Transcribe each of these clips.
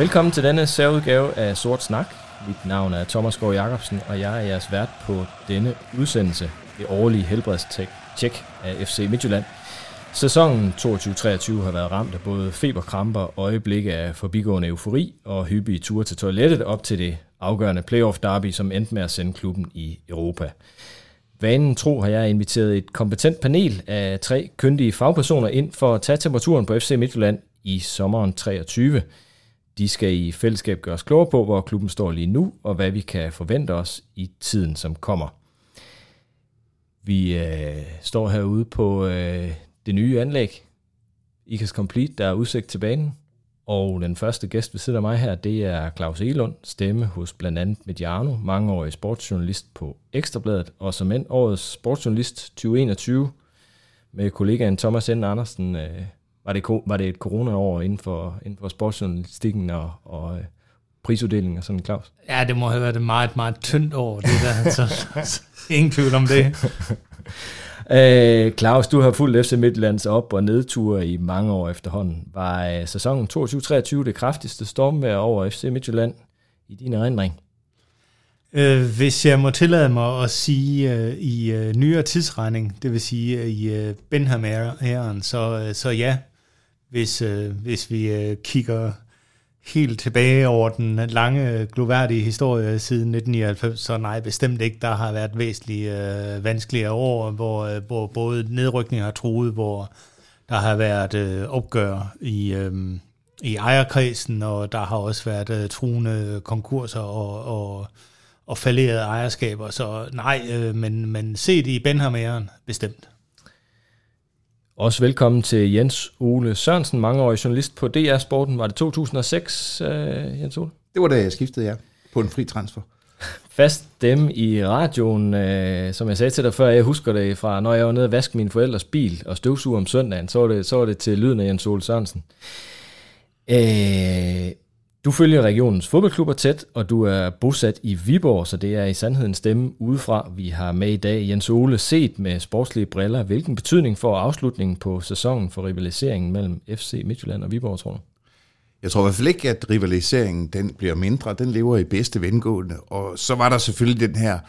Velkommen til denne særudgave af Sort Snak. Mit navn er Thomas Gård Jacobsen, og jeg er jeres vært på denne udsendelse, det årlige helbredstjek af FC Midtjylland. Sæsonen 22-23 har været ramt af både feberkramper, øjeblikke af forbigående eufori og hyppige ture til toilettet op til det afgørende playoff derby, som endte med at sende klubben i Europa. Vanen tro har jeg inviteret et kompetent panel af tre kyndige fagpersoner ind for at tage temperaturen på FC Midtjylland i sommeren 23. De skal i fællesskab gøre os klogere på, hvor klubben står lige nu, og hvad vi kan forvente os i tiden, som kommer. Vi øh, står herude på øh, det nye anlæg, IKAS Complete, der er udsigt til banen. Og den første gæst ved siden af mig her, det er Claus Elund, stemme hos blandt andet Mediano, mangeårig sportsjournalist på Ekstrabladet, og som end årets sportsjournalist 2021 med kollegaen Thomas N. Andersen. Øh, var, det, var det et corona-år inden for, inden for sportsjournalistikken og, og øh, prisuddelingen og sådan, Claus? Ja, det må have været et meget, meget tyndt år, det der. så, så ingen tvivl om det. Øh, Claus, du har fulgt FC Midtlands op- og nedture i mange år efterhånden. Var øh, sæsonen 22-23 det kraftigste stormvejr over FC Midtjylland i din erindring? Øh, hvis jeg må tillade mig at sige øh, i øh, nyere tidsregning, det vil sige øh, i øh, Benham-æren, så, øh, så ja, hvis, øh, hvis vi øh, kigger helt tilbage over den lange, gloværdige historie siden 1999, så nej, bestemt ikke. Der har været væsentligt øh, vanskeligere år, hvor, øh, hvor både nedrykning har truet, hvor der har været øh, opgør i, øh, i ejerkredsen, og der har også været øh, truende konkurser og, og, og falderede ejerskaber. Så nej, øh, men, men set i Benhameren, bestemt. Også velkommen til Jens Ole Sørensen, mangeårig journalist på DR Sporten. Var det 2006, øh, Jens Ole? Det var da jeg skiftede, ja, på en fri transfer. Fast dem i radioen, øh, som jeg sagde til dig før, jeg husker det fra, når jeg var nede og vaske min forældres bil og støvsuge om søndagen, så var det, så var det til lyden af Jens Ole Sørensen. Øh, du følger regionens fodboldklubber tæt, og du er bosat i Viborg, så det er i sandheden stemme udefra, vi har med i dag. Jens Ole, set med sportslige briller, hvilken betydning får afslutningen på sæsonen for rivaliseringen mellem FC Midtjylland og Viborg, tror du? Jeg tror i hvert fald ikke, at rivaliseringen den bliver mindre. Den lever i bedste vengående. Og så var der selvfølgelig den her øh,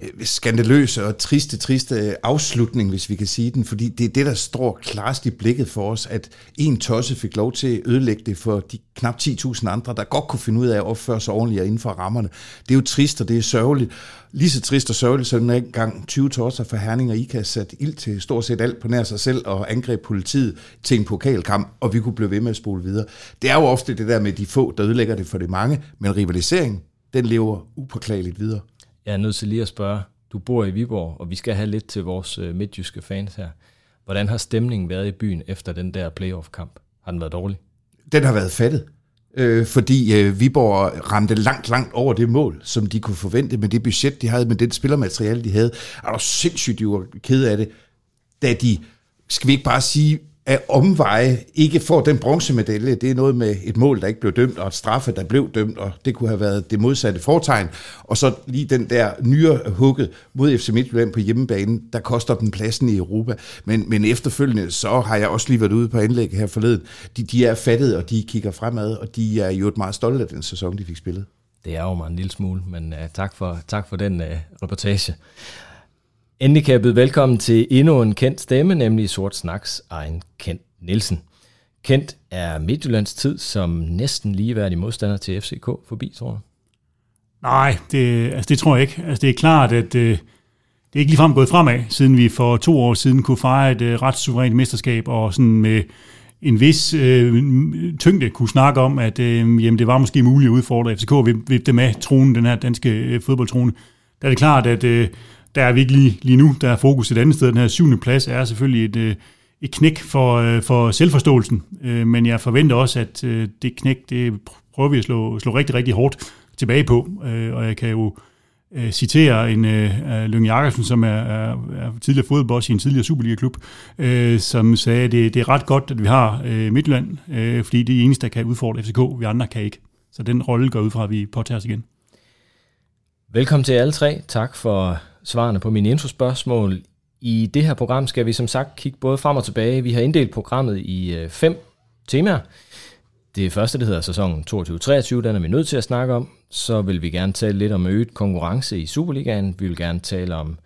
Øh, skandaløse og triste, triste afslutning, hvis vi kan sige den, fordi det er det, der står klarest i blikket for os, at en tosse fik lov til at ødelægge det for de knap 10.000 andre, der godt kunne finde ud af at opføre sig ordentligt inden for rammerne. Det er jo trist, og det er sørgeligt. Lige så trist og sørgeligt, som den gang 20 tosser for Herning og IKAS sat ild til stort set alt på nær sig selv og angreb politiet til en pokalkamp, og vi kunne blive ved med at spole videre. Det er jo ofte det der med de få, der ødelægger det for de mange, men rivaliseringen, den lever upåklageligt videre. Jeg er nødt til lige at spørge, du bor i Viborg, og vi skal have lidt til vores øh, midtjyske fans her. Hvordan har stemningen været i byen efter den der playoff-kamp? Har den været dårlig? Den har været fattet øh, fordi øh, Viborg ramte langt, langt over det mål, som de kunne forvente med det budget, de havde, med det spillermateriale, de havde. Og var sindssygt, de var ked af det, da de, skal vi ikke bare sige, af omveje ikke får den bronzemedalje. Det er noget med et mål, der ikke blev dømt, og et straffe, der blev dømt, og det kunne have været det modsatte fortegn. Og så lige den der nyere hugget mod FC Midtjylland på hjemmebane, der koster den pladsen i Europa. Men, men efterfølgende, så har jeg også lige været ude på anlæg her forleden. De, de er fattet, og de kigger fremad, og de er jo meget stolte af den sæson, de fik spillet. Det er jo mig en lille smule, men uh, tak, for, tak for den uh, reportage. Endelig kan jeg byde velkommen til endnu en kendt stemme, nemlig Sort Snaks egen Kent Nielsen. Kent er Midtjyllands tid som næsten ligeværdig modstander til FCK forbi, tror jeg. Nej, det, altså det tror jeg ikke. Altså det er klart, at øh, det er ikke ligefrem gået fremad, siden vi for to år siden kunne fejre et øh, ret suverænt mesterskab, og sådan med en vis øh, tyngde kunne snakke om, at øh, jamen, det var måske muligt at udfordre FCK ved, ved det med tronen, den her danske øh, fodboldtrone. Der er det klart, at øh, der er vi ikke lige, lige nu. Der er fokus et andet sted. Den her syvende plads er selvfølgelig et, øh, et knæk for, øh, for selvforståelsen. Øh, men jeg forventer også, at det knæk, det prøver vi at slå, slå rigtig, rigtig hårdt tilbage på. Og jeg kan jo citere en uh, Lønge Jakobsen, som er, er, er tidligere fodboldboss i en tidligere Superliga-klub, uh, som sagde, at det, det er ret godt, at vi har uh, Midtjylland, uh, fordi det er eneste, der kan udfordre FCK, vi andre kan ikke. Så den rolle går ud fra, at vi påtager os igen. Velkommen til alle tre. Tak for svarene på mine infospørgsmål. I det her program skal vi som sagt kigge både frem og tilbage. Vi har inddelt programmet i øh, fem temaer. Det første, det hedder sæsonen 22-23, den er vi nødt til at snakke om. Så vil vi gerne tale lidt om øget konkurrence i Superligaen. Vi vil gerne tale om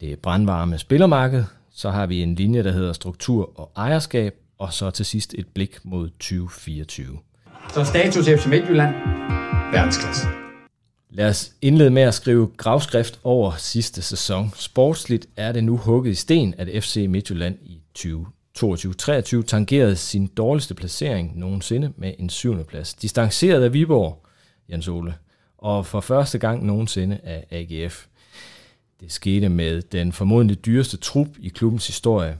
det brandvarme spillermarked. Så har vi en linje, der hedder struktur og ejerskab. Og så til sidst et blik mod 2024. Så status FC Midtjylland. Verdensklasse. Lad os indlede med at skrive gravskrift over sidste sæson. Sportsligt er det nu hugget i sten, at FC Midtjylland i 2022-23 tangerede sin dårligste placering nogensinde med en syvende plads. Distanceret af Viborg, Jens Ole, og for første gang nogensinde af AGF. Det skete med den formodentlig dyreste trup i klubbens historie.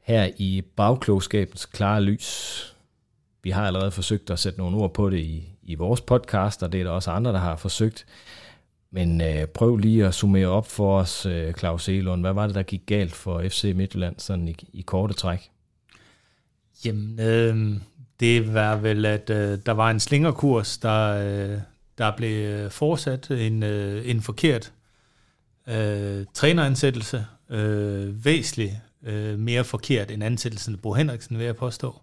Her i bagklogskabens klare lys. Vi har allerede forsøgt at sætte nogle ord på det i, i vores podcast, og det er der også andre, der har forsøgt. Men øh, prøv lige at summere op for os, øh, Claus Elund. Hvad var det, der gik galt for FC Midtjylland sådan i, i korte træk? Jamen, øh, det var vel, at øh, der var en slingerkurs, der, øh, der blev øh, fortsat en, øh, en forkert øh, træneransættelse. Øh, væsentligt øh, mere forkert end ansættelsen af Bo Henriksen, vil jeg påstå.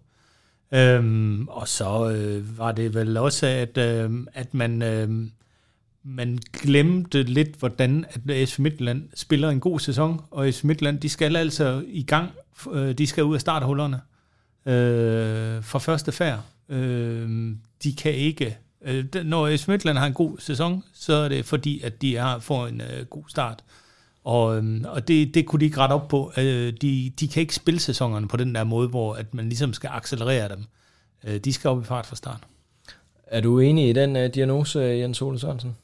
Øhm, og så øh, var det vel også, at, øh, at man, øh, man glemte lidt, hvordan at AS Midtland spiller en god sæson, og AS Midtland, de skal altså i gang, øh, de skal ud af starthullerne øh, fra første færd. Øh, de kan ikke, øh, når AS Midtland har en god sæson, så er det fordi, at de har, får en øh, god start. Og, øhm, og det, det kunne de ikke rette op på. Øh, de, de kan ikke spille sæsonerne på den der måde, hvor at man ligesom skal accelerere dem. Øh, de skal op i fart fra start. Er du enig i den uh, diagnose, Jens Ole Sørensen?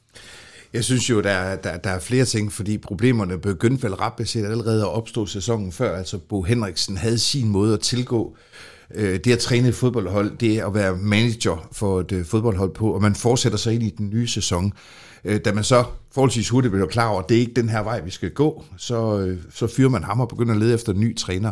Jeg synes jo, der, der, der er flere ting, fordi problemerne begyndte vel ret beset allerede at opstå sæsonen før. Altså Bo Henriksen havde sin måde at tilgå øh, det at træne et fodboldhold, det er at være manager for et øh, fodboldhold på, og man fortsætter sig ind i den nye sæson. Øh, da man så forholdsvis hurtigt bliver klar over, at det er ikke den her vej, vi skal gå, så, øh, så fyrer man ham og begynder at lede efter en ny træner.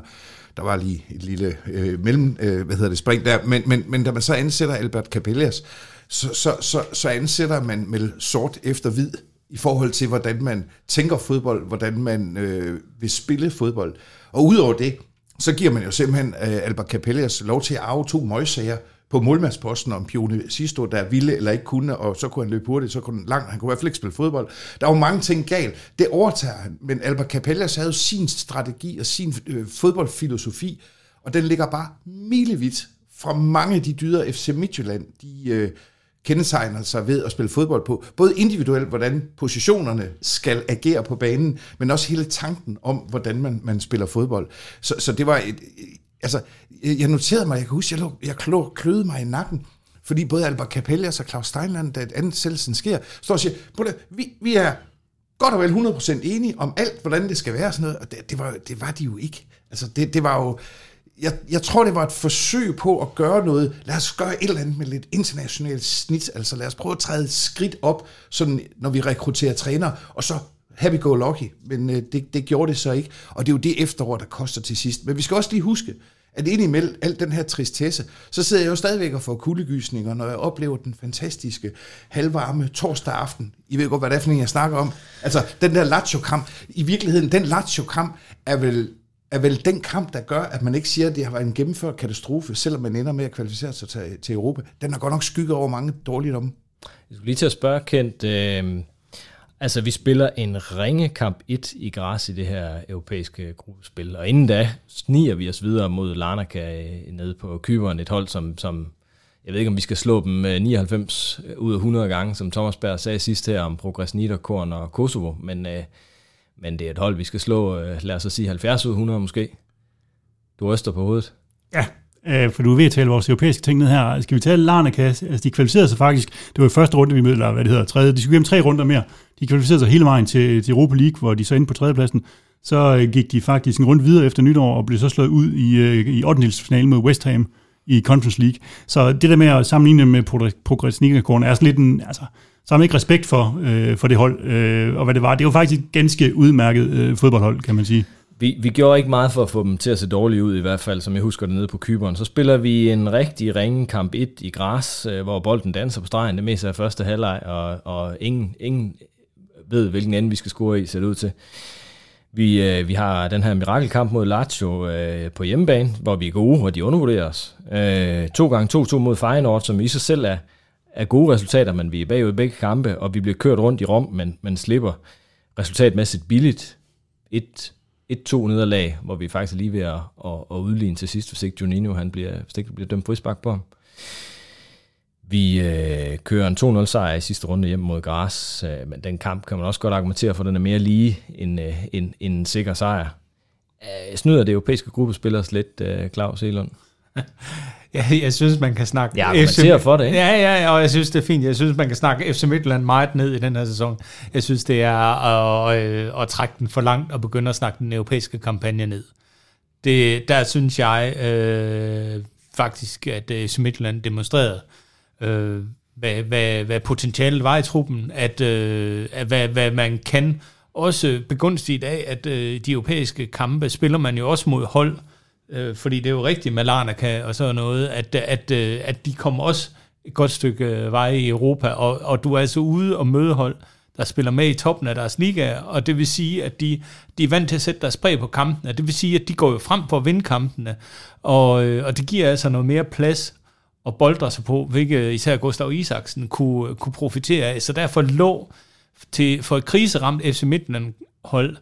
Der var lige et lille øh, mellem, øh, hvad hedder det, spring der, men, men, men da man så ansætter Albert Capellas, så, så, så, så ansætter man med sort efter hvid i forhold til, hvordan man tænker fodbold, hvordan man øh, vil spille fodbold. Og udover det, så giver man jo simpelthen øh, Albert Capellas lov til at arve to møgsager på målmandsposten, om Pione Sisto, der ville eller ikke kunne, og så kunne han løbe hurtigt, så kunne han langt, han kunne i hvert fald ikke spille fodbold. Der var mange ting galt. Det overtager han, men Albert Capellas havde jo sin strategi og sin øh, fodboldfilosofi, og den ligger bare milevidt fra mange af de dyder FC Midtjylland, de øh, kendetegner sig ved at spille fodbold på. Både individuelt, hvordan positionerne skal agere på banen, men også hele tanken om, hvordan man, man spiller fodbold. Så, så det var et, altså, jeg noterede mig, jeg kan huske, jeg, lå, jeg klø, kløede mig i nakken, fordi både Albert Capellas og Claus Steinland, da ansættelsen sker, står og siger, det, vi, vi er godt og vel 100% enige om alt, hvordan det skal være, og sådan noget, og det, det, var, det var de jo ikke. Altså, det, det var jo, jeg, jeg tror, det var et forsøg på at gøre noget. Lad os gøre et eller andet med lidt internationalt snit. Altså lad os prøve at træde et skridt op, sådan, når vi rekrutterer træner, og så happy go lucky. Men øh, det, det gjorde det så ikke. Og det er jo det efterår, der koster til sidst. Men vi skal også lige huske, at indimellem alt den her tristesse, så sidder jeg jo stadigvæk og får kuldegysninger, når jeg oplever den fantastiske halvvarme torsdag aften. I ved godt, hvad det er for en, jeg snakker om. Altså, den der Lazio-kamp. I virkeligheden, den Lazio-kamp er vel er vel den kamp, der gør, at man ikke siger, at det har været en gennemført katastrofe, selvom man ender med at kvalificere sig til, til Europa. Den har godt nok skygget over mange dårligdomme. Jeg skulle lige til at spørge, Kent, øh, altså vi spiller en ringe kamp 1 i græs i det her europæiske gruppespil, og inden da sniger vi os videre mod Larnaca øh, nede på Kyberen, et hold, som, som jeg ved ikke, om vi skal slå dem øh, 99 øh, ud af 100 gange, som Thomas Berg sagde sidst her om Progress Niederkorn og Kosovo, men men det er et hold, vi skal slå, lad os sige 70 ud af 100 måske. Du ryster på hovedet. Ja, øh, for du er ved at tale vores europæiske ting ned her. Skal vi tale Larnaca? Altså, de kvalificerede sig faktisk, det var i første runde, vi mødte, eller hvad det hedder, tredje. De skulle gennem tre runder mere. De kvalificerede sig hele vejen til, til Europa League, hvor de så ind på tredjepladsen. Så øh, gik de faktisk en runde videre efter nytår, og blev så slået ud i, øh, i 8. mod West Ham i Conference League. Så det der med at sammenligne med Progress Niederkorn er sådan lidt en, altså, så har man ikke respekt for, øh, for det hold, øh, og hvad det var. Det var faktisk et ganske udmærket øh, fodboldhold, kan man sige. Vi, vi gjorde ikke meget for at få dem til at se dårlige ud, i hvert fald, som jeg husker det nede på Kyberen. Så spiller vi en rigtig ringe kamp 1 i græs, øh, hvor bolden danser på stregen, det meste af første halvleg, og, og ingen, ingen ved, hvilken ende vi skal score i, ser det ud til. Vi, øh, vi har den her mirakelkamp mod Lazio øh, på hjemmebane, hvor vi er gode, og de undervurderer os. Øh, to gange 2-2 mod Feyenoord, som i sig selv er, er gode resultater, men vi er bagud i begge kampe, og vi bliver kørt rundt i Rom, men, men slipper resultatmæssigt billigt. 1 et to nederlag, hvor vi faktisk er lige ved at, at, at udligne til sidst, hvis ikke Juninho han bliver, hvis ikke bliver dømt frisbak på ham. Vi øh, kører en 2-0 sejr i sidste runde hjem mod Gras, øh, men den kamp kan man også godt argumentere for, den er mere lige end, øh, end, end en sikker sejr. Øh, snyder det europæiske gruppespillere lidt, øh, Claus Elund? Ja, jeg synes, man kan snakke... Ja, man ser for det, ikke? Ja, ja, og jeg synes, det er fint. Jeg synes, man kan snakke FC Midtjylland meget ned i den her sæson. Jeg synes, det er at, at, at trække den for langt og begynde at snakke den europæiske kampagne ned. Det, der synes jeg øh, faktisk, at FC Midtjylland demonstrerede, øh, hvad, hvad, hvad potentialet var i truppen, at, øh, at hvad, hvad man kan også begunstigt af, at øh, de europæiske kampe spiller man jo også mod hold, øh, Øh, fordi det er jo rigtigt med Larnaca og sådan noget, at, at, øh, at de kommer også et godt stykke øh, vej i Europa, og, og du er altså ude og møde hold, der spiller med i toppen af deres liga, og det vil sige, at de, de er vant til at sætte deres præg på kampene. Det vil sige, at de går jo frem for at vinde kampene, og, øh, og det giver altså noget mere plads og boldre sig på, hvilket især Gustav Isaksen kunne, kunne profitere af. Så derfor lå til, for et kriseramt FC Midtjylland hold,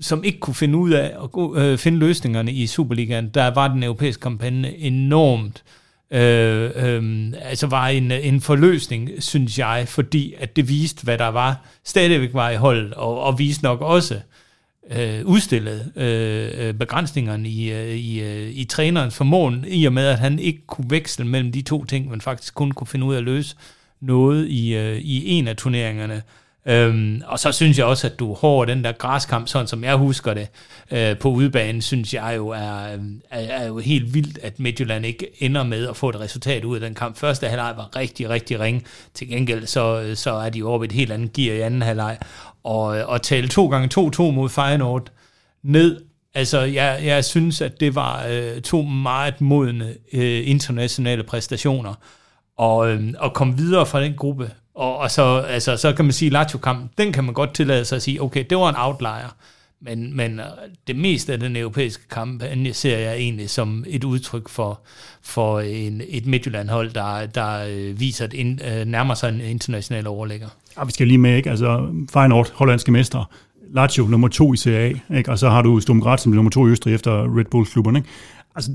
som ikke kunne finde ud af at gå, øh, finde løsningerne i Superligaen, der var den europæiske kampagne enormt øh, øh, altså var en, en forløsning, synes jeg, fordi at det viste, hvad der var, stadigvæk var i holdet, og, og viste nok også øh, udstillet øh, øh, begrænsningerne i, øh, i, øh, i trænerens formåen, i og med, at han ikke kunne veksle mellem de to ting, men faktisk kun kunne finde ud af at løse noget i, øh, i en af turneringerne. Øhm, og så synes jeg også, at du har den der græskamp, sådan som jeg husker det, øh, på udebanen, synes jeg jo er, øhm, er, er jo helt vildt, at Midtjylland ikke ender med at få et resultat ud af den kamp. Første halvleg var rigtig, rigtig ring. Til gengæld så, øh, så er de over et helt andet gear i anden halvleg. Og, øh, og tale to gange 2-2 mod Feyenoord ned, altså jeg, jeg synes, at det var øh, to meget modne øh, internationale præstationer. Og, øh, og komme videre fra den gruppe og, og så, altså, så kan man sige, Lazio-kampen, den kan man godt tillade sig at sige, okay, det var en outlier. Men, men øh, det meste af den europæiske kamp ser jeg egentlig som et udtryk for, for en, et Midtjylland-hold, der, der øh, viser, at ind, øh, nærmer sig en international overlægger. Ja, vi skal lige med, ikke? Altså, Feyenoord, hollandske mestre, Lazio nummer to i Serie A, ikke? og så har du Sturm Graz som nummer to i Østrig efter Red Bull-klubberne. Ikke? Altså,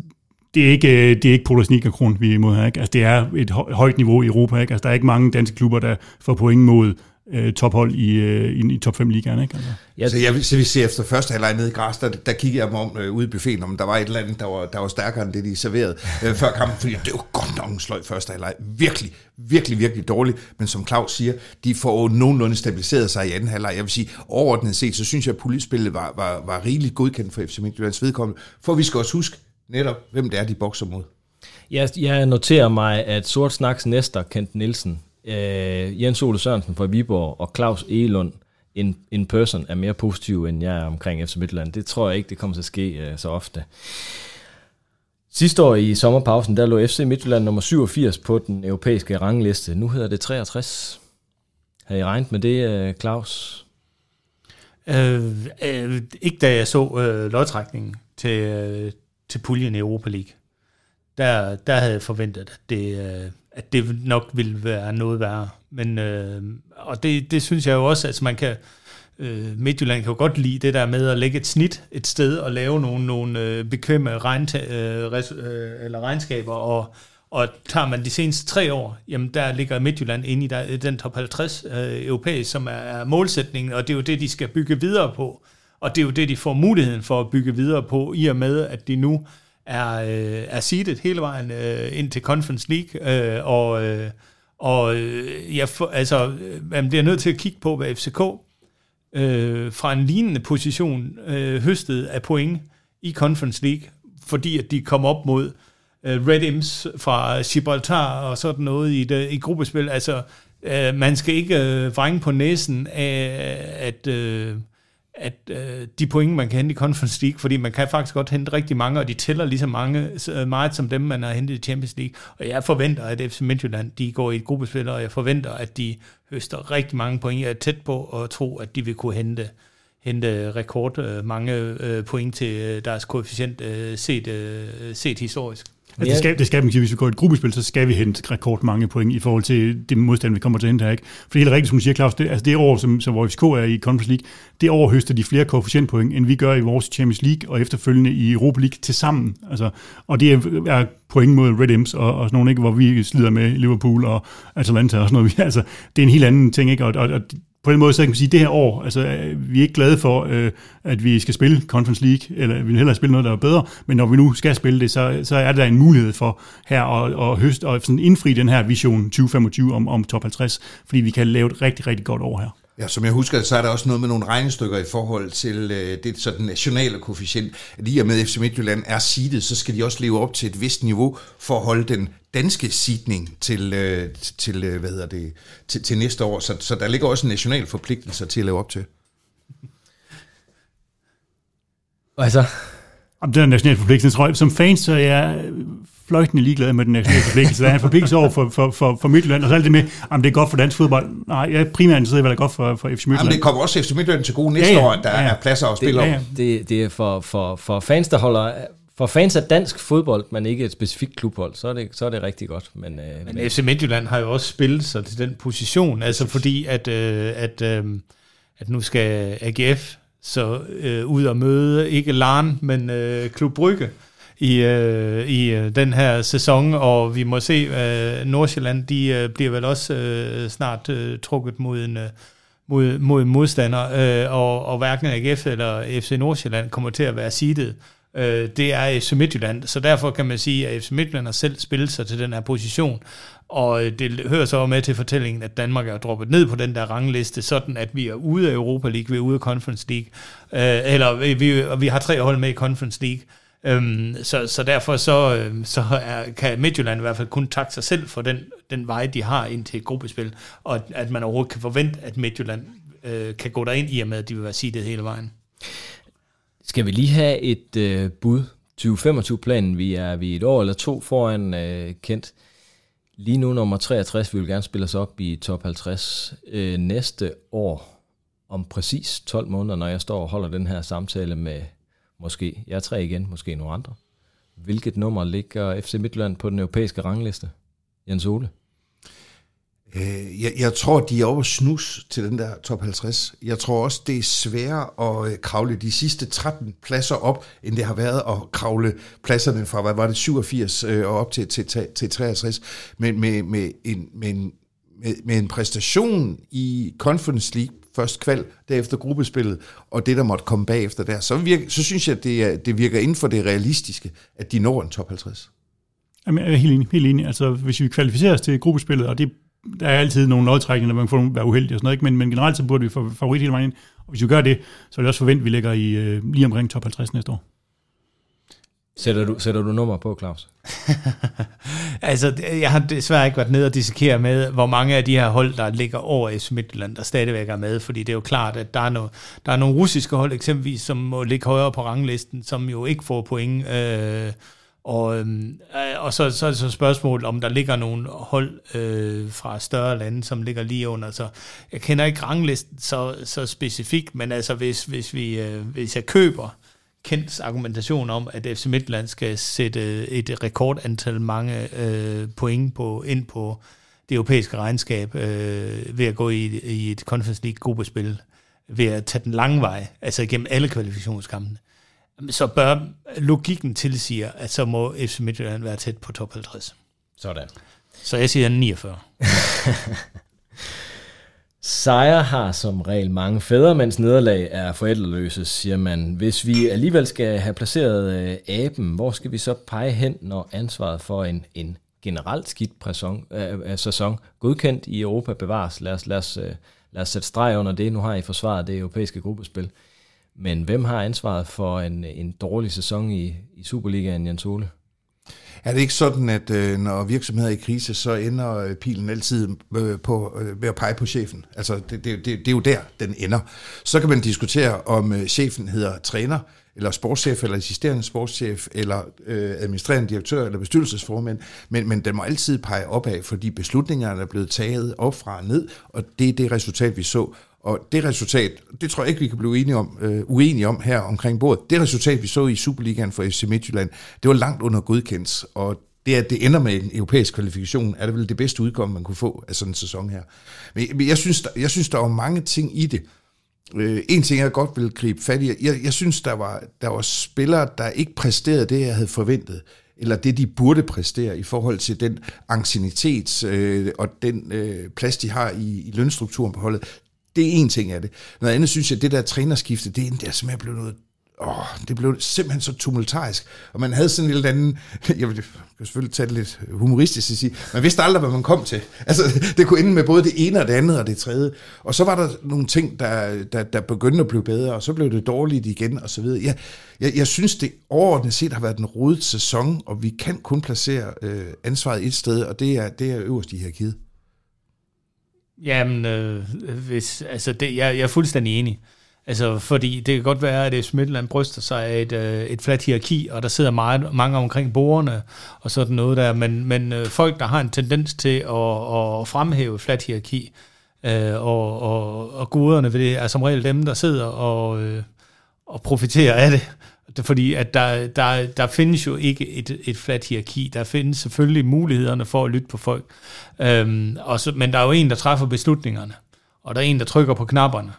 det er ikke, øh, det er ikke Polar Kron, vi er imod her. Ikke? Altså, det er et højt niveau i Europa. Ikke? Altså, der er ikke mange danske klubber, der får point mod øh, tophold i, øh, i, i top 5 ligaen. Ikke? Altså. Ja, så jeg så vi ser efter første halvleg nede i græs, der, der kiggede jeg mig om øh, ude i buffeten, om der var et eller andet, der var, der var stærkere end det, de serverede øh, før kampen, fordi det var godt nok en sløj første halvleg. Virkelig, virkelig, virkelig dårligt. Men som Claus siger, de får nogenlunde stabiliseret sig i anden halvleg. Jeg vil sige, overordnet set, så synes jeg, at politispillet var, var, var rigeligt godkendt for FC Midtjyllands vedkommende. For vi skal også huske, netop, hvem det er, de bokser mod. Jeg, jeg noterer mig, at Sort Snaks næster, Kent Nielsen, øh, Jens Ole Sørensen fra Viborg og Claus Elund in, in person er mere positiv, end jeg er omkring FC Midtland. Det tror jeg ikke, det kommer til at ske øh, så ofte. Sidste år i sommerpausen, der lå FC Midtjylland nummer 87 på den europæiske rangliste. Nu hedder det 63. Har I regnet med det, øh, Claus? Øh, øh, ikke da jeg så øh, lodtrækningen til, øh, til puljen i Europa League. Der, der havde jeg forventet, at det, øh, at det nok ville være noget værre. Men, øh, og det, det synes jeg jo også, at altså man kan, øh, Midtjylland kan jo godt lide det der med at lægge et snit et sted og lave nogle, nogle øh, bekvemme regnta, øh, res, øh, eller regnskaber, og, og tager man de seneste tre år, jamen der ligger Midtjylland inde i der, den top 50 øh, europæisk, som er, er målsætningen, og det er jo det, de skal bygge videre på. Og det er jo det, de får muligheden for at bygge videre på, i og med, at de nu er, øh, er seedet hele vejen øh, ind til Conference League, øh, og, øh, og øh, jeg for, altså, øh, man bliver nødt til at kigge på, hvad FCK øh, fra en lignende position øh, høstede af point i Conference League, fordi at de kom op mod øh, Red Imps fra Gibraltar og sådan noget i, det, i gruppespil. Altså, øh, man skal ikke øh, vrænge på næsen af, at... Øh, at øh, de point, man kan hente i Conference League, fordi man kan faktisk godt hente rigtig mange, og de tæller lige så mange, øh, meget som dem, man har hentet i Champions League. Og jeg forventer, at FC Midtjylland, de går i et gruppespil, og jeg forventer, at de høster rigtig mange point. Jeg er tæt på at tro, at de vil kunne hente hente rekord øh, mange øh, point til øh, deres koefficient øh, set, øh, set historisk. Altså, det, skal, det skal man sige, hvis vi går i et gruppespil, så skal vi hente rekord mange point i forhold til det modstand, vi kommer til at hente her. Ikke? For det er helt rigtigt, som du siger, Claus, det, altså det år, som, som vores FCK er i Conference League, det år høster de flere koefficientpoint, end vi gør i vores Champions League og efterfølgende i Europa League til sammen. Altså, og det er, er point mod Red Imps og, og sådan nogle, ikke, hvor vi slider med Liverpool og Atalanta og sådan noget. Altså, det er en helt anden ting, ikke? Og, og, og på den måde, så kan man sige, at det her år, altså, øh, vi er ikke glade for, øh, at vi skal spille Conference League, eller vi vil hellere spille noget, der er bedre, men når vi nu skal spille det, så, så er der en mulighed for her at, at høste og sådan indfri den her vision 2025 om, om top 50, fordi vi kan lave et rigtig, rigtig godt år her. Ja, som jeg husker, så er der også noget med nogle regnestykker i forhold til øh, det så den nationale koefficient. Lige med FC Midtjylland er seedet, så skal de også leve op til et vist niveau for at holde den danske seedning til, øh, til, øh, hvad hedder det, til, til næste år. Så, så der ligger også en national forpligtelse til at leve op til. Altså, Om den nationale forpligtelse, tror jeg, som fans, så er jeg fløjtende ligeglad med den nationale forpligtelse. Der er en forpligtelse over for, for, for, for Midtjylland, og så er det med, om det er godt for dansk fodbold. Nej, jeg er primært interesseret i, hvad der er godt for, for FC Midtjylland. Jamen, det kommer også FC Midtjylland til gode næste Ja, ja. år, at der Ja, ja. er pladser at spille det, om. ja. det, det er for, for, for fans, der holder... For fans af dansk fodbold, men ikke et specifikt klubhold, så er det, så er det rigtig godt. Men, øh, Men FC Midtjylland har jo også spillet sig til den position, altså fordi at, øh, at, øh, at nu skal AGF så øh, ud og møde ikke Larn, men øh, Klub Brygge i, øh, i øh, den her sæson, og vi må se, øh, Nordsjælland, de øh, bliver vel også øh, snart øh, trukket mod en, øh, mod, mod en modstander, øh, og, og hverken AGF eller FC Nordsjælland kommer til at være seedet. Øh, det er FC Midtjylland, så derfor kan man sige, at FC Midtjylland har selv spillet sig til den her position, og øh, det hører så med til fortællingen, at Danmark er droppet ned på den der rangliste, sådan at vi er ude af Europa League, vi er ude af Conference League, øh, eller øh, vi, vi, vi har tre hold med i Conference League, Øhm, så, så derfor så, øhm, så er, kan Midtjylland i hvert fald kun takke sig selv for den, den vej, de har ind til et gruppespil, og at, at man overhovedet kan forvente, at Midtjylland øh, kan gå derind i og med, at de vil være seedet hele vejen. Skal vi lige have et øh, bud? 2025-planen, vi er vi et år eller to foran øh, kendt. Lige nu nummer 63, vi vil gerne spille os op i top 50. Øh, næste år, om præcis 12 måneder, når jeg står og holder den her samtale med måske jeg tre igen, måske nogle andre. Hvilket nummer ligger FC Midtjylland på den europæiske rangliste? Jens Ole? Øh, jeg, jeg tror, de er over snus til den der top 50. Jeg tror også, det er sværere at øh, kravle de sidste 13 pladser op, end det har været at kravle pladserne fra, hvad var det, 87 øh, og op til, til, til, til 63. Men med, med, en, med, en, med, med en præstation i Conference League, først kval, derefter gruppespillet, og det, der måtte komme bagefter der, så, virker, så synes jeg, at det, er- det virker inden for det realistiske, at de når en top 50. Jamen, jeg er helt enig, helt enig. Altså, hvis vi kvalificerer os til gruppespillet, og det, der er altid nogle lodtrækninger, man får være uheldig og sådan noget, ikke? Men, men generelt så burde vi få favorit hele vejen ind. Og hvis vi gør det, så vil jeg også forvente, at vi ligger i, øh, lige omkring top 50 næste år. Sætter du, sætter du nummer på, Claus? Altså, det- jeg har desværre ikke været nede og dissekere med, hvor mange af de her hold, der ligger over i Midtjylland, der stadigvæk er med, fordi det er jo klart, at der er, no, der er nogle russiske hold eksempelvis, som må ligge højere på ranglisten, som jo ikke får point, øh, og, øhm, øh, og så, så er det så et spørgsmål, om der ligger nogle hold øh, fra større lande, som ligger lige under. Så jeg kender ikke ranglisten så, så specifikt, men altså hvis, hvis, vi, øh, hvis jeg køber Kents argumentation om, at FC Midtjylland skal sætte et rekordantal mange øh, point på, ind på det europæiske regnskab øh, ved at gå i, i et Conference League gruppespil, ved at tage den lange vej, altså igennem alle kvalifikationskampene, så bør logikken tilsiger, at så må FC Midtjylland være tæt på top 50. Sådan. Så jeg siger 49. Sejre har som regel mange fædre, mens nederlag er forældreløse, siger man. Hvis vi alligevel skal have placeret øh, aben, hvor skal vi så pege hen, når ansvaret for en, en generelt skidt præson, øh, øh, sæson godkendt i Europa bevares? Lad os, lad, os, øh, lad os sætte streg under det. Nu har I forsvaret det europæiske gruppespil. Men hvem har ansvaret for en, en dårlig sæson i, i Superligaen, Jens Ole? Er det ikke sådan, at øh, når virksomheder er i krise, så ender øh, pilen altid øh, på, øh, ved at pege på chefen? Altså, det, det, det, det er jo der, den ender. Så kan man diskutere, om øh, chefen hedder træner, eller sportschef, eller assisterende sportschef, eller øh, administrerende direktør, eller bestyrelsesformand, men, men den må altid pege opad, fordi beslutningerne er blevet taget op fra og ned, og det er det resultat, vi så. Og det resultat, det tror jeg ikke, vi kan blive enige om, øh, uenige om her omkring bordet. Det resultat, vi så i Superligaen for FC Midtjylland, det var langt under godkendt, og det, at det ender med en europæisk kvalifikation, er det vel det bedste udkomme, man kunne få af sådan en sæson her. Men jeg synes, der, jeg synes, der var mange ting i det. Øh, en ting, jeg godt vil gribe fat i, jeg, jeg synes, der var, der var spillere, der ikke præsterede det, jeg havde forventet eller det, de burde præstere i forhold til den ancienitet øh, og den øh, plads, de har i, i lønstrukturen på holdet. Det er en ting af det. Noget andet synes jeg, det der trænerskifte, det er der simpelthen blevet noget åh, det blev simpelthen så tumultarisk. Og man havde sådan en eller anden, jeg vil selvfølgelig tage det lidt humoristisk at sige, man vidste aldrig, hvad man kom til. Altså, det kunne ende med både det ene og det andet og det tredje. Og så var der nogle ting, der, der, der begyndte at blive bedre, og så blev det dårligt igen, og så videre. Jeg, jeg, jeg synes, det overordnet set har været en rodet sæson, og vi kan kun placere øh, ansvaret et sted, og det er, det er øverst i hierarkiet. Jamen, øh, hvis, altså det, jeg, jeg er fuldstændig enig. Altså, fordi det kan godt være, at Midtjylland bryster sig af et, øh, et fladt hierarki, og der sidder meget, mange omkring borgerne og sådan noget der, men, men øh, folk, der har en tendens til at, at fremhæve fladt hierarki, øh, og, og, og goderne ved det, er som regel dem, der sidder og, øh, og profiterer af det. Fordi at der, der, der findes jo ikke et, et flat hierarki. Der findes selvfølgelig mulighederne for at lytte på folk. Øhm, og så, men der er jo en, der træffer beslutningerne, og der er en, der trykker på knapperne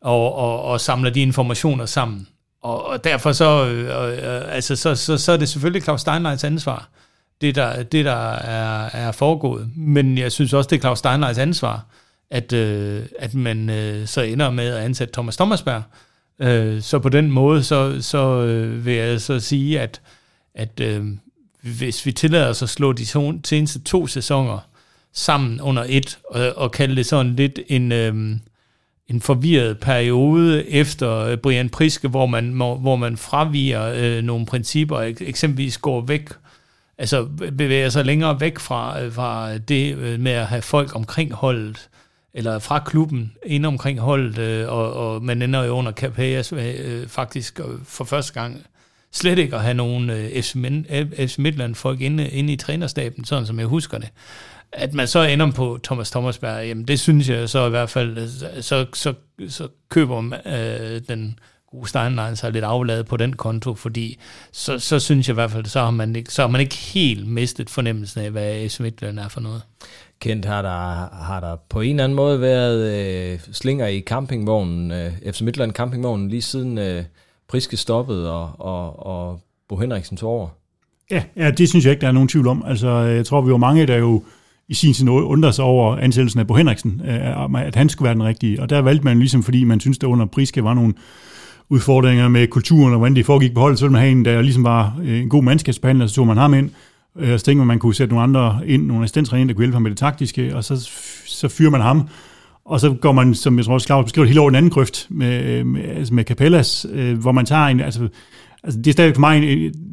og, og, og samler de informationer sammen. Og, og derfor så, øh, øh, øh altså, så, så, så er det selvfølgelig Claus Steinleits ansvar, det der, det der er, er foregået. Men jeg synes også, det er Claus Steinleits ansvar, at, øh, at man øh, så ender med at ansætte Thomas Thomasberg. Øh, så på den måde, så, så øh, vil jeg så sige, at, at øh, hvis vi tillader os at slå de to, seneste to sæsoner sammen under et, og, og kalde det sådan lidt en... Øh, en forvirret periode efter øh, Brian Priske, hvor man, hvor man fraviger øh, nogle principper, eksempelvis går væk, altså bevæger sig længere væk fra, øh, fra det øh, med at have folk omkring holdet, eller fra klubben ind omkring holdet, øh, og, og man ender jo under Capellas øh, faktisk øh, for første gang slet ikke at have nogen øh, FC Midtland folk inde, inde i trænerstaben, sådan som jeg husker det. At man så ender på Thomas Thomasberg, jamen det synes jeg så i hvert fald, øh, så, så, så køber man, øh, den gode Steinlein sig lidt afladet på den konto, fordi så, så synes jeg i hvert fald, så har man ikke, så har man ikke helt mistet fornemmelsen af, hvad FC Midtland er for noget. Kent, har der, har der på en eller anden måde været øh, slinger i campingvognen, øh, FC Midtland campingvognen, lige siden øh, Priske stoppede og, og, og Bo Henriksen tog over? Ja, ja, det synes jeg ikke, der er nogen tvivl om. Altså, jeg tror, vi var mange, der jo i sin tid undrede sig over ansættelsen af Bo Henriksen, øh, at han skulle være den rigtige. Og der valgte man ligesom, fordi man synes, der under Priske var nogle udfordringer med kulturen og hvordan det foregik på holdet, så ville man have en, der ligesom var øh, en god mandskabsbehandler, så tog man ham ind, Øh, og så tænkte man, man kunne sætte nogle andre ind, nogle assistenttræner ind, der kunne hjælpe ham med det taktiske, og så, så fyrer man ham, og så går man, som jeg tror også Claus beskriver, helt over en anden grøft med, øh, med, altså med Capellas, øh, hvor man tager en, altså, altså det er stadig for mig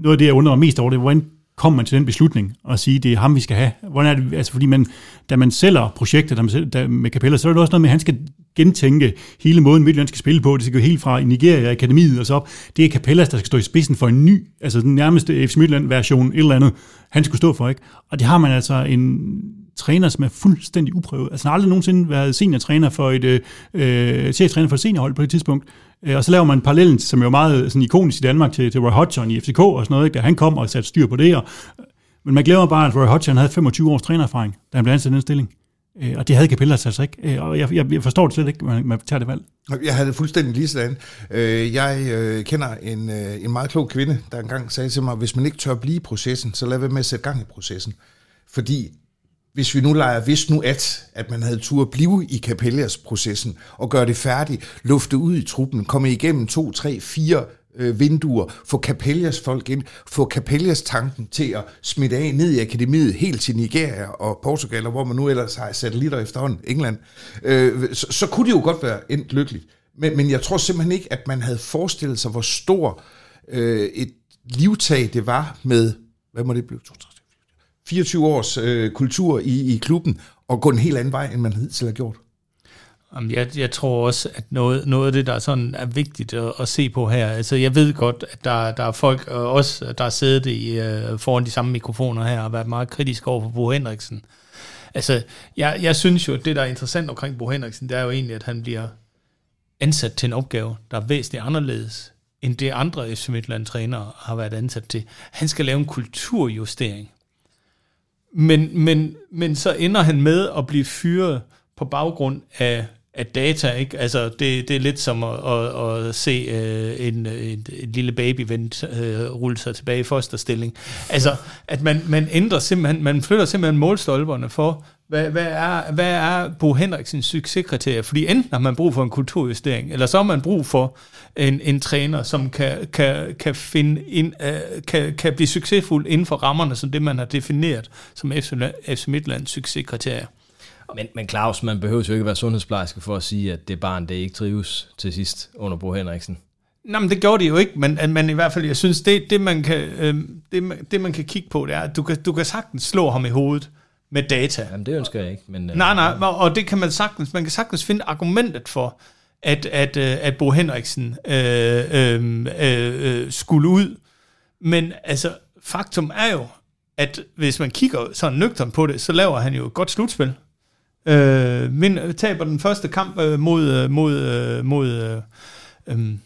noget af det, jeg undrer mig mest over, det hvordan kom man til den beslutning og sige, det er ham, vi skal have? Hvordan er det, altså fordi man, da man sælger projektet der man, der, med Capella, så er det også noget med, at han skal gentænke hele måden, Midtjylland skal spille på. Det skal gå helt fra Nigeria, Akademiet og så op. Det er Capellas, der skal stå i spidsen for en ny, altså den nærmeste FC Midtjylland-version, et eller andet, han skulle stå for, ikke? Og det har man altså en træner, som er fuldstændig uprøvet. Altså han har aldrig nogensinde været seniortræner for et, øh, øh cheftræner for et seniorhold på det tidspunkt. Øh, og så laver man parallellen, som jo er meget øh, sådan ikonisk i Danmark, til, til Roy Hodgson i FCK og sådan noget, ikke? da han kom og satte styr på det. Og, men man glemmer bare, at Roy Hodgson havde 25 års trænererfaring, da han blev ansat i den stilling. Og det havde Capellas altså ikke. Og jeg, jeg, jeg forstår det slet ikke, man, man tager det valg. Jeg havde det fuldstændig lige sådan. Jeg kender en, en meget klog kvinde, der engang sagde til mig, hvis man ikke tør blive i processen, så lad være med at sætte gang i processen. Fordi hvis vi nu leger, hvis nu at, at man havde tur at blive i Capellas-processen og gøre det færdigt, lufte ud i truppen, komme igennem to, tre, fire øh, vinduer, få Capellas folk ind, få Capellas tanken til at smitte af ned i akademiet helt til Nigeria og Portugal, og hvor man nu ellers har satellitter efterhånden, England, øh, så, så kunne det jo godt være endt lykkeligt. Men, men jeg tror simpelthen ikke, at man havde forestillet sig, hvor stor øh, et livtag det var med, hvad må det blive, 24 års øh, kultur i, i klubben, og gå en helt anden vej, end man hidtil har gjort? Jeg, jeg tror også, at noget, noget af det, der sådan er vigtigt at, at se på her, altså jeg ved godt, at der, der er folk, øh, også der har siddet i, øh, foran de samme mikrofoner her, og været meget kritisk over for Bo Henriksen. Altså, jeg, jeg synes jo, at det, der er interessant omkring Bo Henriksen, det er jo egentlig, at han bliver ansat til en opgave, der er væsentligt anderledes, end det andre FC Midtland-trænere har været ansat til. Han skal lave en kulturjustering. Men, men, men så ender han med at blive fyret på baggrund af, af data. Ikke? Altså, det, det er lidt som at, at, at se uh, en, en, en lille baby vent, uh, øh, rulle sig tilbage i fosterstilling. Altså, at man, man ændrer simpelthen, man flytter simpelthen målstolperne for, hvad, hvad, er, hvad er Bo Henriksens succeskriterie? Fordi enten har man brug for en kulturjustering, eller så har man brug for en, en træner, som kan, kan, kan, finde ind, uh, kan, kan blive succesfuld inden for rammerne, som det man har defineret som FC, FC Midtlands succeskriterie. Men, men Claus, man behøver jo ikke være sundhedsplejerske for at sige, at det barn, det ikke trives til sidst under Bo Henriksen. Nej, men det gjorde de jo ikke, men, men i hvert fald, jeg synes, det, det, man kan, øh, det, det man kan kigge på, det er, at du kan, du kan sagtens slå ham i hovedet med data. Jamen, det ønsker jeg ikke. Men, øh, nej, nej, og det kan man sagtens, man kan sagtens finde argumentet for, at, at, øh, at Bo Henriksen øh, øh, øh, skulle ud. Men altså, faktum er jo, at hvis man kigger sådan nøgtern på det, så laver han jo et godt slutspil. Øh, vind, taber den første kamp øh, mod, øh, mod, øh, mod, øh, øhm,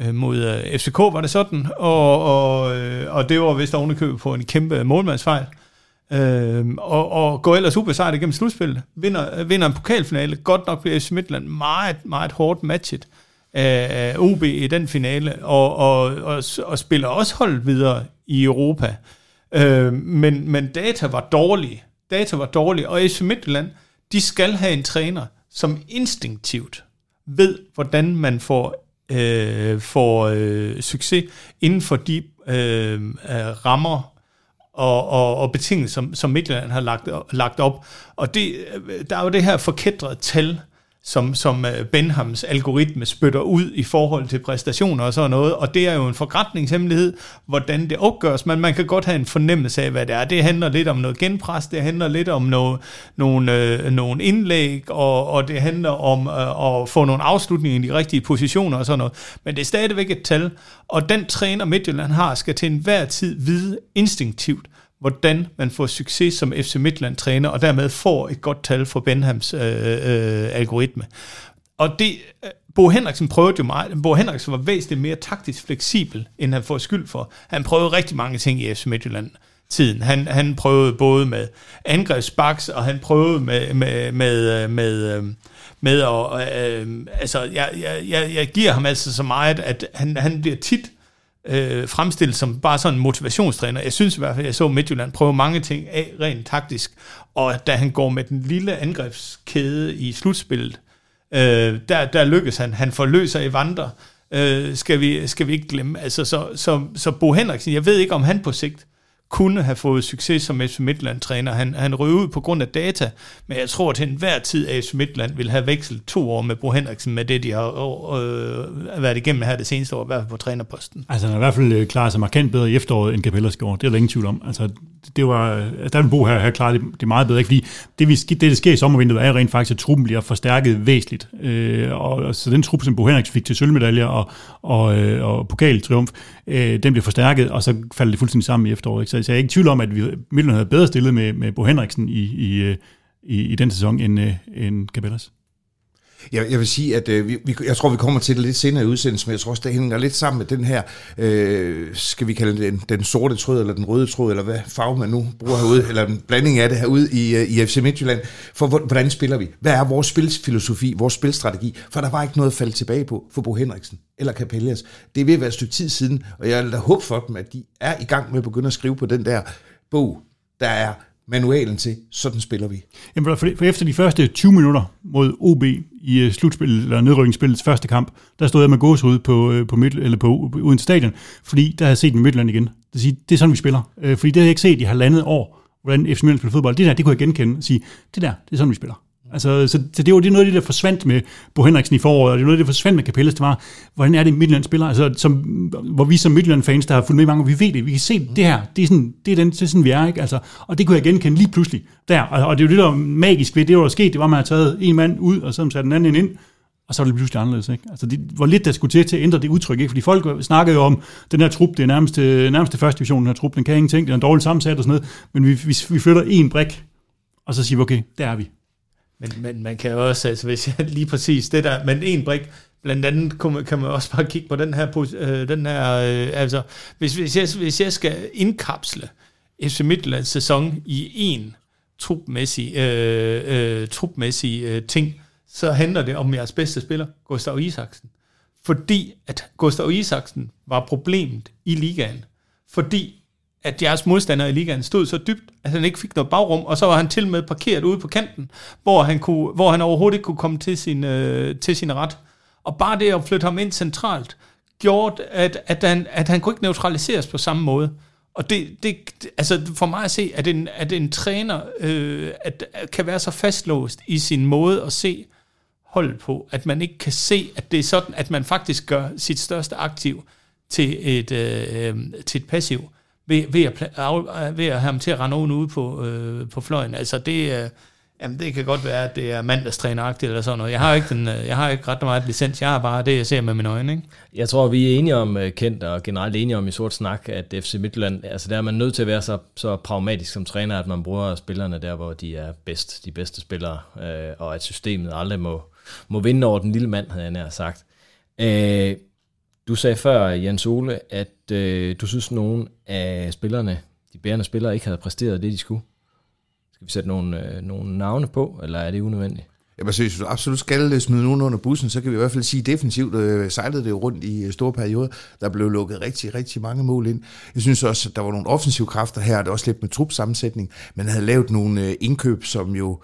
øh, mod øh, FCK, var det sådan, og, og, øh, og det var vist ovenikøbet på en kæmpe målmandsfejl. Øh, Øhm, og, og går ellers ubesejret igennem slutspillet. Vinder, vinder en pokalfinale. Godt nok bliver FC Midtland meget, meget hårdt matchet af OB i den finale, og, og, og, og spiller også holdet videre i Europa. Øh, men, men data var dårlige. Data var dårlige, og FC Midtland, de skal have en træner, som instinktivt ved, hvordan man får, øh, får øh, succes inden for de øh, øh rammer og, og, og betingelser, som, som Midtjylland har lagt, lagt op. Og det, øh, der er jo det her forkædrede tal, som, som øh, Benhams algoritme spytter ud i forhold til præstationer og sådan noget, og det er jo en forretningshemmelighed, hvordan det opgøres, men man kan godt have en fornemmelse af, hvad det er. Det handler lidt om noget genpres, det handler lidt om noget, nogle, øh, nogle indlæg, og, og det handler om øh, at få nogle afslutninger i de rigtige positioner og sådan noget, men det er stadigvæk et tal, og den træner Midtjylland har, skal til enhver tid vide instinktivt, hvordan man får succes som FC Midtland-træner, og dermed får et godt tal for Benhams øh, øh, algoritme. Og det, øh, Bo Henriksen prøvede jo meget. Bo Henriksen var væsentligt mere taktisk fleksibel, end han får skyld for. Han prøvede rigtig mange ting i FC Midtjylland tiden. Han, han prøvede både med angrebsbaks, og han prøvede med, med, med, øh, med, øh, med at, øh, altså, jeg, jeg, jeg giver ham altså så meget, at han, han bliver tit øh, fremstillet som bare sådan en motivationstræner. Jeg synes i hvert fald, at jeg så Midtjylland prøve mange ting af rent taktisk, og da han går med den lille angrebskæde i slutspillet, øh, der, der lykkes han. Han forløser i øh, skal, vi, skal vi ikke glemme. Altså, så, så, så Bo Henriksen, jeg ved ikke, om han på sigt kunne have fået succes som FC Midtland-træner. Han, han røg ud på grund af data, men jeg tror at til enhver tid, at FC Midtland vil have vekslet to år med Bo Henriksen med det, de har øh, været igennem her det seneste år, i hvert fald på trænerposten. Altså han har i hvert fald øh, klaret sig markant bedre i efteråret, end Capellas gjorde. Det er der ingen tvivl om. Altså, det var, altså, der vil Bo her have klaret det, det meget bedre, ikke? fordi det, vi, det, der sker i sommervinduet, er rent faktisk, at truppen bliver forstærket væsentligt. Øh, og, så den truppe, som Bo Henriksen fik til sølvmedaljer og, og, og, og pokaltriumf, øh, den bliver forstærket, og så falder det fuldstændig sammen i efteråret. Ikke? Så, så jeg er ikke i tvivl om, at vi Midtjylland havde bedre stillet med, med Bo Henriksen i, i, øh, i, i den sæson end, øh, end Cabellas. Jeg, jeg vil sige, at øh, vi, jeg tror, vi kommer til det lidt senere i udsendelsen, men jeg tror også, det hænger lidt sammen med den her, øh, skal vi kalde den, den sorte tråd, eller den røde tråd, eller hvad farve man nu bruger herude, eller en blanding af det herude i, øh, i FC Midtjylland. For hvordan spiller vi? Hvad er vores spilfilosofi, vores spilstrategi? For der var ikke noget at falde tilbage på for Bo Henriksen eller Capellas. Det er ved at være et stykke tid siden, og jeg vil da håbe for dem, at de er i gang med at begynde at skrive på den der bog, der er manualen til, sådan spiller vi. Jamen, for, efter de første 20 minutter mod OB i øh, slutspillet, eller nedrykningsspillets første kamp, der stod jeg med gåsehud på, øh, på, midt, eller på, på uden stadion, fordi der havde jeg set en Midtland igen. Det, sige, det er sådan, vi spiller. Øh, fordi det har jeg ikke set i halvandet år, hvordan FC Midtland spiller fodbold. Det der, det kunne jeg genkende og sige, det der, det er sådan, vi spiller. Altså, så, så det var det noget af det, der forsvandt med Bo Henriksen i foråret, og det er noget af det, der forsvandt med Capellas, det var, hvordan er det, Midtjylland spiller? Altså, som, hvor vi som Midtjylland-fans, der har fulgt med i mange, vi ved det, vi kan se det her, det er sådan, det er, den, det er sådan, vi er, ikke? Altså, og det kunne jeg genkende lige pludselig der, og, og det er jo det, der var magisk ved det, der var sket, det var, at man havde taget en mand ud, og så sat den anden ind, og så var det pludselig anderledes. Ikke? Altså, det var lidt, der skulle til til at ændre det udtryk, ikke? fordi folk snakkede jo om, den her trup, det er nærmest, nærmest første division, den her trup, den kan ingenting, den er dårligt sammensat og sådan noget, men vi, vi, vi flytter en brik, og så siger vi, okay, der er vi. Men, men man kan jo også, altså hvis jeg lige præcis det der, men en brik, blandt andet kan man, kan man også bare kigge på den her, øh, den her øh, altså hvis, hvis, jeg, hvis jeg skal indkapsle FC Midtjyllands sæson i en trupmæssig, øh, øh, trupmæssig øh, ting, så handler det om jeres bedste spiller, Gustav Isaksen. Fordi at Gustav Isaksen var problemet i ligaen. Fordi at jeres modstander i ligaen stod så dybt, at han ikke fik noget bagrum, og så var han til med parkeret ude på kanten, hvor han, kunne, hvor han overhovedet ikke kunne komme til sin, øh, til sin ret. Og bare det at flytte ham ind centralt, gjorde, at, at, han, at han kunne ikke neutraliseres på samme måde. Og det, det, altså for mig at se, at en, at en træner øh, at, at kan være så fastlåst i sin måde at se hold på, at man ikke kan se, at det er sådan, at man faktisk gør sit største aktiv til et, øh, øh til et passiv, ved, ved, at, ved at have ham til at rende ude på, øh, på fløjen. Altså det, øh, Jamen, det kan godt være, at det er mandagstræneragtigt eller sådan noget. Jeg har ikke, den, øh, jeg har ikke ret meget licens. Jeg har bare det, jeg ser med mine øjne. Ikke? Jeg tror, vi er enige om, øh, Kent kendt og generelt enige om i sort snak, at FC Midtjylland, altså der er man nødt til at være så, så pragmatisk som træner, at man bruger spillerne der, hvor de er bedst, de bedste spillere, øh, og at systemet aldrig må, må vinde over den lille mand, havde jeg nær sagt. Øh, du sagde før, Jens Ole, at øh, du synes, at nogle af spillerne, de bærende spillere, ikke havde præsteret det, de skulle. Skal vi sætte nogle, øh, nogle navne på, eller er det unødvendigt? Jamen, så hvis du absolut skal øh, smide nogen under bussen, så kan vi i hvert fald sige defensivt, øh, sejlede det rundt i øh, store perioder. Der blev lukket rigtig, rigtig mange mål ind. Jeg synes også, at der var nogle offensive kræfter her, det også lidt med trupsammensætning, men havde lavet nogle øh, indkøb, som jo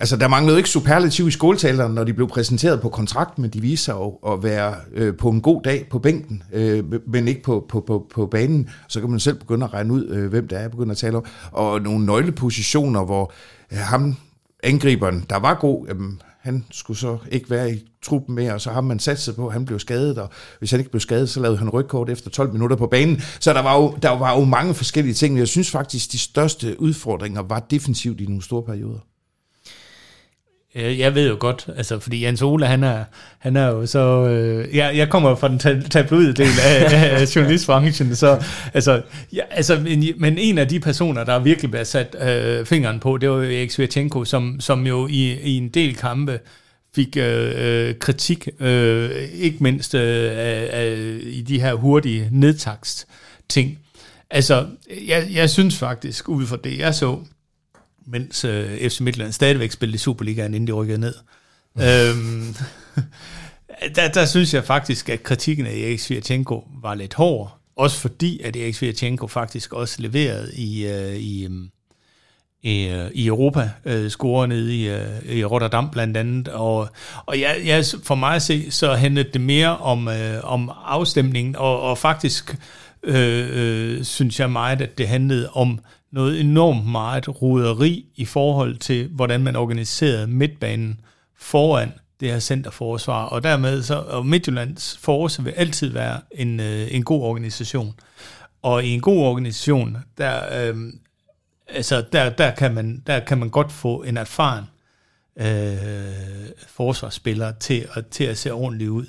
Altså, der manglede ikke superlativ i skoletalerne, når de blev præsenteret på kontrakt, men de viste sig at være øh, på en god dag på bænken, øh, men ikke på, på, på, på banen. Så kan man selv begynde at regne ud, øh, hvem der er, begynde at tale om. Og nogle nøglepositioner, hvor øh, ham, angriberen, der var god, øh, han skulle så ikke være i truppen mere, og så har man sat sig på, at han blev skadet, og hvis han ikke blev skadet, så lavede han rygkort efter 12 minutter på banen. Så der var jo, der var jo mange forskellige ting, men jeg synes faktisk, de største udfordringer var defensivt i nogle store perioder. Øh, jeg ved jo godt, altså, fordi Jens Ole, han er, han er jo så... Øh, jeg, jeg kommer fra den tabloide del af, af journalistbranchen, så altså, ja, altså men, men en af de personer, der virkelig blev sat øh, fingeren på, det var jo Erik Svirchenko, som, som jo i, i en del kampe fik øh, øh kritik, øh, ikke mindst øh, af, af, i de her hurtige nedtakst ting. Altså, jeg, jeg synes faktisk, ud fra det, jeg så, mens øh, FC Midtjylland stadigvæk spillede i Superligaen, inden de rykkede ned. øhm, der, der synes jeg faktisk, at kritikken af Erik Svirchenko var lidt hård. Også fordi, at Erik Svirchenko faktisk også leverede i, øh, i, øhm, i, øh, i Europa, øh, scorer nede i, øh, i Rotterdam blandt andet. Og, og jeg, jeg, for mig at se, så handlede det mere om, øh, om afstemningen, og, og faktisk øh, øh, synes jeg meget, at det handlede om noget enormt meget roderi i forhold til, hvordan man organiserede midtbanen foran det her centerforsvar, og dermed så, og Midtjyllands forårs vil altid være en, øh, en god organisation. Og i en god organisation, der, øh, altså der, der, kan man, der kan man godt få en erfaren øh, forsvarsspiller til at, til at se ordentligt ud.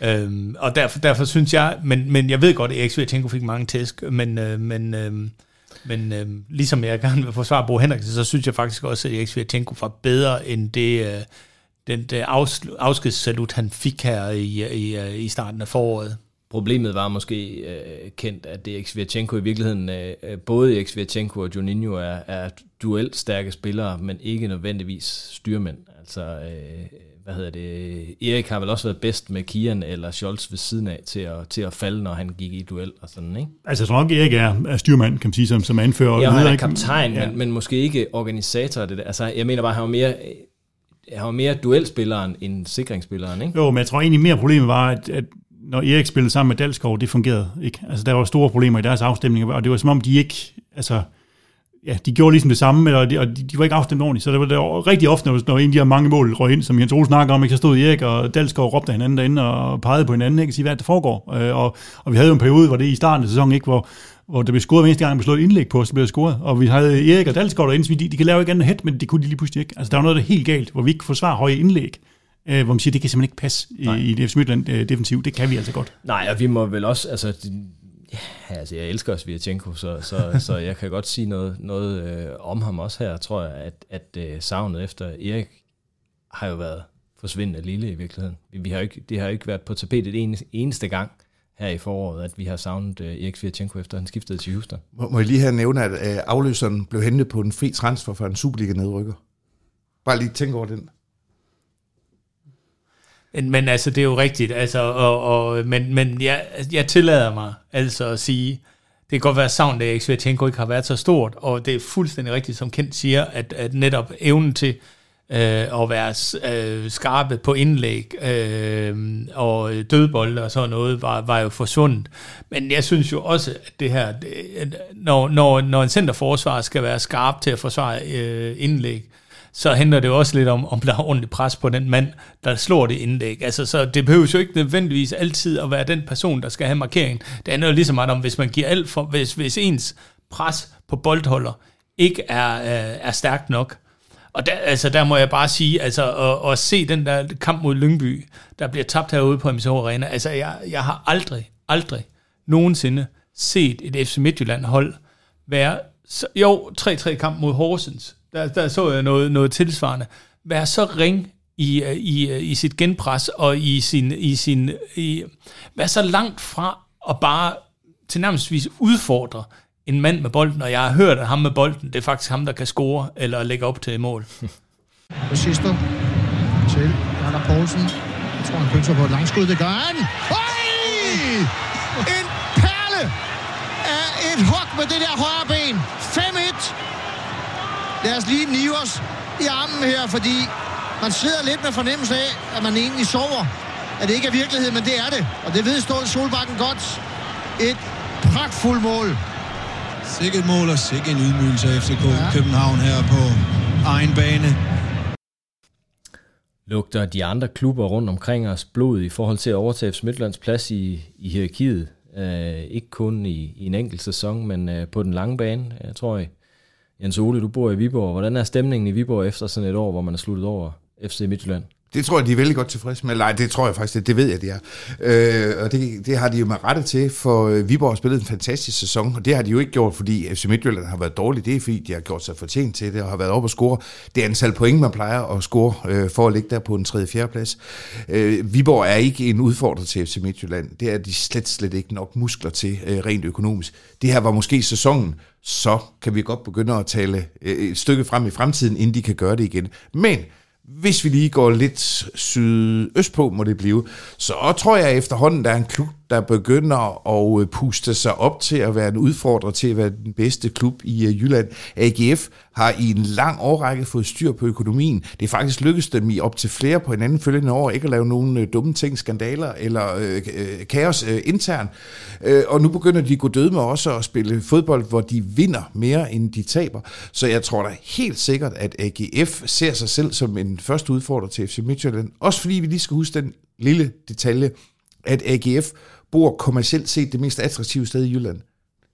Øhm, og derfor, derfor synes jeg, men, men jeg ved godt, at Erik Svirchenko fik mange tæsk, men, øh, men øh, men øh, ligesom jeg gerne vil forsvare Bo Henriksen, så synes jeg faktisk også, at Erik Svirchenko var bedre end det, øh, den det afskedssalut, han fik her i, i, øh, i starten af foråret. Problemet var måske øh, kendt, at Erik Svirchenko i virkeligheden, øh, øh både Erik Svirchenko og Juninho er, er duelt stærke spillere, men ikke nødvendigvis styrmænd. Altså, øh, hvad hedder det, Erik har vel også været bedst med Kian eller Scholz ved siden af til at, til at falde, når han gik i duel og sådan, ikke? Altså, jeg tror nok, Erik er, er styrmand, kan man sige, som, som anfører. Ja, han er kaptajn, ja. men, men måske ikke organisator. Det der. Altså, jeg mener bare, han var mere han var mere duelspilleren end sikringsspilleren, ikke? Jo, men jeg tror egentlig mere problemet var, at, at når Erik spillede sammen med Dalskov, det fungerede ikke. Altså, der var store problemer i deres afstemning, og det var som om, de ikke, altså, ja, de gjorde ligesom det samme, og de, og de, de var ikke afstemt ordentligt. Så det var, det var rigtig ofte, når, når en af de her mange mål røg ind, som Jens Ole snakker om, ikke, så stod Erik og Dalsgaard og råbte hinanden derinde og pegede på hinanden, ikke, og sige, hvad der foregår. Øh, og, og, vi havde jo en periode, hvor det i starten af sæsonen, ikke, hvor, hvor der blev scoret hver eneste gang, der blev slået indlæg på, så blev der scoret. Og vi havde Erik og Dalsgaard derinde, så de, de kan lave ikke andet hæt, men det kunne de lige pludselig ikke. Altså, der var noget, der er helt galt, hvor vi ikke forsvarer høje indlæg. Øh, hvor man siger, det kan simpelthen ikke passe Nej. i, i FC Midtjylland øh, defensiv. Det kan vi altså godt. Nej, og vi må vel også, altså Ja, altså, jeg elsker Svirchenko, så, så, så jeg kan godt sige noget, noget øh, om ham også her, tror jeg, at, at øh, savnet efter Erik har jo været forsvindende lille i virkeligheden. Vi har jo ikke, det har jo ikke været på tapetet en eneste gang her i foråret, at vi har savnet øh, Erik Svirchenko efter han skiftede til Houston. Må, må jeg lige her nævne, at øh, afløseren blev hentet på en fri transfer for en Superliga-nedrykker? Bare lige tænk over den. Men, men altså, det er jo rigtigt, altså, og, og, men, men jeg, jeg tillader mig altså at sige, det kan godt være savn, at Svirchenko ikke har været så stort, og det er fuldstændig rigtigt, som Kent siger, at, at netop evnen til øh, at være øh, skarpe på indlæg øh, og dødbolde og sådan noget, var, var jo forsvundet. Men jeg synes jo også, at det her, det, når, når, når en centerforsvar skal være skarp til at forsvare øh, indlæg, så handler det jo også lidt om, om der er ordentligt pres på den mand, der slår det indlæg. Altså, så det behøver jo ikke nødvendigvis altid at være den person, der skal have markeringen. Det handler jo så meget om, hvis man giver alt for, hvis, hvis ens pres på boldholder ikke er, er, er stærkt nok, og der, altså, der må jeg bare sige, altså, at, at se den der kamp mod Lyngby, der bliver tabt herude på MSH Arena, altså, jeg, jeg har aldrig, aldrig nogensinde set et FC Midtjylland hold være, så, jo, 3-3 kamp mod Horsens, der, der så jeg noget, noget tilsvarende, være så ring i, øh, i, øh, i sit genpres og i sin, i sin i, være så langt fra at bare til nærmest udfordre en mand med bolden, og jeg har hørt, at ham med bolden, det er faktisk ham, der kan score eller lægge op til mål. Sisto til Anna Poulsen. Jeg tror, han pynser på et langskud. Det gør han. En perle af et hug med det der højre ben. 5-1. Lad os lige nive os i armen her, fordi man sidder lidt med fornemmelse af, at man egentlig sover. At det ikke er virkelighed, men det er det. Og det ved Ståle Solbakken godt. Et pragtfuldt mål. Sikkert mål og sikkert en ydmygelse af FCK ja. København her på egen bane. Lugter de andre klubber rundt omkring os blod i forhold til at overtage Midtlands plads i, i hierarkiet? Uh, ikke kun i, i en enkelt sæson, men uh, på den lange bane, jeg tror jeg. Jens Ole, du bor i Viborg. Hvordan er stemningen i Viborg efter sådan et år, hvor man er sluttet over FC Midtjylland? Det tror jeg, de er vældig godt tilfredse med. Nej, det tror jeg faktisk, det, det ved jeg, de er. Øh, og det, det har de jo med rette til, for øh, Viborg har spillet en fantastisk sæson, og det har de jo ikke gjort, fordi FC Midtjylland har været dårlig. Det er fordi, de har gjort sig fortjent til det, og har været oppe at score det antal point, man plejer at score, øh, for at ligge der på en 3. 4. plads. Øh, Viborg er ikke en udfordrer til FC Midtjylland. Det er de slet, slet ikke nok muskler til, øh, rent økonomisk. Det her var måske sæsonen, så kan vi godt begynde at tale øh, et stykke frem i fremtiden, inden de kan gøre det igen. Men hvis vi lige går lidt sydøst på, må det blive, så tror jeg efterhånden, der er en klub, der begynder at øh, puste sig op til at være en udfordrer til at være den bedste klub i øh, Jylland. AGF har i en lang årrække fået styr på økonomien. Det er faktisk lykkedes dem i op til flere på hinanden følgende år ikke at lave nogen øh, dumme ting, skandaler eller øh, kaos øh, internt. Øh, og nu begynder de at gå døde med også at spille fodbold, hvor de vinder mere, end de taber. Så jeg tror da helt sikkert, at AGF ser sig selv som en første udfordrer til FC Midtjylland. Også fordi vi lige skal huske den lille detalje, at AGF bor kommercielt set det mest attraktive sted i Jylland.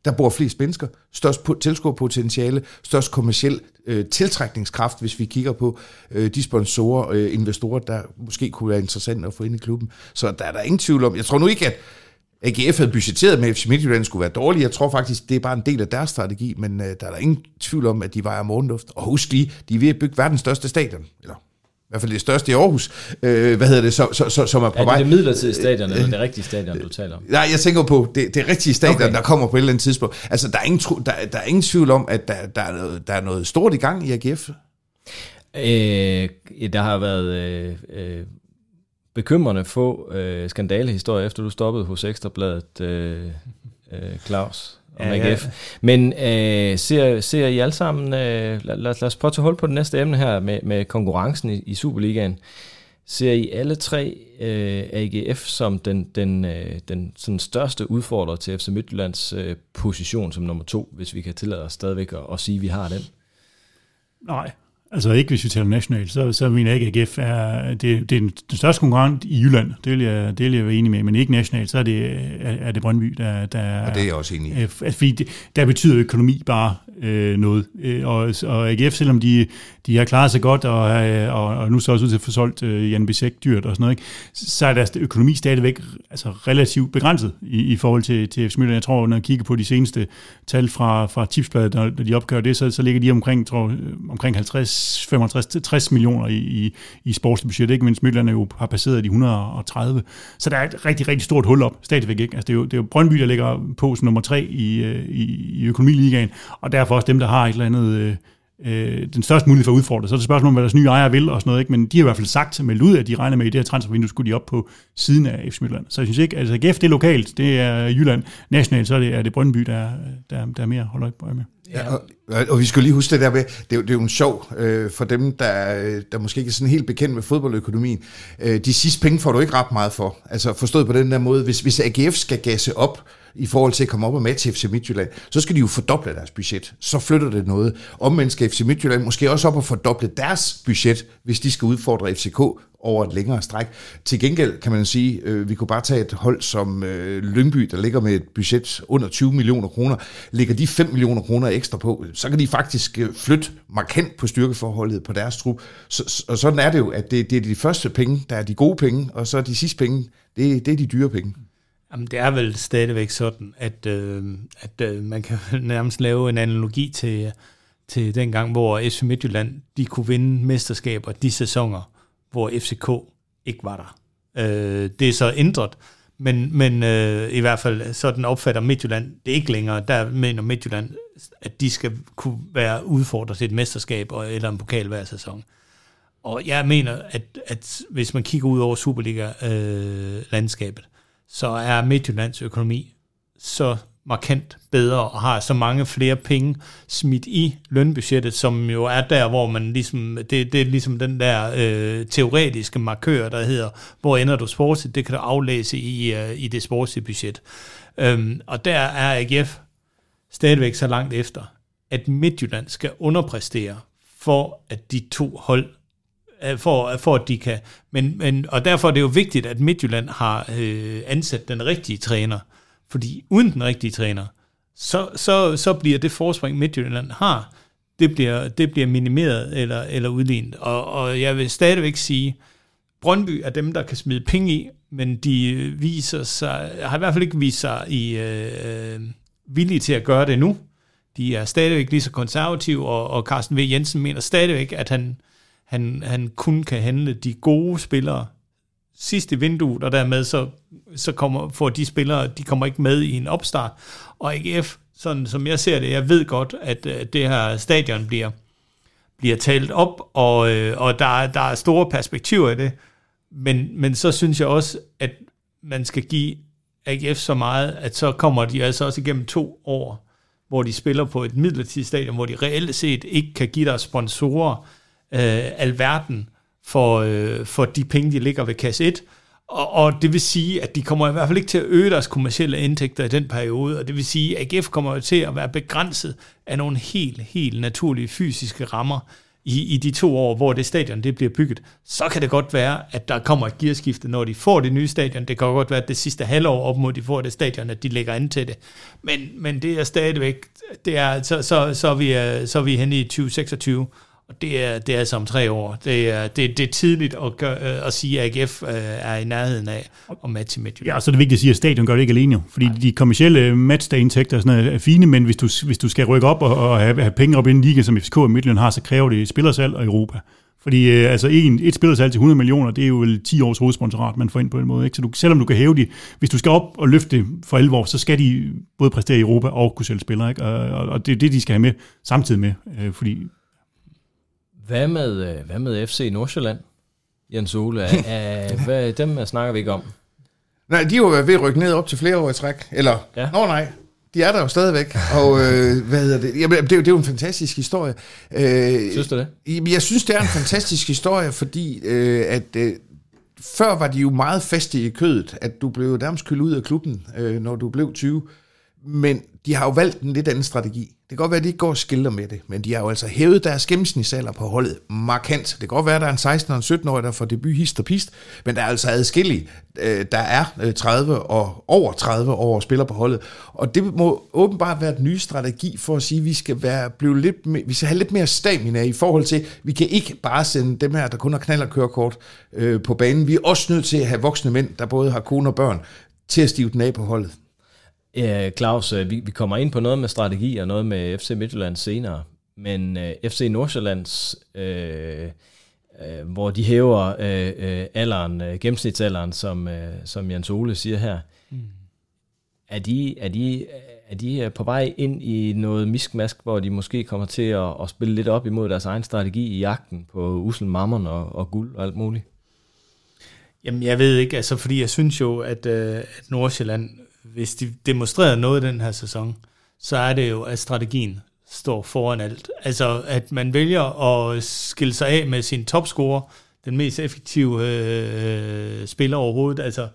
Der bor flest mennesker, størst tilskuerpotentiale, størst kommersiel øh, tiltrækningskraft, hvis vi kigger på øh, de sponsorer og øh, investorer, der måske kunne være interessante at få ind i klubben. Så der er der ingen tvivl om. Jeg tror nu ikke, at AGF havde budgetteret med, at FC Midtjylland skulle være dårlig. Jeg tror faktisk, det er bare en del af deres strategi, men øh, der er der ingen tvivl om, at de vejer morgenluft. Og husk lige, de er ved at bygge verdens største stadion. Eller i hvert fald det største i Aarhus, øh, hvad hedder det, så, så, så, som er på vej. Er det det midlertidige stadion, eller det rigtige stadion, du taler om? Nej, jeg tænker på det, det rigtige stadion, okay. der kommer på et eller andet tidspunkt. Altså, der er ingen, tro, der, der er ingen tvivl om, at der, der, er noget, der er noget stort i gang i AGF. Øh, der har været øh, øh, bekymrende få øh, skandalehistorier, efter du stoppede hos Ekstrabladet, øh, øh, Claus om ja, AGF. Ja. Men øh, ser, ser I alle sammen, øh, lad, lad os prøve at holde på det næste emne her med, med konkurrencen i, i Superligaen. Ser I alle tre øh, AGF som den, den, øh, den sådan største udfordrer til FC Midtjyllands øh, position som nummer to, hvis vi kan tillade os stadigvæk at, at sige, at vi har den? Nej, Altså ikke hvis vi taler nationalt, så, så mener jeg ikke, at AGF er, det, det er den, største konkurrent i Jylland. Det vil, jeg, det vil jeg være enig med, men ikke nationalt, så er det, er, er det Brøndby, der, der Og det er jeg også enig i. Øh, fordi det, der betyder økonomi bare øh, noget. Øh, og, og AGF, selvom de, de har klaret sig godt, og, øh, og, og nu så også ud til at få solgt øh, Jan Bissek dyrt og sådan noget, ikke? så er deres økonomi stadigvæk altså, relativt begrænset i, i forhold til, til FC Midtjylland. Jeg tror, når jeg kigger på de seneste tal fra, fra Tipsbladet, når, når de opgør det, så, så ligger de omkring, tror, omkring 50, 55-60 millioner i, i, i sportsbudget, ikke mindst Midtland jo har passeret de 130. Så der er et rigtig, rigtig stort hul op, stadigvæk ikke. Altså, det, er jo, det er jo Brøndby, der ligger på som nummer tre i, øh, i, i økonomiligaen, og derfor også dem, der har et eller andet... Øh, øh, den største mulighed for at udfordre. Så er det spørgsmål om, hvad deres nye ejere vil og sådan noget, ikke? men de har i hvert fald sagt, med ud, at de regner med, at i det her transfervindue skulle de op på siden af FC Midtjylland. Så jeg synes ikke, altså GF det er lokalt, det er Jylland. Nationalt, så er det, er det Brøndby, der, der, der er mere holder øje med. Ja, og, og vi skal lige huske det der med, det er jo, det er jo en sjov øh, for dem, der, der måske ikke er sådan helt bekendt med fodboldøkonomien. Øh, de sidste penge får du ikke ret meget for. Altså forstået på den der måde, hvis, hvis AGF skal gasse op, i forhold til at komme op og matche FC Midtjylland, så skal de jo fordoble deres budget. Så flytter det noget. Omvendt skal FC Midtjylland måske også op og fordoble deres budget, hvis de skal udfordre FCK over et længere stræk. Til gengæld kan man sige, øh, vi kunne bare tage et hold som øh, Lyngby, der ligger med et budget under 20 millioner kroner. Ligger de 5 millioner kroner ekstra på, så kan de faktisk øh, flytte markant på styrkeforholdet på deres trup. Så, og sådan er det jo, at det, det er de første penge, der er de gode penge, og så de sidste penge, det, det er de dyre penge. Jamen, det er vel stadigvæk sådan, at, øh, at øh, man kan nærmest lave en analogi til, til den gang, hvor FC Midtjylland de kunne vinde mesterskaber de sæsoner, hvor FCK ikke var der. Øh, det er så ændret, men, men øh, i hvert fald sådan opfatter Midtjylland det ikke længere. Der mener Midtjylland, at de skal kunne være udfordret til et mesterskab og, eller en pokal hver sæson. Og jeg mener, at, at hvis man kigger ud over Superliga-landskabet, øh, så er Midtjyllands økonomi så markant bedre og har så mange flere penge smidt i lønbudgettet, som jo er der, hvor man ligesom, det, det er ligesom den der øh, teoretiske markør, der hedder, hvor ender du sportsligt, det kan du aflæse i, øh, i det sportslige budget. Øhm, og der er AGF stadigvæk så langt efter, at Midtjylland skal underpræstere for at de to hold Øh, for, øh, for at de kan. Men, men, og derfor er det jo vigtigt, at Midtjylland har øh, ansat den rigtige træner. Fordi uden den rigtige træner, så, så, så bliver det forspring, Midtjylland har, det bliver, det bliver minimeret eller, eller udlignet. Og, og jeg vil stadigvæk sige, Brøndby er dem, der kan smide penge i, men de øh, viser sig, har i hvert fald ikke vist sig i, øh, villige til at gøre det nu. De er stadigvæk lige så konservative, og, og Carsten V. Jensen mener stadigvæk, at han, han, han kun kan handle de gode spillere sidste vindue, vinduet, og dermed så, så kommer, får de spillere, de kommer ikke med i en opstart. Og AGF, sådan som jeg ser det, jeg ved godt, at, at det her stadion bliver, bliver talt op, og, øh, og der, der er store perspektiver i det, men, men så synes jeg også, at man skal give AGF så meget, at så kommer de altså også igennem to år, hvor de spiller på et midlertidigt stadion, hvor de reelt set ikke kan give deres sponsorer øh, alverden for, øh, for de penge, de ligger ved kasse 1. Og, og det vil sige, at de kommer i hvert fald ikke til at øge deres kommercielle indtægter i den periode, og det vil sige, at AGF kommer til at være begrænset af nogle helt, helt naturlige fysiske rammer i, i de to år, hvor det stadion det bliver bygget. Så kan det godt være, at der kommer et gearskifte, når de får det nye stadion. Det kan godt være, at det sidste halvår op mod de får det stadion, at de lægger an til det. Men, men det er stadigvæk, det er, så, så, så, er vi, øh, så er vi henne i 2026, og det er, det er altså om tre år. Det er, det, det er tidligt at, gøre, øh, at sige, at AGF øh, er i nærheden af at matche Midtjylland. Ja, så er det vigtigt at sige, at stadion gør det ikke alene. Fordi Nej. de kommersielle matchday-indtægter er, sådan er fine, men hvis du, hvis du skal rykke op og, og have, have penge op i en liga, som FCK og Midtjylland har, så kræver det spillersalg og Europa. Fordi øh, altså en, et spillersalg til 100 millioner, det er jo vel 10 års hovedsponsorat, man får ind på en måde. Ikke? Så du, selvom du kan hæve de, hvis du skal op og løfte det for alvor, så skal de både præstere i Europa og kunne sælge spillere. Ikke? Og, og, det er det, de skal have med samtidig med. Øh, fordi hvad med, øh, hvad med FC Nordsjælland, Jens Ole? Er, hvad, dem snakker vi ikke om. Nej, de har jo ved at rykke ned op til flere år i træk. Eller, ja. nå nej, de er der jo stadigvæk. Og øh, hvad hedder det? Jamen, det, er jo, det er jo en fantastisk historie. Øh, synes du det? Jeg synes, det er en fantastisk historie, fordi øh, at... Øh, før var de jo meget faste i kødet, at du blev nærmest kølet ud af klubben, øh, når du blev 20. Men de har jo valgt en lidt anden strategi. Det kan godt være, at de ikke går og skilder med det, men de har jo altså hævet deres gennemsnitsalder på holdet markant. Det kan godt være, at der er en 16 og en 17-årig, der får debut hist og pist, men der er altså adskillige. Øh, der er øh, 30 og over 30 år spiller på holdet, og det må åbenbart være den nye strategi for at sige, at vi skal, være, blive lidt, vi skal have lidt mere stamina i forhold til, vi kan ikke bare sende dem her, der kun har knald og kørekort øh, på banen. Vi er også nødt til at have voksne mænd, der både har kone og børn, til at stive den af på holdet. Ja, Claus, øh, vi, vi kommer ind på noget med strategi og noget med FC Midtjylland senere, men øh, FC Nordsjællands, uh, uh, hvor de hæver uh, uh, alderen, uh, gennemsnitsalderen, som, uh, som Jens Ole siger her, mm. er, de, er, de, er de på vej ind i noget miskmask, hvor de måske kommer til at, at spille lidt op imod deres egen strategi i jagten på usel mammon og, og guld og alt muligt? Jamen, jeg ved ikke, altså, fordi jeg synes jo, at, uh, at Nordsjælland hvis de demonstrerer noget den her sæson, så er det jo, at strategien står foran alt. Altså, at man vælger at skille sig af med sin topscorer, den mest effektive øh, spiller overhovedet. Altså,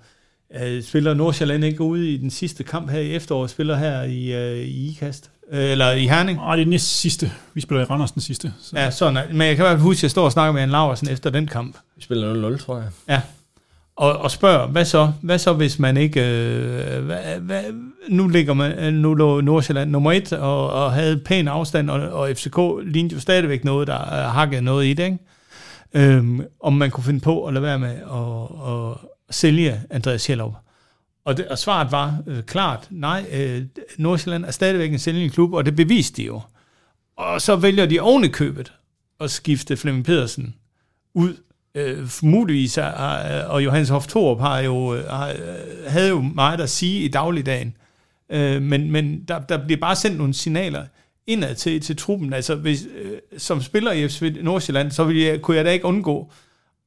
øh, spiller Nordsjælland ikke ude i den sidste kamp her i efteråret, spiller her i, øh, i IKAST, øh, eller i Herning? Nej, det er den næste sidste. Vi spiller i Randers den sidste. Så. Ja, sådan. Men jeg kan bare huske, at jeg står og snakker med en Laversen efter den kamp. Vi spiller 0-0, tror jeg. Ja, og, og spørger, hvad så? Hvad så, hvis man ikke... Øh, hvad, hvad, nu ligger man, øh, nu lå Nordsjælland nummer et, og, og havde pæn afstand, og, og FCK lignede jo stadigvæk noget, der øh, hakket noget i det, ikke? Øhm, om man kunne finde på at lade være med at, at sælge Andreas Hjellup. Og, det, og svaret var øh, klart, nej, øh, Nordsjælland er stadigvæk en sælgende klub, og det beviste de jo. Og så vælger de oven i købet at skifte Flemming Pedersen ud øh, muligvis, er, og Johannes Hoff Thorup har jo, har, havde jo meget at sige i dagligdagen, øh, men, men der, der bliver bare sendt nogle signaler indad til, til truppen. Altså, hvis, øh, som spiller i FC Nordsjælland, så ville jeg, kunne jeg da ikke undgå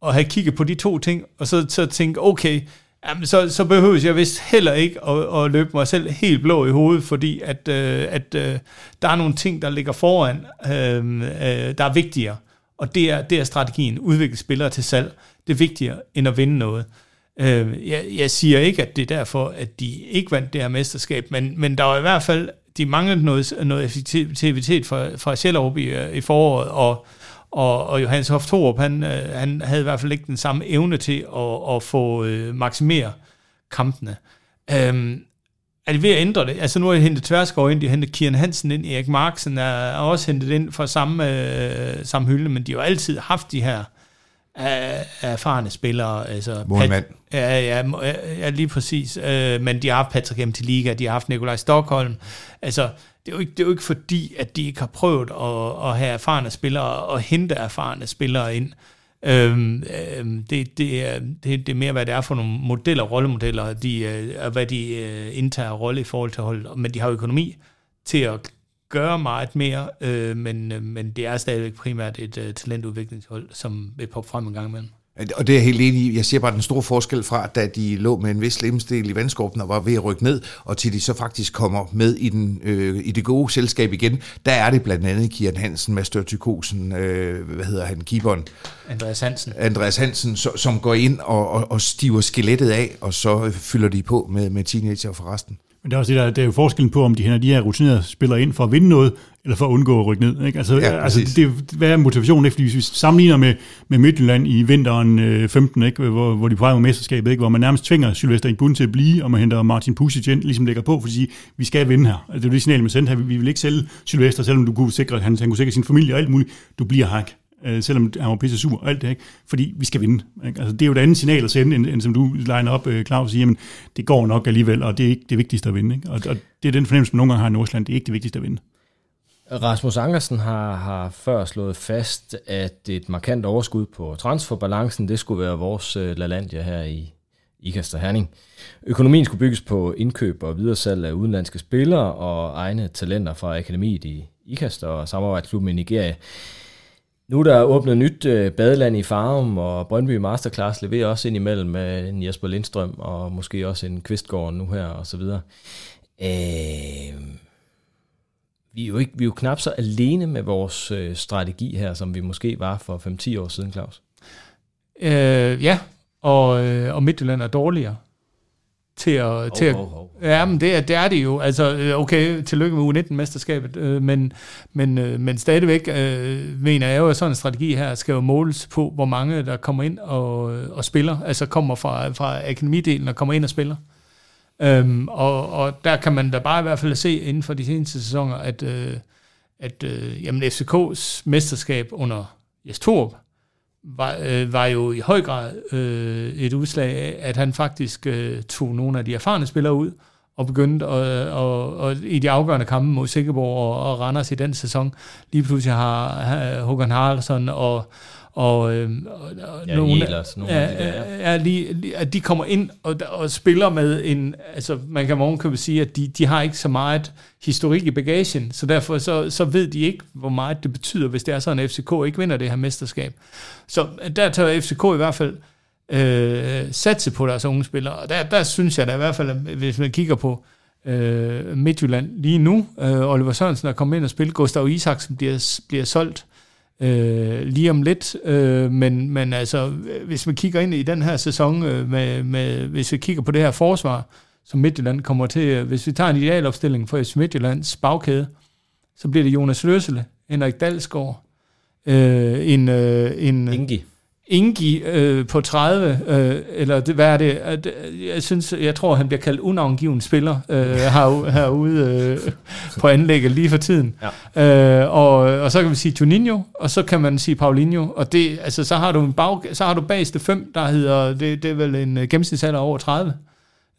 at have kigget på de to ting, og så, så tænke, okay, jamen, så, så behøves jeg vist heller ikke at, at løbe mig selv helt blå i hovedet, fordi at, øh, at øh, der er nogle ting, der ligger foran, øh, øh, der er vigtigere. Og det er, det er strategien. Udvikle spillere til salg. Det er vigtigere end at vinde noget. Øh, jeg, jeg siger ikke, at det er derfor, at de ikke vandt det her mesterskab, men, men der var i hvert fald, de manglede noget, noget effektivitet fra, fra Sjællerup i, øh, i foråret, og, og, og Johannes Hoff Thorup, han, øh, han havde i hvert fald ikke den samme evne til at, at få øh, maksimere kampene. Øhm, er de ved at ændre det? Altså nu har de hentet Tverskov ind, de har hentet Kieran Hansen ind, Erik Marksen er også hentet ind fra samme, øh, samme hylde, men de har jo altid haft de her øh, erfarne spillere. Altså, Målmand. Ja, ja, ja, lige præcis. Øh, men de har haft Patrick til Liga, de har haft Nikolaj Stockholm. Altså, det er, jo ikke, det er jo ikke fordi, at de ikke har prøvet at, at have erfarne spillere og hente erfarne spillere ind. Øhm, øhm, det, det, er, det, det er mere, hvad det er for nogle modeller, rollemodeller, de, øh, og hvad de øh, indtager rolle i forhold til holdet. Men de har økonomi til at gøre meget mere, øh, men, øh, men det er stadigvæk primært et øh, talentudviklingshold, som vil poppe frem en gang imellem. Og det er jeg helt enig i. Jeg ser bare den store forskel fra, da de lå med en vis lemstil i vandskorpen og var ved at rykke ned, og til de så faktisk kommer med i, den, øh, i det gode selskab igen. Der er det blandt andet Kian Hansen, Master Tykosen, øh, hvad hedder han, keeperen? Andreas Hansen. Andreas Hansen, så, som går ind og, og, og stiver skelettet af, og så fylder de på med, med teenager for resten. Men det er også det, der, der er jo forskellen på, om de henter de her rutinerede spillere ind for at vinde noget, eller for at undgå at rykke ned. Ikke? Altså, ja, altså det, hvad er motivationen? Ikke? Fordi hvis vi sammenligner med, med Midtjylland i vinteren øh, 15, ikke? Hvor, hvor de på med mesterskabet, ikke? hvor man nærmest tvinger Sylvester Bund til at blive, og man henter Martin Pusic ind, ligesom lægger på, fordi vi skal vinde her. Altså, det er det signal, man sendte her. Vi vil ikke sælge Sylvester, selvom du kunne sikre, han, han kunne sikre sin familie og alt muligt. Du bliver hak øh, selvom han var pisse sur og alt det, ikke? fordi vi skal vinde. Ikke? Altså, det er jo et andet signal at sende, end, end som du legner op, øh, Claus, siger, men det går nok alligevel, og det er ikke det vigtigste at vinde. Ikke? Og, og det er den fornemmelse, man nogle gange har i Nordsjælland, det er ikke det vigtigste at vinde. Rasmus Ankersen har, har før slået fast, at et markant overskud på transferbalancen, det skulle være vores øh, LaLandia her i Ikaster Herning. Økonomien skulle bygges på indkøb og videresalg af udenlandske spillere og egne talenter fra akademiet i Ikaster og samarbejdsklubben i Nigeria. Nu er der åbnet nyt øh, badeland i Farum, og Brøndby Masterclass leverer også ind imellem med en Jesper Lindstrøm, og måske også en Kvistgård nu her, og så videre. Øh, vi, er jo ikke, vi er jo knap så alene med vores øh, strategi her, som vi måske var for 5-10 år siden, Claus. Øh, ja, og, øh, og Midtjylland er dårligere. til at... til at hov, hov. Ja, men det er, det er det jo. Altså, øh, okay, tillykke med U19-mesterskabet, øh, men, men, øh, men stadigvæk øh, mener jeg jo, at sådan en strategi her skal jo måles på, hvor mange der kommer ind og, og spiller, altså kommer fra, fra akademidelen og kommer ind og spiller. Øhm, og, og der kan man da bare i hvert fald se inden for de seneste sæsoner, at, øh, at øh, jamen FCK's mesterskab under Jes Torp var, øh, var jo i høj grad øh, et udslag af, at han faktisk øh, tog nogle af de erfarne spillere ud, og begyndte at, øh, og, og i de afgørende kampe mod Sikkeborg og, og Randers i den sæson, lige pludselig har, har Håkan Haraldsson og, og, øh, og Ja, nogle, Jelers, nogle af de der, ja. lige, lige, at de kommer ind og, og spiller med en, altså man kan ovenkøbet sige, at de, de har ikke så meget historik i bagagen, så derfor så, så ved de ikke, hvor meget det betyder, hvis det er sådan, at FCK ikke vinder det her mesterskab. Så der tager FCK i hvert fald øh, satse på deres unge spillere, og der, der synes jeg da i hvert fald, at hvis man kigger på øh, Midtjylland lige nu, øh, Oliver Sørensen er kommet ind og spille, Gustav Isaksen bliver, bliver solgt, øh, Øh, lige om lidt. Øh, men, men altså, hvis vi kigger ind i den her sæson, øh, med, med, hvis vi kigger på det her forsvar, som Midtjylland kommer til, øh, hvis vi tager en idealopstilling for FC Midtjyllands bagkæde, så bliver det Jonas Løsele, Henrik Dalsgaard, øh, en, øh, en Ingi. Ingi øh, på 30, øh, eller det, hvad er det? Øh, Jeg synes, jeg tror, han bliver kaldt unavngiven spiller øh, herude, herude øh, på anlægget lige for tiden. Ja. Øh, og, og så kan vi sige Juninho, og så kan man sige Paulinho, og det, altså, så har du en bag, så har du bagste fem, der hedder, det, det er vel en øh, gennemsnitsalder over 30.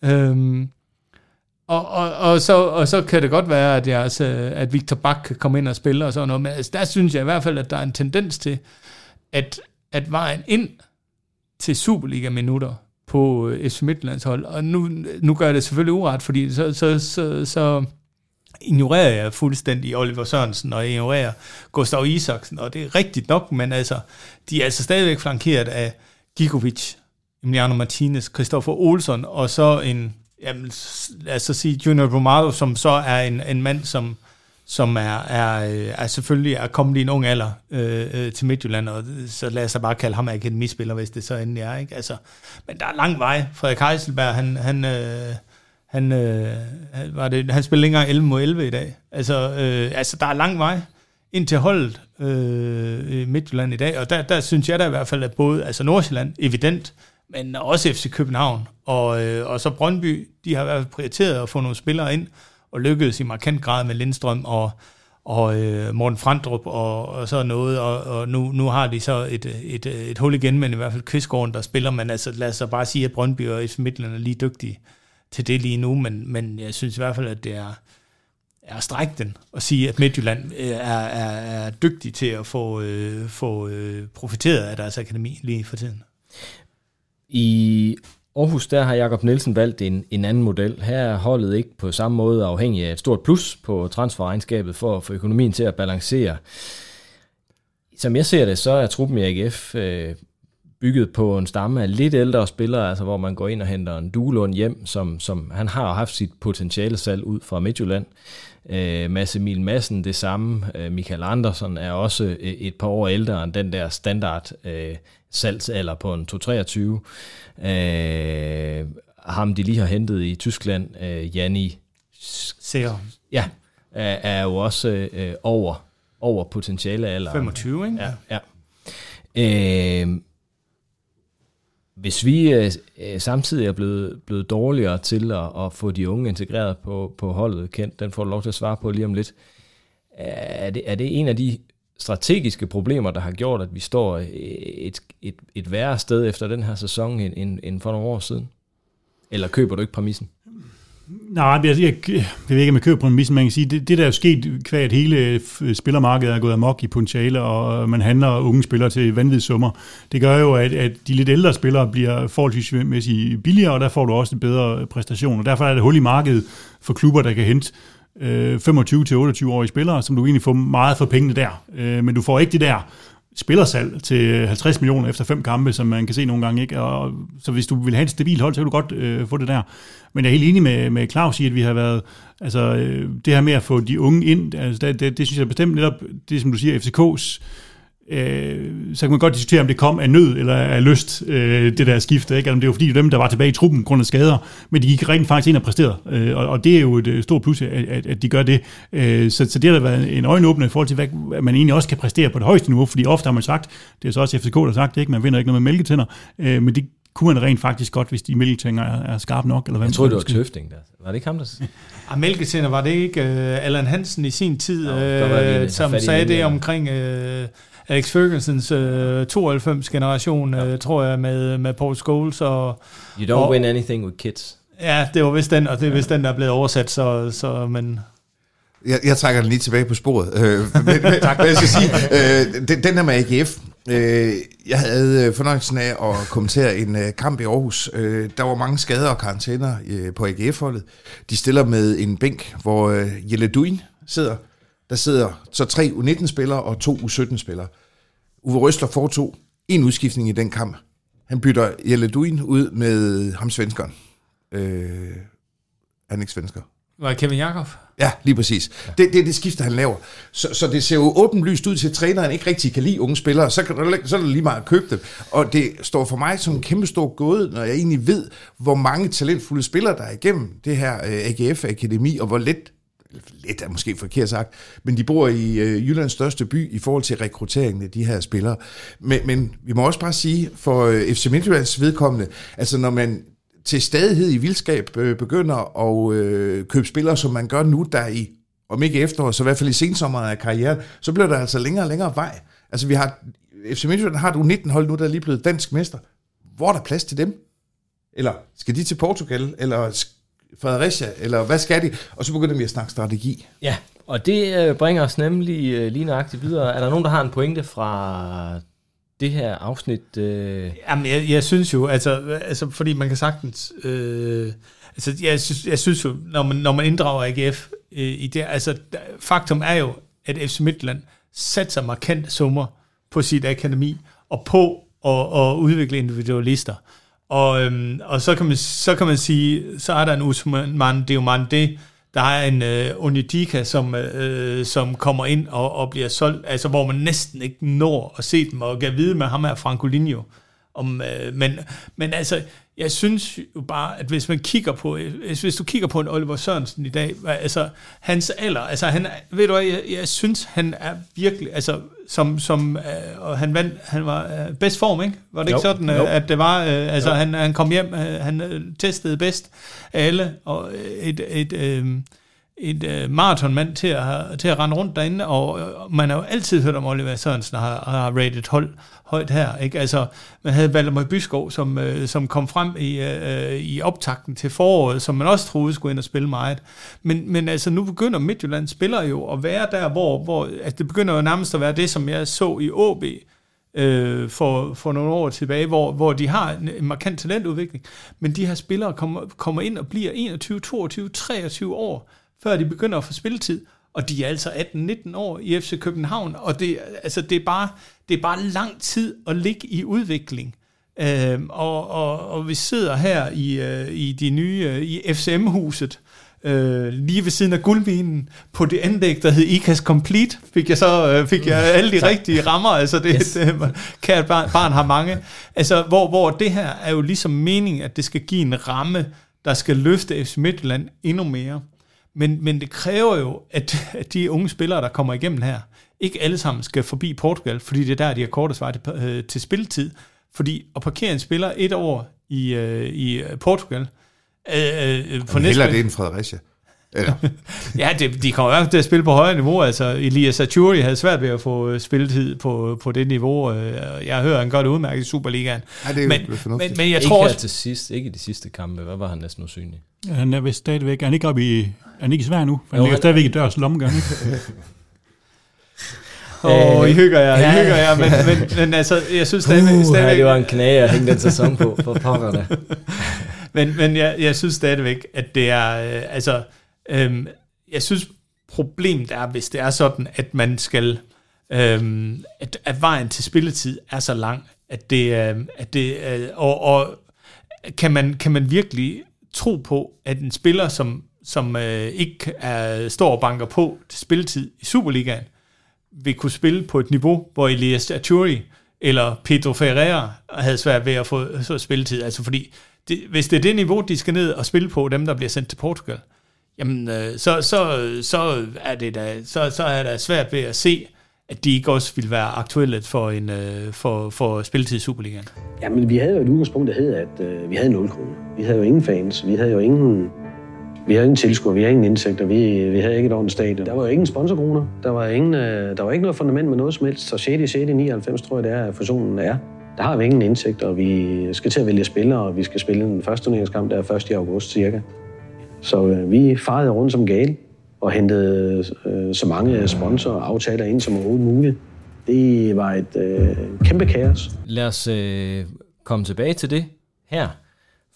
Øhm, og, og, og, så, og så kan det godt være, at, jeg, altså, at Victor Bak kan komme ind og spille og sådan noget, men altså, der synes jeg i hvert fald, at der er en tendens til, at, at vejen ind til Superliga-minutter på øh, FC Midtjyllands hold, og nu, nu gør jeg det selvfølgelig uret, fordi så, så, så, så ignorerer jeg fuldstændig Oliver Sørensen, og ignorerer Gustav Isaksen, og det er rigtigt nok, men altså, de er altså stadigvæk flankeret af Gigovic, Emiliano Martinez, Christoffer Olsson, og så en, jamen, lad os så sige Junior Romano, som så er en, en mand, som, som er, er, øh, er selvfølgelig er kommet i en ung alder øh, øh, til Midtjylland, og så lad os bare kalde ham akademispiller, hvis det så endelig er. Ikke? Altså, men der er lang vej. Frederik Heiselberg, han, han, øh, han, øh, var det, han spiller ikke engang 11 mod 11 i dag. Altså, øh, altså der er lang vej ind til holdet øh, i Midtjylland i dag, og der, der synes jeg da i hvert fald, at både altså Nordsjælland, evident, men også FC København og, øh, og så Brøndby, de har i hvert fald prioriteret at få nogle spillere ind, og lykkedes i markant grad med Lindstrøm og, og øh, Morten Frandrup og, og så noget, og, og nu, nu har de så et, et, et hul igen, men i hvert fald Kvistgården, der spiller, men altså lad os så bare sige, at Brøndby og FC Midtland er lige dygtige til det lige nu, men, men jeg synes i hvert fald, at det er, er at strække den og sige, at Midtjylland øh, er, er, er dygtig til at få, øh, få øh, profiteret af deres akademi lige for tiden. I Aarhus, der har Jakob Nielsen valgt en, en anden model. Her er holdet ikke på samme måde afhængig af et stort plus på transferregnskabet for at få økonomien til at balancere. Som jeg ser det, så er truppen i AGF øh, bygget på en stamme af lidt ældre spillere, altså hvor man går ind og henter en Duelund hjem, som, som han har haft sit potentiale salg ud fra Midtjylland. Øh, Mads Emil Madsen det samme. Øh, Michael Andersen er også øh, et par år ældre end den der standard øh, salgsalder på en 223. Øh, ham de lige har hentet i Tyskland, øh, Janni Ser ja, er, er jo også øh, over, over potentiale alder. 25, ikke? Ja, ja. Øh, hvis vi øh, øh, samtidig er blevet, blevet dårligere til at, at få de unge integreret på, på holdet, kendt, den får du lov til at svare på lige om lidt. Er det, er det en af de strategiske problemer, der har gjort, at vi står øh, et, et, et værre sted efter den her sæson end, end, end for nogle år siden? Eller køber du ikke præmissen? Nej, jeg, jeg, jeg, ved ikke, om jeg køber på men missen, man kan sige, det, det der er jo sket kvad, at hele øh, spillermarkedet er gået amok i potentiale, og man handler unge spillere til vanvittige summer. Det gør jo, at, at de lidt ældre spillere bliver forholdsvis billigere, og der får du også en bedre præstation, og derfor er det hul i markedet for klubber, der kan hente øh, 25-28-årige spillere, som du egentlig får meget for pengene der. Øh, men du får ikke det der spillersalg til 50 millioner efter fem kampe, som man kan se nogle gange. Ikke? Og, så hvis du vil have et stabilt hold, så kan du godt øh, få det der. Men jeg er helt enig med, med Claus i, at vi har været, altså øh, det her med at få de unge ind, altså det, det, det synes jeg bestemt netop, det som du siger, FCK's øh, så kan man godt diskutere, om det kom af nød eller af lyst, øh, det der skifte, ikke? Eller om det var fordi, det var dem, der var tilbage i truppen grund af skader, men de gik rent faktisk ind og præsterede, øh, og, og det er jo et øh, stort plus, at, at, at de gør det. Øh, så, så det har da været en øjenåbner i forhold til, hvad at man egentlig også kan præstere på det højeste niveau, fordi ofte har man sagt, det er så også FCK, der har sagt det, ikke? man vinder ikke noget med mælketænder, øh, men det kunne man rent faktisk godt, hvis de mælketænger er, er skarpe nok. Eller hvad Jeg man troede, det var skal- Tøfting der. Var det ikke ham, der... Ah, Mælketænder, var det ikke uh, Allan Hansen i sin tid, uh, lidt som sagde det omkring uh, Alex Fergusons uh, 92-generation, ja. uh, tror jeg, med, med Paul Scholes og You don't Og- win anything with kids. Ja, det var vist den, og det er vist den, der er blevet oversat, så, så men... Jeg, jeg trækker den lige tilbage på sporet. Øh, men, men, tak. Men jeg skal sige, øh, den, den der med AGF, øh, jeg havde øh, fornøjelsen af at kommentere en øh, kamp i Aarhus. Øh, der var mange skader og karantæner øh, på AGF-holdet. De stiller med en bænk, hvor øh, Jelle Duin sidder. Der sidder så tre U19-spillere og to U17-spillere. Uwe Røsler foretog en udskiftning i den kamp. Han bytter Jelle Duin ud med ham svenskeren. Øh, han er ikke svensker. Var det Kevin Jakob? Ja, lige præcis. Det, det er det skifte, han laver. Så, så det ser jo åbenlyst ud til, at træneren ikke rigtig kan lide unge spillere. Så, kan du, så er det lige meget at købe dem. Og det står for mig som en kæmpe stor gåde, når jeg egentlig ved, hvor mange talentfulde spillere, der er igennem det her øh, AGF-akademi, og hvor let lidt er måske forkert sagt, men de bor i øh, Jyllands største by i forhold til rekrutteringen af de her spillere. Men, men vi må også bare sige, for øh, FC Midtjyllands vedkommende, altså når man til stadighed i vildskab øh, begynder at øh, købe spillere, som man gør nu, der i, om ikke efteråret, så i hvert fald i sensommeren af karrieren, så bliver der altså længere og længere vej. Altså vi har, FC Midtjylland har du 19 hold nu, der er lige blevet dansk mester. Hvor er der plads til dem? Eller skal de til Portugal? Eller Fredericia? Eller hvad skal de? Og så begynder vi at snakke strategi. Ja, og det øh, bringer os nemlig øh, lige nøjagtigt videre. Er der nogen, der har en pointe fra det her afsnit? Øh, Jamen, jeg, jeg synes jo, altså, altså fordi man kan sagtens... Øh, altså, jeg synes, jeg synes jo, når man, når man inddrager AGF øh, i det, altså, faktum er jo, at FC Midtjylland satser markante summer på sit akademi, og på at, at udvikle individualister. Og, øhm, og så, kan man, så kan man sige, så er der en Usman Diomande, der er en øh, Onidika, som, øh, som kommer ind og, og bliver solgt, altså hvor man næsten ikke når at se dem, og kan vide med ham her Francolinho. Om, øh, men, men altså, jeg synes jo bare, at hvis man kigger på, hvis, hvis du kigger på en Oliver Sørensen i dag, altså hans alder, altså han, ved du hvad, jeg, jeg synes, han er virkelig, altså som, som øh, og han vandt, han var øh, bedst form, ikke? Var det Jo, ikke sådan, jo. øh, at det var, øh, altså Jo. han, han kom hjem, øh, han øh, testede bedst af alle, og et, et, øh, et øh, maratonmand til at, til at rende rundt derinde, og øh, man har jo altid hørt om Oliver Sørensen har, har rated hold højt her, ikke? Altså, man havde Valdemar Byskov, som, øh, som kom frem i, øh, øh, i optakten til foråret, som man også troede skulle ind og spille meget. Men, men altså, nu begynder Midtjylland spiller jo at være der, hvor, hvor altså, det begynder jo nærmest at være det, som jeg så i AB, øh, for, for nogle år tilbage, hvor, hvor de har en, markant talentudvikling, men de her spillere kommer, kommer ind og bliver 21, 22, 23 år, før de begynder at få spilletid, og de er altså 18-19 år i FC København, og det, altså, det, er bare, det er bare lang tid at ligge i udvikling. Øhm, og, og, og vi sidder her i, øh, i de nye, øh, i FCM-huset, øh, lige ved siden af guldminen, på det anlæg, der hed ICAS Complete, fik jeg så øh, fik jeg alle de rigtige rammer, altså det, Yes. yes. det kært barn, barn har mange, altså hvor, hvor det her er jo ligesom meningen, at det skal give en ramme, der skal løfte FC Midtjylland endnu mere. Men, men det kræver jo, at, at de unge spillere, der kommer igennem her, ikke alle sammen skal forbi Portugal, fordi det er der, de har kortest vej til, øh, til spilletid. Fordi at parkere en spiller et år i, øh, i Portugal, øh, øh, på For næste Heller det end Fredericia. Eller, Ja, det, de kommer i hvert fald til at spille på højere niveau. Altså, Elias Aturi havde svært ved at få øh, spilletid på, på det niveau. øh, Jeg hører, han gør det udmærket i Superligaen. ja, det er Men, men, men, jeg ikke tror også... til sidst, ikke i de sidste kampe. Hvad var han næsten usynlig? Han er vist stadigvæk, er han ikke oppe i, er han ikke i Sverige nu? Han Jo, ligger han- stadigvæk i dørs lomme, gør han ikke? Åh, oh, I hygger jer, Ja. I hygger jer. Men, men, men altså, jeg synes stadigvæk... Uh, stadigvæk det var en knage at hænge den sæson på, for pokker da. Men, men jeg, jeg synes stadigvæk, at det er... Øh, altså, øhm, jeg synes, problemet er, hvis det er sådan, at man skal... Øhm, at, at vejen til spilletid er så lang, at det... øhm, at det øh, og, og kan, man, kan man virkelig tro på, at en spiller, som, som øh, ikke er, står og banker på til spilletid i Superligaen, vil kunne spille på et niveau, hvor Elias Aturi eller Pedro Ferreira havde svært ved at få så spilletid. Altså fordi, det, hvis det er det niveau, de skal ned og spille på, dem der bliver sendt til Portugal, jamen øh, så, så, så, er det da, så, så er det svært ved at se, at de ikke også vil være aktuelle for, en, øh, for, for spilletid i Superligaen. Jamen, vi havde jo et udgangspunkt, der hed, at øh, vi havde 0 kroner. Vi havde jo ingen fans, vi havde jo ingen, vi havde ingen tilskuer, vi havde ingen indsigter, vi, vi havde ikke et ordentligt stadion. Der var jo ingen sponsorkroner, der var, ingen, øh, der var ikke noget fundament med noget som helst, så 6. 6. 99 tror jeg, det er, at fusionen er. Der har vi ingen indsigter, og vi skal til at vælge spillere, og vi skal spille den første turneringskamp, der er 1. august cirka. Så øh, vi farede rundt som gale og hentede øh, så mange sponsorer og aftaler ind som overhovedet muligt. Det var et øh, kæmpe kaos. Lad os øh, komme tilbage til det her,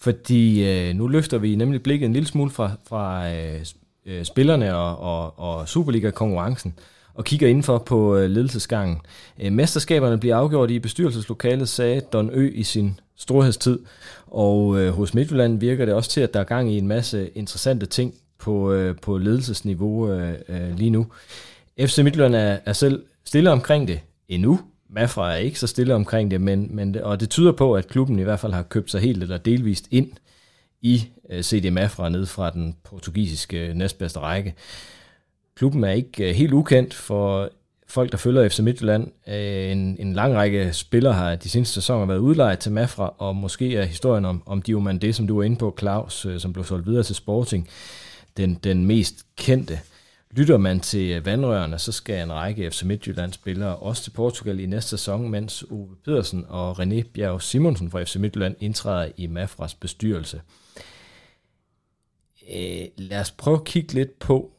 fordi øh, nu løfter vi nemlig blikket en lille smule fra, fra øh, øh spillerne og, og, og Superliga-konkurrencen og kigger indenfor på øh, ledelsesgangen. Øh, mesterskaberne bliver afgjort i bestyrelseslokalet, sagde Don Ø i sin storhedstid, og øh, hos Midtjylland virker det også til, at der er gang i en masse interessante ting på, øh, på ledelsesniveau øh, øh, lige nu. FC Midtjylland er, er selv stille omkring det endnu. Mafra er ikke så stille omkring det, men, men, og det tyder på, at klubben i hvert fald har købt sig helt eller delvist ind i øh, CD Mafra ned fra den portugisiske øh, næstbedste række. Klubben er ikke øh, helt ukendt for folk, der følger FC Midtjylland. Øh, en, en lang række spillere har de seneste sæsoner været udlejet til Mafra, og måske er historien om, om Diomande, som du var inde på, Claus, øh, som blev solgt videre til Sporting, den, den mest kendte. Lytter man til vandrørene, så skal en række FC Midtjyllands spillere også til Portugal i næste sæson, mens Ove Pedersen og René Bjerg Simonsen fra FC Midtjylland indtræder i Mafras bestyrelse. Øh, lad os prøve at kigge lidt på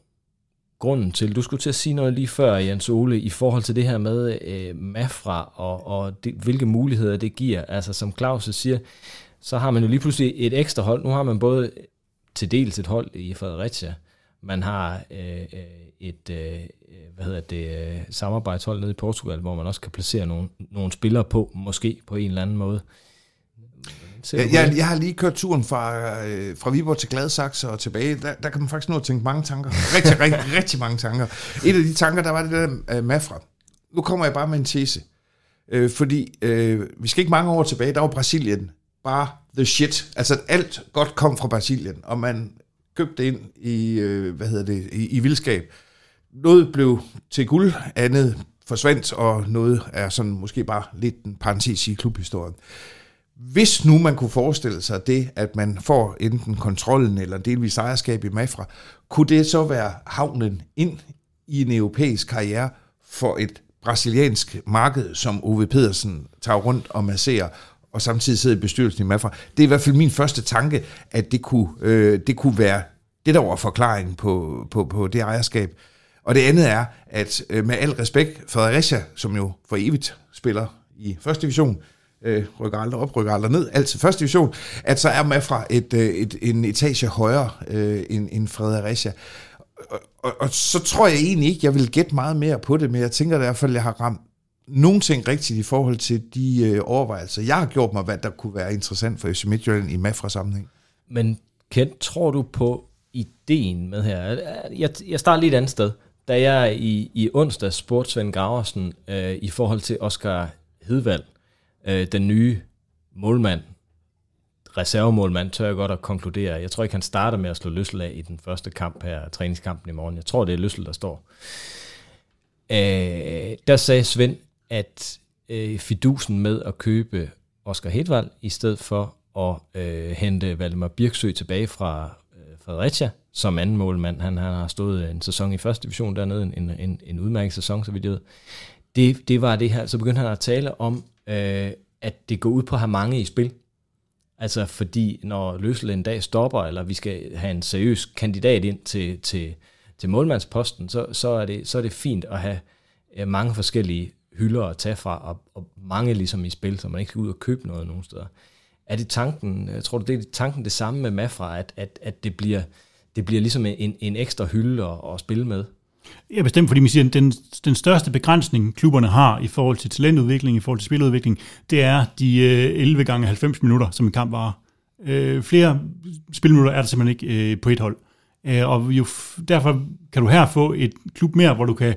grunden til. Du skulle til at sige noget lige før, Jens Ole, i forhold til det her med øh, Mafra og, og det, hvilke muligheder det giver. Altså som Claus siger, så har man jo lige pludselig et ekstra hold. Nu har man både til dels et hold i Fredericia. Man har øh, øh et øh, øh, hvad hedder det, øh, samarbejdshold nede i Portugal, hvor man også kan placere nogle, nogle spillere på, måske på en eller anden måde. Jeg, jeg, jeg har lige kørt turen fra, øh, fra Viborg til Gladsaxe og tilbage. Der, der kan man faktisk nå at tænke mange tanker. Rigtig, rigtig, rigtig mange tanker. Et af de tanker, der var det der uh, Mafra. Nu kommer jeg bare med en tese. Øh, fordi øh, vi skal ikke mange år tilbage, der var Brasilien bare the shit. Altså alt godt kom fra Brasilien, og man købte ind i, øh, hvad hedder det, i, i vildskab. Noget blev til guld, andet forsvandt, og noget er sådan måske bare lidt en parentes i klubhistorien. Hvis nu man kunne forestille sig det, at man får enten kontrollen eller delvis ejerskab i Mafra, kunne det så være havnen ind i en europæisk karriere for et brasiliansk marked, som Ove Pedersen tager rundt og masserer, og samtidig sidder i bestyrelsen i Mafra. Det er i hvert fald min første tanke, at det kunne, øh, det kunne være det, der var forklaringen på, på, på det ejerskab. Og det andet er, at øh, med al respekt, Fredericia, som jo for evigt spiller i første division, øh, Øh, rykker aldrig op, rykker aldrig ned, altid første division, at så er Mafra et, øh, et, en etage højere øh, end, end Fredericia. Og, og, og så tror jeg egentlig ikke, jeg vil gætte meget mere på det, men jeg tænker i hvert fald, at jeg har ramt nogle ting rigtigt i forhold til de øh, overvejelser, jeg har gjort mig, hvad der kunne være interessant for FC Midtjylland i Mafra-sammenhæng. Men Kent, tror du på ideen med her? Jeg, jeg starter lige et andet sted. Da jeg i, i onsdag spurgte Svend Graversen øh, i forhold til Oscar Hedvald, øh, den nye målmand, reservemålmand, tør jeg godt at konkludere. Jeg tror ikke, han starter med at slå Løssel af i den første kamp her, træningskampen i morgen. Jeg tror, det er Løssel, der står. Øh, der sagde Svend, at øh, fidusen med at købe Oscar Hedvald, i stedet for at øh, hente Valdemar Birksø tilbage fra øh, Fredericia som anden målmand. Han, han har stået øh, en sæson i første division dernede, en, en, en udmærket sæson, så vidt jeg ved. Det, det var det her, så begyndte han at tale om, øh, at det går ud på at have mange i spil. Altså fordi når Løsel en dag stopper, eller vi skal have en seriøs kandidat ind til, til, til målmandsposten, så, så, er det, så er det fint at have øh, mange forskellige hylder at tage fra, og, og mange ligesom i spil, så man ikke skal ud og købe noget nogen steder. Er det tanken, jeg tror du, det er tanken det samme med Mafra, at, at, at det, bliver, det bliver ligesom en, en ekstra hylde at, at spille med? Ja, bestemt, fordi man siger, at den, den største begrænsning, klubberne har i forhold til talentudvikling, i forhold til spiludvikling, det er de øh, 11 gange 90 minutter, som en kamp varer. Øh, flere spilminutter er der simpelthen ikke øh, på et hold. Øh, og jo, derfor kan du her få et klub mere, hvor du kan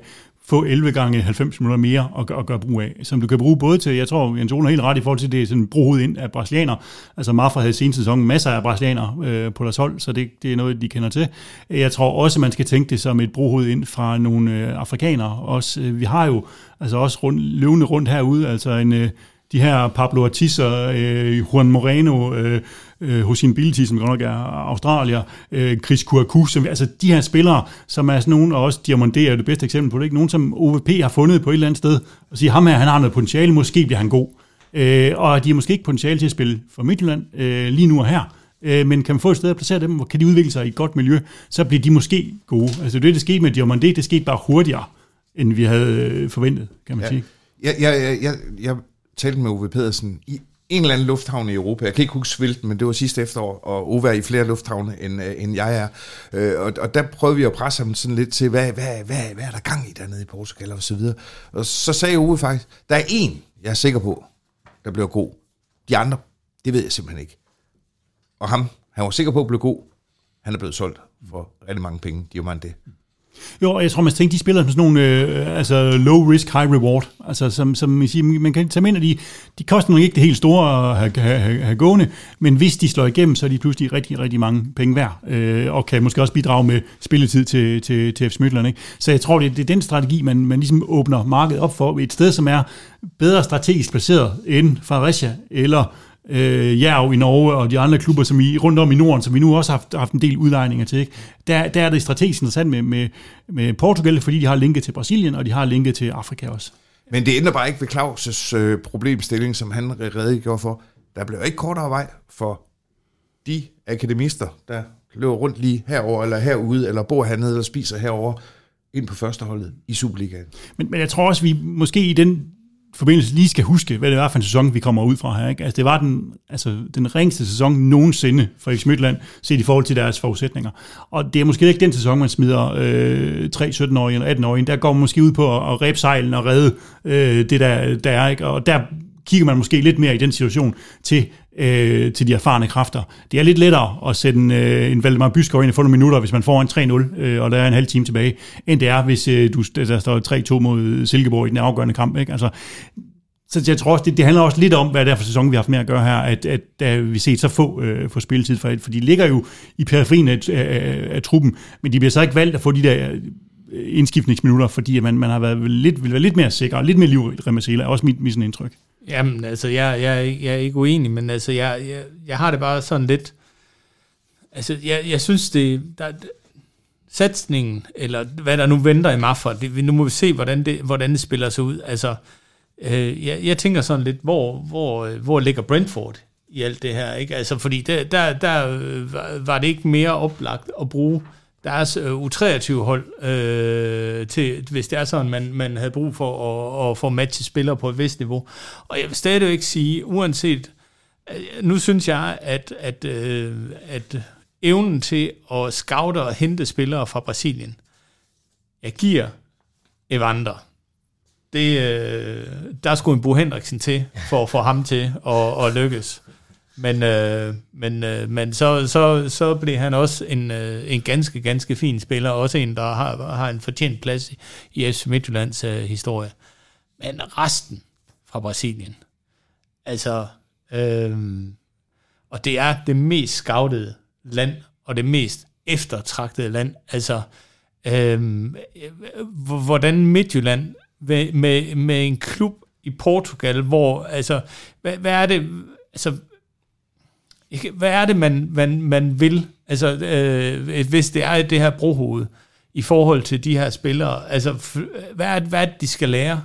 få 11 gange 90 minutter mere at, at gøre brug af, som du kan bruge både til, jeg tror, Jens Ole har helt ret i forhold til, det er sådan brohoved ind af brasilianer. Altså Mafra havde seneste sæson masser af brasilianer øh, på deres hold, så det, det er noget, de kender til. Jeg tror også, man skal tænke det som et brohoved ind fra nogle øh, afrikanere. Også, øh, vi har jo altså også rundt, løvende rundt herude, altså en... Øh, de her Pablo Ortiz og øh, Juan Moreno, øh, øh, Hossein Bilti, som godt nok er australier, øh, Chris Kouakou, som, altså de her spillere, som er sådan nogen, og også Diamondé er det bedste eksempel på det, ikke? nogen som OVP har fundet på et eller andet sted, og siger, ham her, han har noget potentiale, måske bliver han god. Øh, og de har måske ikke potentiale til at spille for Midtjylland øh, lige nu og her, øh, men kan man få et sted at placere dem, hvor kan de udvikle sig i et godt miljø, så bliver de måske gode. Altså det, der skete med Diamondé, det skete bare hurtigere, end vi havde øh, forventet, kan man ja. sige. Jeg, jeg, jeg, jeg talte med Ove Pedersen i en eller anden lufthavn i Europa. Jeg kan ikke huske hvilken, men det var sidste efterår, og Ove er i flere lufthavne, end, øh, end jeg er. Øh, og, og der prøvede vi at presse ham sådan lidt til, hvad, hvad, hvad, hvad er der gang i dernede i Portugal og så videre. Og så sagde Ove faktisk, der er en, jeg er sikker på, der bliver god. De andre, det ved jeg simpelthen ikke. Og ham, han var sikker på at blive god. Han er blevet solgt for rigtig mange penge, det. Jo, og jeg tror, man tænker, de spiller som sådan nogle øh, altså low risk, high reward. Altså, som, som man, siger, man kan tage med, at de, de koster nok ikke det helt store at have, have, have gående, men hvis de slår igennem, så er de pludselig rigtig, rigtig mange penge værd, øh, og kan måske også bidrage med spilletid til, til, til F. Midtjylland. Ikke? Så jeg tror, det, det er den strategi, man, man ligesom åbner markedet op for, et sted, som er bedre strategisk placeret end Fredericia eller øh, Jerv i Norge og de andre klubber som i, rundt om i Norden, som vi nu også har haft, haft en del udlejninger til. Ikke? Der, der er det strategisk interessant med, med, med Portugal, fordi de har linket til Brasilien, og de har linket til Afrika også. Men det ændrer bare ikke ved Claus' øh, problemstilling, som han redegjorde for. Der bliver ikke kortere vej for de akademister, der løber rundt lige herover eller herude, eller bor hernede og spiser herover ind på førsteholdet i Superligaen. Men, men jeg tror også, vi måske i den forbindelse lige skal huske, hvad det var for en sæson, vi kommer ud fra her. Ikke? Altså, det var den, altså, den ringeste sæson nogensinde for FC Midtland, set i forhold til deres forudsætninger. Og det er måske ikke den sæson, man smider øh, 3 17-årige eller 18-årige. Der går man måske ud på at, at ræbe sejlen og redde øh, det, der, der er. Ikke? Og der kigger man måske lidt mere i den situation til, øh, til de erfarne kræfter. Det er lidt lettere at sætte en, øh, en Valdemar Byskov ind og få nogle minutter, hvis man får en 3-0, øh, og der er en halv time tilbage, end det er, hvis øh, du, altså, der står 3-2 mod Silkeborg i den afgørende kamp. Ikke? Altså, så jeg tror også, det, det handler også lidt om, hvad det er for sæson, vi har haft med at gøre her, at, at at vi set så få øh, få spilletid for, for de ligger jo i periferien af, af, af, truppen, men de bliver så ikke valgt at få de der øh, indskiftningsminutter, fordi man, man har været lidt, vil være lidt mere sikker og lidt mere liv Remasela, er også mit, mit sådan indtryk. Jamen, altså, jeg, jeg, jeg er ikke uenig, men altså, jeg, jeg, jeg har det bare sådan lidt... Altså, jeg, jeg synes, det... Der, satsningen, eller hvad der nu venter i Mafra, det, nu må vi se, hvordan det, hvordan det spiller sig ud. Altså, øh, jeg, jeg tænker sådan lidt, hvor, hvor, øh, hvor ligger Brentford i alt det her? Ikke? Altså, fordi der, der, der øh, var det ikke mere oplagt at bruge deres øh, U23-hold, øh, til, hvis det er sådan, man, man havde brug for at, at få matchet spillere på et vist niveau. Og jeg vil stadigvæk sige, uanset, øh, nu synes jeg, at, at, øh, at evnen til at scoute og hente spillere fra Brasilien, jeg giver Evander. Det, øh, der skulle en Bo Henriksen til, for at få ham til at, at lykkes. Men, øh, men, øh, men så, så, så blev han også en, øh, en ganske, ganske fin spiller, også en, der har, har en fortjent plads i, FC Midtjyllands øh, historie. Men resten fra Brasilien, altså, øh, og det er det mest scoutede land, og det mest eftertragtede land, altså, øh, hvordan Midtjylland med, med, med en klub i Portugal, hvor, altså, hvad, hvad er det, altså, hvad er det, man, man, man vil, altså, øh, hvis det er det her brohoved, i forhold til de her spillere, altså, hvad er, hvad er det, de skal lære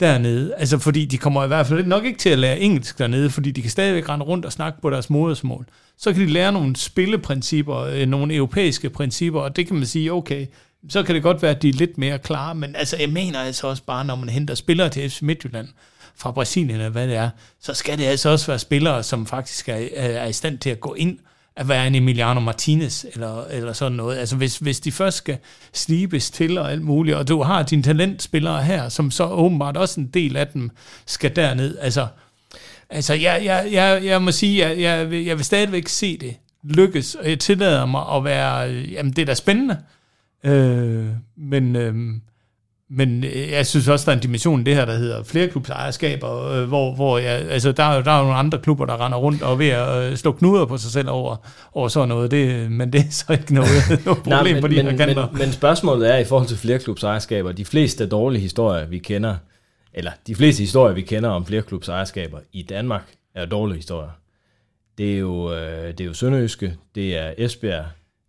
dernede? Altså, fordi de kommer i hvert fald nok ikke til at lære engelsk dernede, fordi de kan stadigvæk rende rundt og snakke på deres modersmål. Så kan de lære nogle spilleprincipper, øh, nogle europæiske principper, og det kan man sige, okay, så kan det godt være, at de er lidt mere klare, men altså, jeg mener altså også bare, når man henter spillere til FC Midtjylland, fra Brasilien, eller hvad det er, så skal det altså også være spillere, som faktisk er, er i stand til at gå ind at være en Emiliano Martinez, eller, eller sådan noget. Altså hvis, hvis de først skal slibes til og alt muligt, og du har dine talentspillere her, som så åbenbart også en del af dem skal derned. Altså, altså jeg, jeg, jeg, jeg må sige, jeg, jeg, jeg vil stadigvæk se det lykkes, og jeg tillader mig at være, jamen det er da spændende, øh, men, øh, men øh, jeg synes også, der er en dimension i det her, der hedder flerklubsejerskaber, øh, hvor, hvor jeg, altså, der, er, der er jo nogle andre klubber, der render rundt og er ved at øh, slå knuder på sig selv over, over sådan noget, det, men det er så ikke noget, noget problem Nej, men, på de men, men, men spørgsmålet er i forhold til flerklubsejerskaber, de fleste dårlige historier, vi kender, eller de fleste historier, vi kender om flerklubsejerskaber i Danmark, er dårlige historier. Det er jo, øh, det er jo Sønderjyske, det er Esbjerg,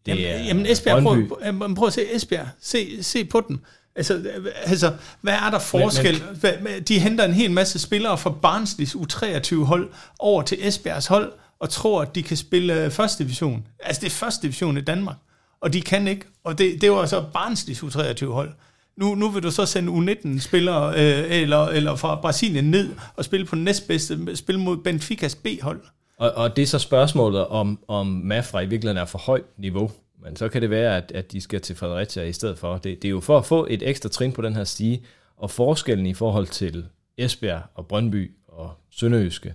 det jamen, er jamen Esbjerg, Brøndby. prøv, jamen, prøv at se Esbjerg. Se, se på dem. Altså, altså, hvad er der forskel? Men, men, de henter en hel masse spillere fra Barnsleys U23-hold over til Esbjergs hold, og tror, at de kan spille øh, første division. Altså, det er første division i Danmark, og de kan ikke. Og det, det var så Barnsleys U23-hold. Nu, nu vil du så sende U19-spillere øh, eller, eller fra Brasilien ned og spille på den næstbedste, spille mod Benficas B-hold. Og, og det er så spørgsmålet, om, om Mafra i virkeligheden er for højt niveau. Men så kan det være, at, at de skal til Fredericia i stedet for. Det, det er jo for at få et ekstra trin på den her stige, og forskellen i forhold til Esbjerg og Brøndby og Sønderjyske,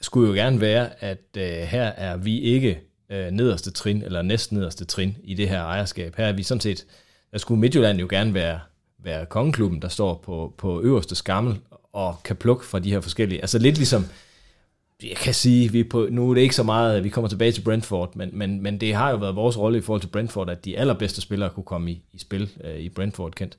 skulle jo gerne være, at øh, her er vi ikke øh, nederste trin, eller næst nederste trin i det her ejerskab. Her er vi sådan set, der skulle Midtjylland jo gerne være, være kongeklubben, der står på, på øverste skammel, og kan plukke fra de her forskellige. Altså lidt ligesom, jeg kan sige, vi er på, nu er det ikke så meget, at vi kommer tilbage til Brentford, men, men, men det har jo været vores rolle i forhold til Brentford, at de allerbedste spillere kunne komme i, i spil øh, i Brentford, kendt.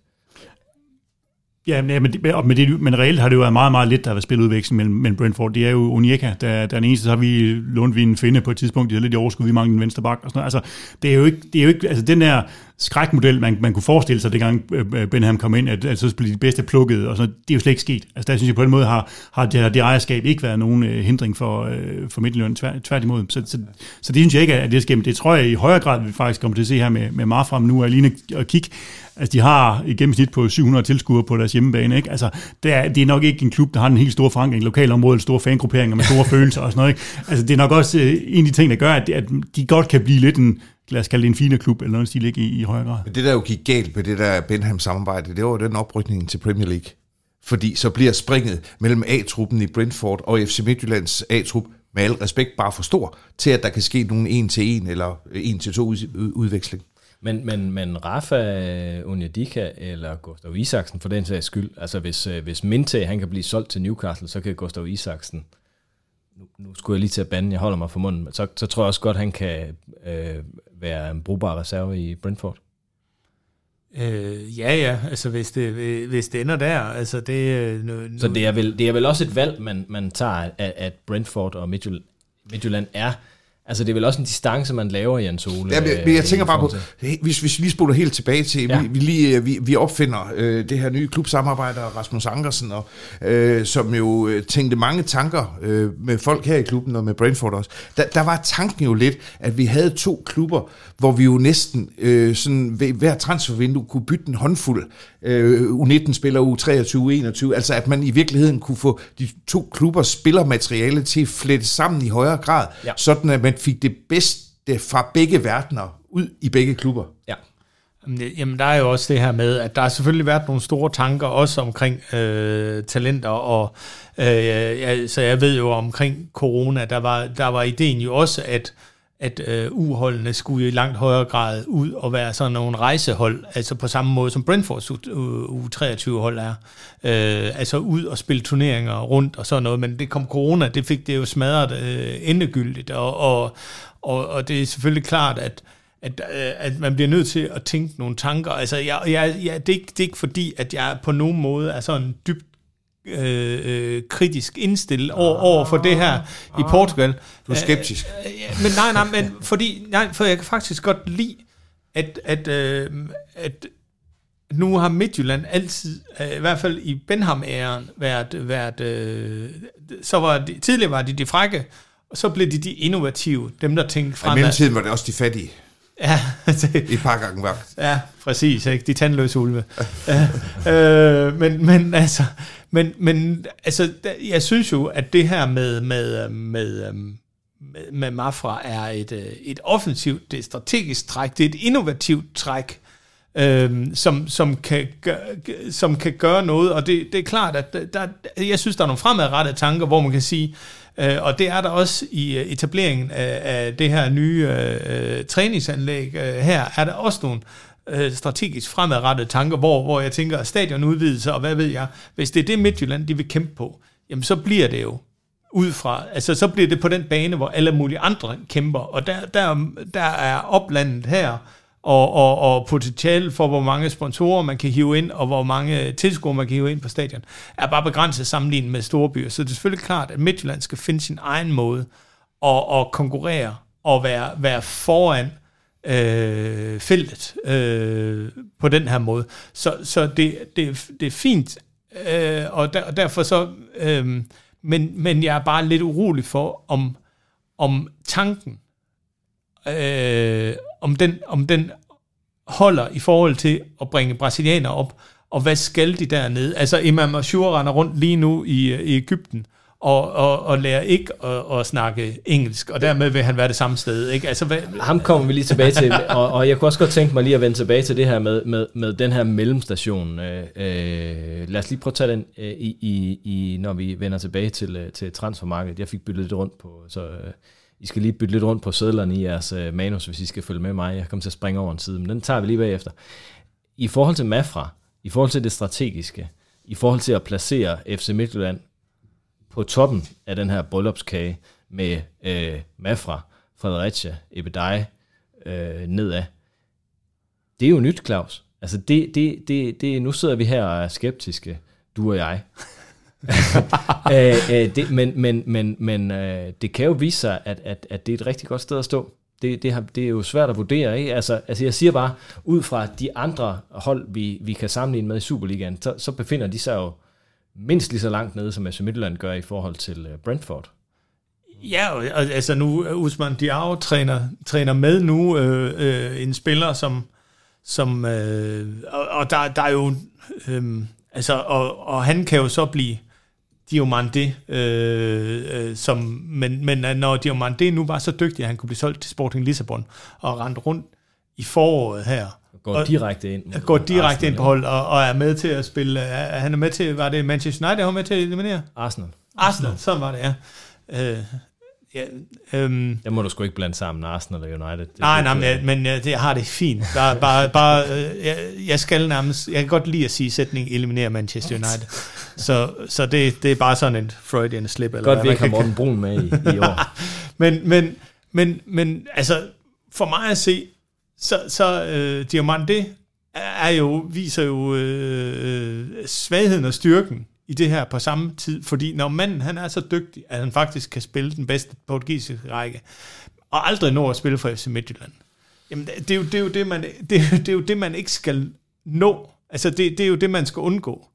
Ja, men, men, det- men, det, men reelt har det jo været meget, meget lidt, der har været spiludveksling mellem, mellem Brentford. Det er jo Onyeka, der, der er den eneste, så har vi lånt vi en finde på et tidspunkt, de havde lidt i overskud, vi manglede en venstre bak og sådan noget. Altså, det er jo ikke, det er jo ikke altså den der skrækmodel, man, man kunne forestille sig, dengang øh, Benham kom ind, at, at så blev de bedste plukket, og så, det er jo slet ikke sket. Altså, der synes jeg på den måde har, har det, det ejerskab ikke været nogen øh, hindring for, øh, for Midtjylland, tvær, tværtimod. Så, så, så, det synes jeg ikke, at det skal, men det tror jeg i højere grad, vi faktisk kommer til at se her med, med Marfram nu, og lige at kigge, Altså, de har i gennemsnit på 700 tilskuere på deres hjemmebane. Ikke? Altså, det er, det er nok ikke en klub, der har en helt stor forankring i lokalområdet, store fangrupperinger med store følelser og sådan noget. Ikke? Altså, det er nok også øh, en af de ting, der gør, at, at de godt kan blive lidt en, lad os kalde det en fine klub, eller noget stil, ikke, i, i højere grad. Men det, der jo gik galt med det der Benham-samarbejde, det var den oprykning til Premier League. Fordi så bliver springet mellem A-truppen i Brentford og FC Midtjyllands A-trup med al respekt bare for stor, til at der kan ske nogen en til en eller en til to ud- udveksling. Men, men, men Rafa Onyedika eller Gustav Isaksen for den sags skyld, altså hvis, øh, hvis Minte han kan blive solgt til Newcastle, så kan Gustav Isaksen, nu, nu skulle jeg lige til at bande, jeg holder mig for munden, men så, så tror jeg også godt, han kan øh, være en brugbar reserve i Brentford. Øh, ja, ja, altså hvis det, hvis det ender der, altså det... øh, Nu, Så det er vel, det er vel også et valg, man, man tager, at, at Brentford og Midtjylland, Midtjylland er. Altså det er vel også en distance, man laver, Jens Ole. Ja, men, øh, men jeg tænker i bare på, hvis, hvis vi lige spoler helt tilbage til, Ja. vi, vi, lige, øh, vi, vi opfinder øh, det her nye klubsamarbejde, Rasmus Ankersen, og, øh, som jo øh, tænkte mange tanker øh, med folk her i klubben, og med Brentford også. Der, der var tanken jo lidt, at vi havde to klubber, hvor vi jo næsten øh, sådan ved hver transfervindue kunne bytte en håndfuld øh, U19-spillere, U23, U21, altså at man i virkeligheden kunne få de to klubbers spillermateriale til at flette sammen i højere grad, Ja. sådan at man fik det bedste fra begge verdener ud i begge klubber. Ja. Jamen, Jamen, der er jo også det her med, at der har selvfølgelig været nogle store tanker, også omkring øh, talenter, og øh, ja, så jeg ved jo omkring corona, der var, der var ideen jo også, at at øh, uholdene skulle i langt højere grad ud og være sådan nogle rejsehold, altså på samme måde som Brentfords U23-hold er. Øh, altså ud og spille turneringer rundt og sådan noget, men det kom corona, det fik det jo smadret øh, endegyldigt, og, og, og, og det er selvfølgelig klart, at at, øh, at man bliver nødt til at tænke nogle tanker. Altså, jeg, jeg, jeg, det, er ikke, det er ikke fordi, at jeg på nogen måde er sådan dybt øh, øh, kritisk indstillet over, over for det her i Portugal. Du er skeptisk. Øh, øh, men nej, nej, men fordi, nej, for jeg kan faktisk godt lide, at, at, øh, at nu har Midtjylland altid, øh, i hvert fald i Benham-æren, været, været øh, så var de, tidligere var de de frække, og så blev de de innovative, dem der tænkte I fremad. mellemtiden var det også de fattige. Ja, det, Et par gange vagt. Ja, præcis, ikke? De tandløse ulve. ja, øh, men, men altså, men, men altså, jeg synes jo, at det her med, med, øh, med, øh, med, med Mafra er et, øh, et offensivt, det er et strategisk træk, det er et innovativt træk, øhm, som, som, kan, gøre, som kan gøre noget, og det, det er klart, at der, jeg synes, der er nogle fremadrettede tanker, hvor man kan sige, øh, og det er der også i etableringen af, af det her nye øh, øh, træningsanlæg øh, her, er der også nogle øh, strategisk fremadrettede tanker, hvor, hvor jeg tænker, at stadionudvidelse, og hvad ved jeg, hvis det er det Midtjylland, de vil kæmpe på, jamen så bliver det jo ud fra, altså så bliver det på den bane, hvor alle mulige andre kæmper, og der, der, der er oplandet her, og, og, og potentiale for, hvor mange sponsorer man kan hive ind, og hvor mange tilskuere man kan hive ind på stadion, er bare begrænset sammenlignet med store byer. Så det er selvfølgelig klart, at Midtjylland skal finde sin egen måde at, at konkurrere og være, være foran øh, feltet øh, på den her måde. Så, så det, det, det er fint, øh, og, der, og derfor så... Øh, men, men jeg er bare lidt urolig for, om, om tanken, øh, om, den, om den holder i forhold til at bringe brasilianer op, og hvad skal de dernede? Altså Imam Ashur render rundt lige nu i, øh, i Ægypten, og, og, og lærer ikke at, at snakke engelsk, og dermed vil han være det samme sted. Ikke? Altså, hvad... Ham kommer vi lige tilbage til, og, og jeg kunne også godt tænke mig lige at vende tilbage til det her med, med, med den her mellemstation. Øh, øh, lad os lige prøve at tage den, øh, i, i, i, når vi vender tilbage til, øh, til transfermarkedet. Jeg fik byttet lidt rundt på, så øh, I skal lige bytte lidt rundt på sædlerne i jeres øh, manus, hvis I skal følge med mig. Jeg kommer til at springe over en side, men den tager vi lige bagefter. I forhold til Mafra, i forhold til det strategiske, i forhold til at placere FC Midtjylland på toppen af den her bryllupskage med øh, Mafra, Fredericia, Ebedei øh, nedad. Det er jo nyt, Claus. Altså det, det, det, det, nu sidder vi her og er skeptiske, du og jeg. øh, øh, det, men men, men, men øh, det kan jo vise sig, at, at, at det er et rigtig godt sted at stå. Det, det, har, det er jo svært at vurdere. Ikke? Altså, altså jeg siger bare, ud fra de andre hold, vi, vi kan sammenligne med i Superligaen, så, så befinder de sig jo mindst lige så langt nede, som AC Midtjylland gør i forhold til øh, Brentford. Ja, og, altså nu øh, Usman Diao træner, træner med nu øh, øh, en spiller, som, som øh, og, og der, der er jo, øh, altså, og, og han kan jo så blive Diomande, øh, øh, som, men, men øh, når Diomande nu var så dygtig, at han kunne blive solgt til Sporting Lissabon, og rende rundt i foråret her, Går direkte ind. Går direkte Arsenal, ind på hold, og, og er med til at spille, er, han er med til, var det Manchester United, han var med til at eliminere? Arsenal. Arsenal, sådan var det, ja. Øh, ja øhm, det må du sgu ikke blande sammen, Arsenal og United. Det nej, nej, men, jeg, men jeg, jeg har det fint. Bare, bare, bare øh, jeg, jeg skal nærmest, jeg kan godt lide at sige sætning, eliminere Manchester United. Så, så det, det er bare sådan en Freudian slip. Eller godt, vi ikke har Morten Brun med i, i år. men, men, men, men altså, for mig at se, så, så øh, Diamante er jo, viser jo øh, øh, svagheden og styrken i det her på samme tid, fordi når manden han er så dygtig, at han faktisk kan spille den bedste portugisiske række, og aldrig når at spille for FC Midtjylland, jamen det er jo det, er jo det, man, det, det er jo det, man ikke skal nå. Altså det, det er jo det, man skal undgå.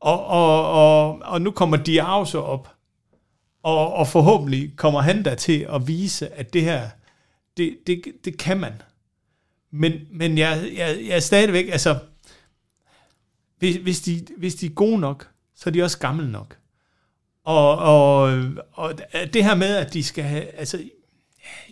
Og, og, og, og nu kommer Diao så op, og, og forhåbentlig kommer han der til at vise, at det her, det, det, det kan man. Men, men jeg, jeg, jeg er stadigvæk, altså, hvis, hvis, de, hvis de er gode nok, så er de også gamle nok. Og, og, og det her med, at de skal have, altså,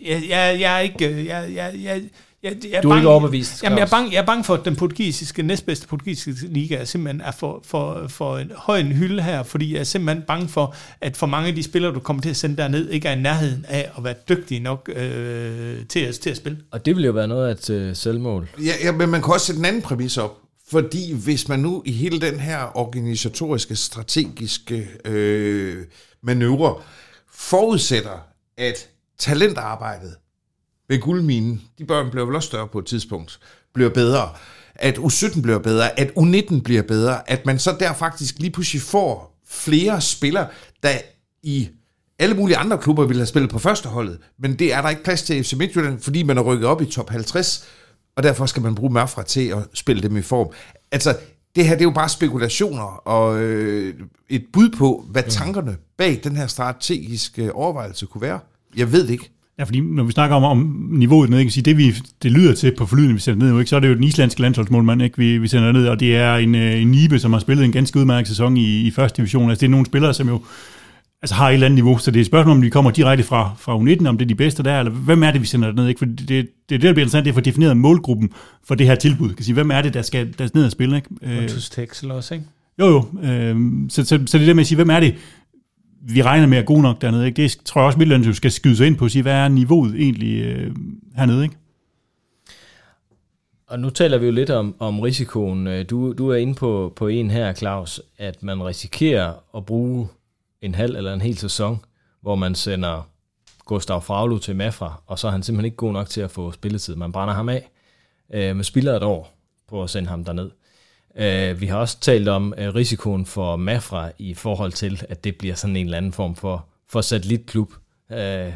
jeg, jeg, jeg er ikke, jeg, jeg, jeg, jeg, jeg er du er bange, ikke overbevist. Jamen, jeg, er bange, jeg er bange for, at den portugisiske, næstbedste portugisiske liga er simpelthen er for, for, for en høj en hylde her, fordi jeg er simpelthen bange for, at for mange af de spillere, du kommer til at sende derned, ikke er i nærheden af at være dygtige nok øh, til, at, til at spille. Og det vil jo være noget af et øh, selvmål. Ja, ja, men man kan også sætte en anden præmis op. Fordi hvis man nu i hele den her organisatoriske, strategiske øh, manøvre forudsætter, at talentarbejdet ved guldminen, de børn bliver vel også større på et tidspunkt, bliver bedre, at U17 bliver bedre, at U19 bliver bedre, at man så der faktisk lige pludselig får flere spillere, der i alle mulige andre klubber ville have spillet på førsteholdet, men det er der ikke plads til FC Midtjylland, fordi man er rykket op i top 50, og derfor skal man bruge Mørfra til at spille dem i form. Altså, det her det er jo bare spekulationer og øh, et bud på, hvad tankerne bag den her strategiske overvejelse kunne være. Jeg ved det ikke. Ja, fordi når vi snakker om, om niveauet ned, kan sige, det, vi, det lyder til på forlydende, vi sender ned, ikke, så er det jo den islandske landsholdsmålmand, ikke, vi, vi sender ned, og det er en, øh, en Nibe, som har spillet en ganske udmærket sæson i, i første division. Altså, det er nogle spillere, som jo altså, har et eller andet niveau, så det er et spørgsmål, om de kommer direkte fra, fra U19, om det er de bedste der, eller hvem er det, vi sender ned, ikke? For det, det, det, der bliver interessant, det er for defineret målgruppen for det her tilbud. Kan sige, hvem er det, der skal der ned og spille, ikke? Øh, Texel også, ikke? Jo, jo. Øh, så, så, så, det er det med at sige, hvem er det, vi regner med er god nok dernede. Ikke? Det tror jeg også, Midtjylland skal skyde sig ind på at sige, hvad er niveauet egentlig øh, hernede? Ikke? Og nu taler vi jo lidt om, om risikoen. Øh, du, du er inde på, på en her, Claus, at man risikerer at bruge en halv eller en hel sæson, hvor man sender Gustav Fraglu til Mafra, og så er han simpelthen ikke god nok til at få spilletid. Man brænder ham af øh, man spiller et år på at sende ham derned. Øh, vi har også talt om øh, risikoen for Mafra i forhold til, at det bliver sådan en eller anden form for, for satellitklub. Øh,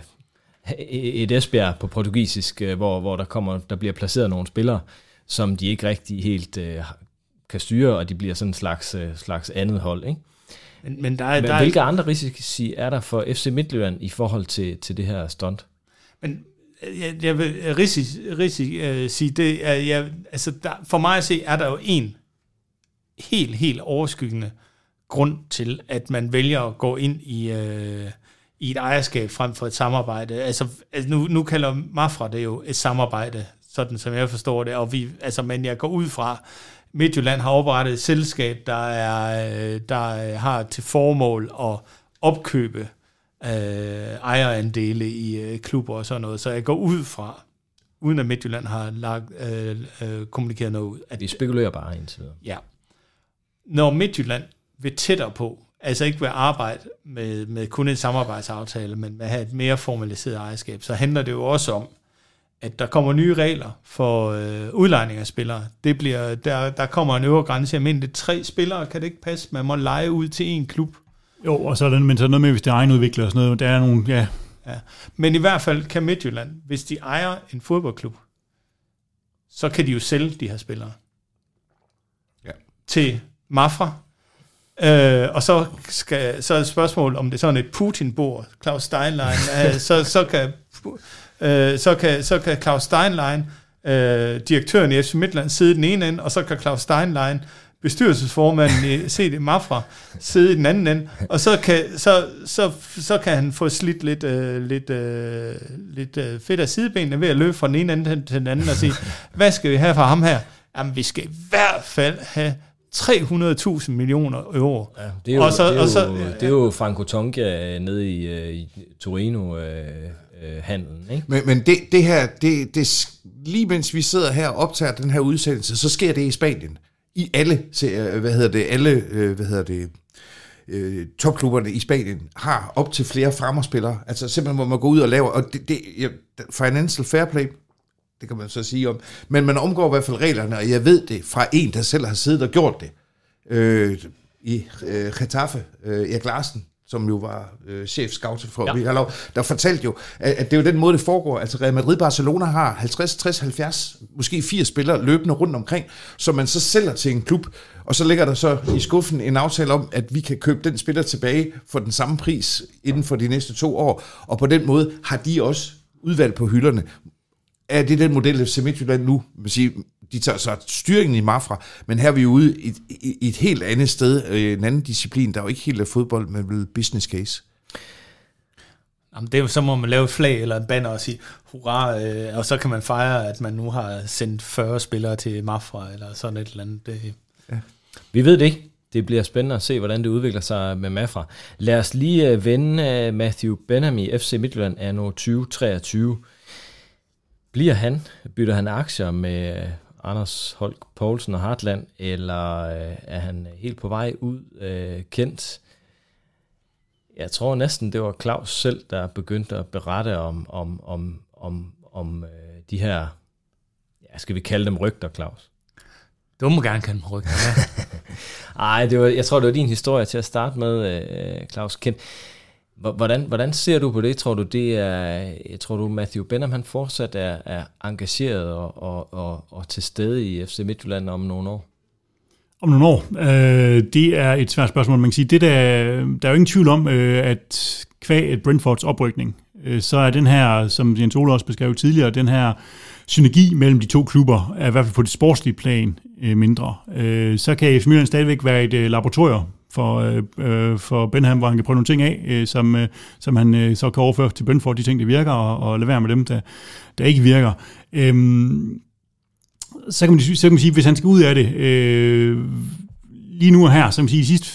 et Esbjerg på portugisisk, øh, hvor, hvor der, kommer, der bliver placeret nogle spillere, som de ikke rigtig helt øh, kan styre, og de bliver sådan en slags, øh, slags andet hold. Ikke? Men, men der er, Men der hvilke er, andre risici er der for FC Midtjylland i forhold til, til det her stunt? Men jeg, jeg vil risici, risici uh, sige, det er, jeg, altså der, for mig at se, er der jo en helt, helt overskyggende grund til, at man vælger at gå ind i, uh, i et ejerskab frem for et samarbejde. Altså, altså nu, nu kalder Mafra det jo et samarbejde, sådan som jeg forstår det, og vi, altså, men jeg går ud fra, Midtjylland har oprettet et selskab, der, er, øh, der har til formål at opkøbe øh, ejerandele i øh, klubber og sådan noget. Så jeg går ud fra, uden at Midtjylland har lagt, øh, øh, kommunikeret noget ud. At, Vi spekulerer bare indtil videre. Ja. Når Midtjylland vil tættere på, altså ikke vil arbejde med, med kun en samarbejdsaftale, men med at have et mere formaliseret ejerskab, så handler det jo også om, at der kommer nye regler for øh, udlejning af spillere. Det bliver, der, der kommer en øvre grænse. Jeg mener, det er tre spillere, kan det ikke passe? Man må lege ud til en klub. Jo, og så er der, men så er der noget med, hvis det er egenudvikler og sådan noget. Der er nogle, ja, Ja. Men i hvert fald kan Midtjylland, hvis de ejer en fodboldklub, så kan de jo sælge de her spillere. Ja. Til Mafra. Øh, og så, skal, så er det et spørgsmål, om det er sådan et Putin-bord, Claus Steinlein, øh, så, så, kan, øh, så, kan, så kan Claus Steinlein, øh, direktøren i FC Midtland, sidde den ene ende, og så kan Claus Steinlein, bestyrelsesformanden i CD Mafra, sidde i den anden ende, og så kan, så, så, så kan han få slidt lidt, øh, lidt, øh, lidt øh, fedt af sidebenene ved at løbe fra den ene ende til- til den anden og sige, hvad skal vi have fra ham her? Jamen, vi skal i hvert fald have 300.000 millioner euro. Ja, det er jo, Og så- det er og så- jo, det er jo Franco Tonka øh, nede i, øh, i Torino-handlen, ikke? Men, men det, det her, det, det, lige mens vi sidder her og optager den her udsendelse, så sker det i Spanien. I alle, se- hvad hedder det, alle, øh, hvad hedder det, øh, topklubberne i Spanien har op til flere fremmerspillere. Altså simpelthen, hvor man går ud og laver, og det, det financial fair play, det kan man så sige om, men man omgår i hvert fald reglerne, og jeg ved det fra en, der selv har siddet og gjort det. Øh, I øh, Getafe, øh, Erik Larsen, som jo var øh, chef scout for Ja. ja. der fortalte jo, at, at det er jo den måde, det foregår. Altså Real Madrid Barcelona har 50, 60, 70, måske 80 spillere løbende rundt omkring, som man så sælger til en klub, og så ligger der så i skuffen en aftale om, at vi kan købe den spiller tilbage for den samme pris inden for de næste to år, og på den måde har de også udvalgt på hylderne. Er det den model, FC Midtjylland nu, vil sige, de tager så styringen i Mafra, men her er vi jo ude i, i, i et helt andet sted, øh, en anden disciplin, der er jo ikke helt af fodbold, men vel business case. Jamen, det er jo, så må man lave et flag eller en banner og sige, hurra, øh, og så kan man fejre, at man nu har sendt 40 spillere til Mafra, eller sådan et eller andet. Det, Vi ved det ikke. Det bliver spændende at se, hvordan det udvikler sig med Mafra. Lad os lige øh, vende øh, Matthew Benham i FC Midtjylland anno 2023. Bliver han, bytter han aktier med øh, Anders Holk Poulsen og Hartland, eller øh, er han helt på vej ud øh, kendt? Jeg tror næsten, det var Claus selv, der begyndte at berette om, om, om, om, om øh, de her, ja, skal vi kalde dem rygter, Claus? du må gerne kalde mig ryggen. Ja. Ej, det var, jeg tror, det var din historie til at starte med, øh, Claus Kent. Hvordan, hvordan ser du på det? Tror du, det er, jeg tror du, Matthew Benham, han fortsat er, er engageret og, og, og, og til stede i FC Midtjylland om nogle år? Om nogle år. Øh, det er et svært spørgsmål. Man kan sige, det der, der er jo ingen tvivl om, øh, at kvæg et Brentfords oprykning, øh, så er den her, som Jens Ole også beskrev tidligere, den her synergi mellem de to klubber, er i hvert fald på det sportslige plan øh, mindre. Øh, så kan FC Midtjylland stadigvæk være et øh, laboratorium for, øh, øh for Benham, hvor han kan prøve nogle ting af, øh, som, øh, som han øh, så kan overføre til Brentford, de ting, der virker, og, og lade være med dem, der, der ikke virker. Øhm, så kan, man, så kan man sige, hvis han skal ud af det, øh, lige nu og her, så kan man sige, de sidste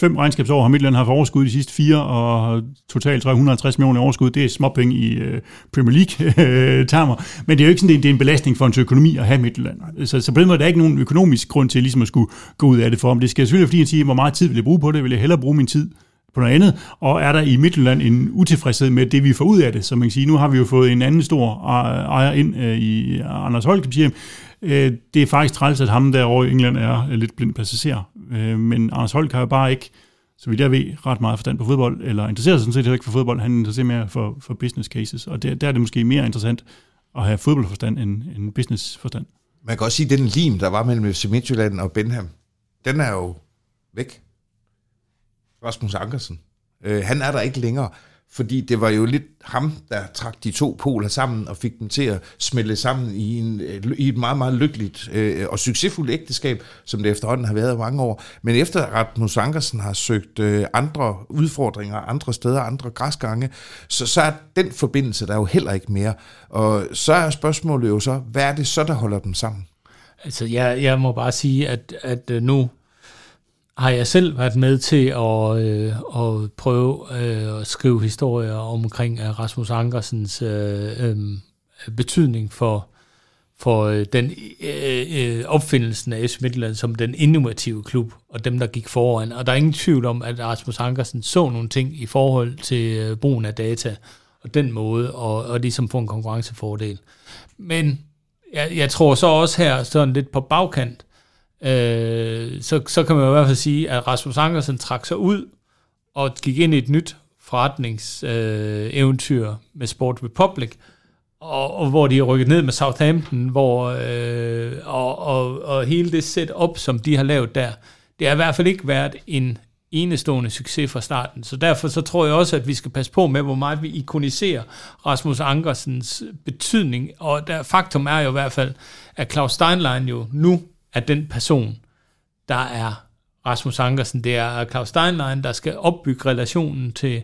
fem regnskabsår har Midtjylland haft overskud de sidste fire, og totalt 350 millioner overskud. Det er småpenge i øh, Premier League-termer. Øh, Men det er jo ikke sådan, det er en belastning for en økonomi at have Midtjylland. Så, så på den måde er der ikke nogen økonomisk grund til ligesom at skulle gå ud af det for ham. Det skal selvfølgelig fordi han siger, hvor meget tid vil jeg bruge på det? Vil jeg hellere bruge min tid på noget andet, og er der i Midtjylland en utilfredshed med det, vi får ud af det. Så man kan sige, nu har vi jo fået en anden stor ejer ind øh, i Anders Holk, hjem. Øh, det er faktisk træls, at ham derovre i England er lidt blind passager. Øh, men Anders Holk har jo bare ikke, så vidt jeg ved, ret meget forstand på fodbold, eller interesserer sig sådan set heller ikke for fodbold. Han interesserer mere for, for business cases, og der, der er det måske mere interessant at have fodboldforstand end, end businessforstand. Man kan også sige, at den lim, der var mellem FC Midtjylland og Benham, den er jo væk. Rasmus Ankersen. Øh, han er der ikke længere, fordi det var jo lidt ham, der trak de to poler sammen og fik dem til at smelte sammen i, en, øh, i et meget, meget lykkeligt øh, og succesfuldt ægteskab, som det efterhånden har været i mange år. Men efter at Rasmus Ankersen har søgt øh, andre udfordringer andre steder, andre græsgange, så, så er den forbindelse der jo heller ikke mere. Og så er spørgsmålet jo så, hvad er det så, der holder dem sammen? Altså, jeg, jeg må bare sige, at, at øh, nu har jeg selv været med til at, øh, at prøve øh, at skrive historier omkring øh, Rasmus Ankersens øh, øh, betydning for, for øh, den øh, øh opfindelsen af FC Midtjylland som den innovative klub, og dem, der gik foran. Og der er ingen tvivl om, at Rasmus Ankersen så nogle ting i forhold til øh, brugen af data, og den måde, og, og ligesom få en konkurrencefordel. Men jeg, jeg tror så også her, sådan lidt på bagkant, øh, så, så kan man i hvert fald sige, at Rasmus Ankersen trak sig ud og gik ind i et nyt forretningseventyr øh, med Sport Republic, og, og hvor de er rykket ned med Southampton, hvor, øh, og, og, og hele det setup, som de har lavet der, det har i hvert fald ikke været en enestående succes fra starten. Så derfor så tror jeg også, at vi skal passe på med, hvor meget vi ikoniserer Rasmus Ankersens betydning. Og der, faktum er jo i hvert fald, at Claus Steinlein jo nu at den person, der er Rasmus Ankersen. Det er Claus Steinlein, der skal opbygge relationen til,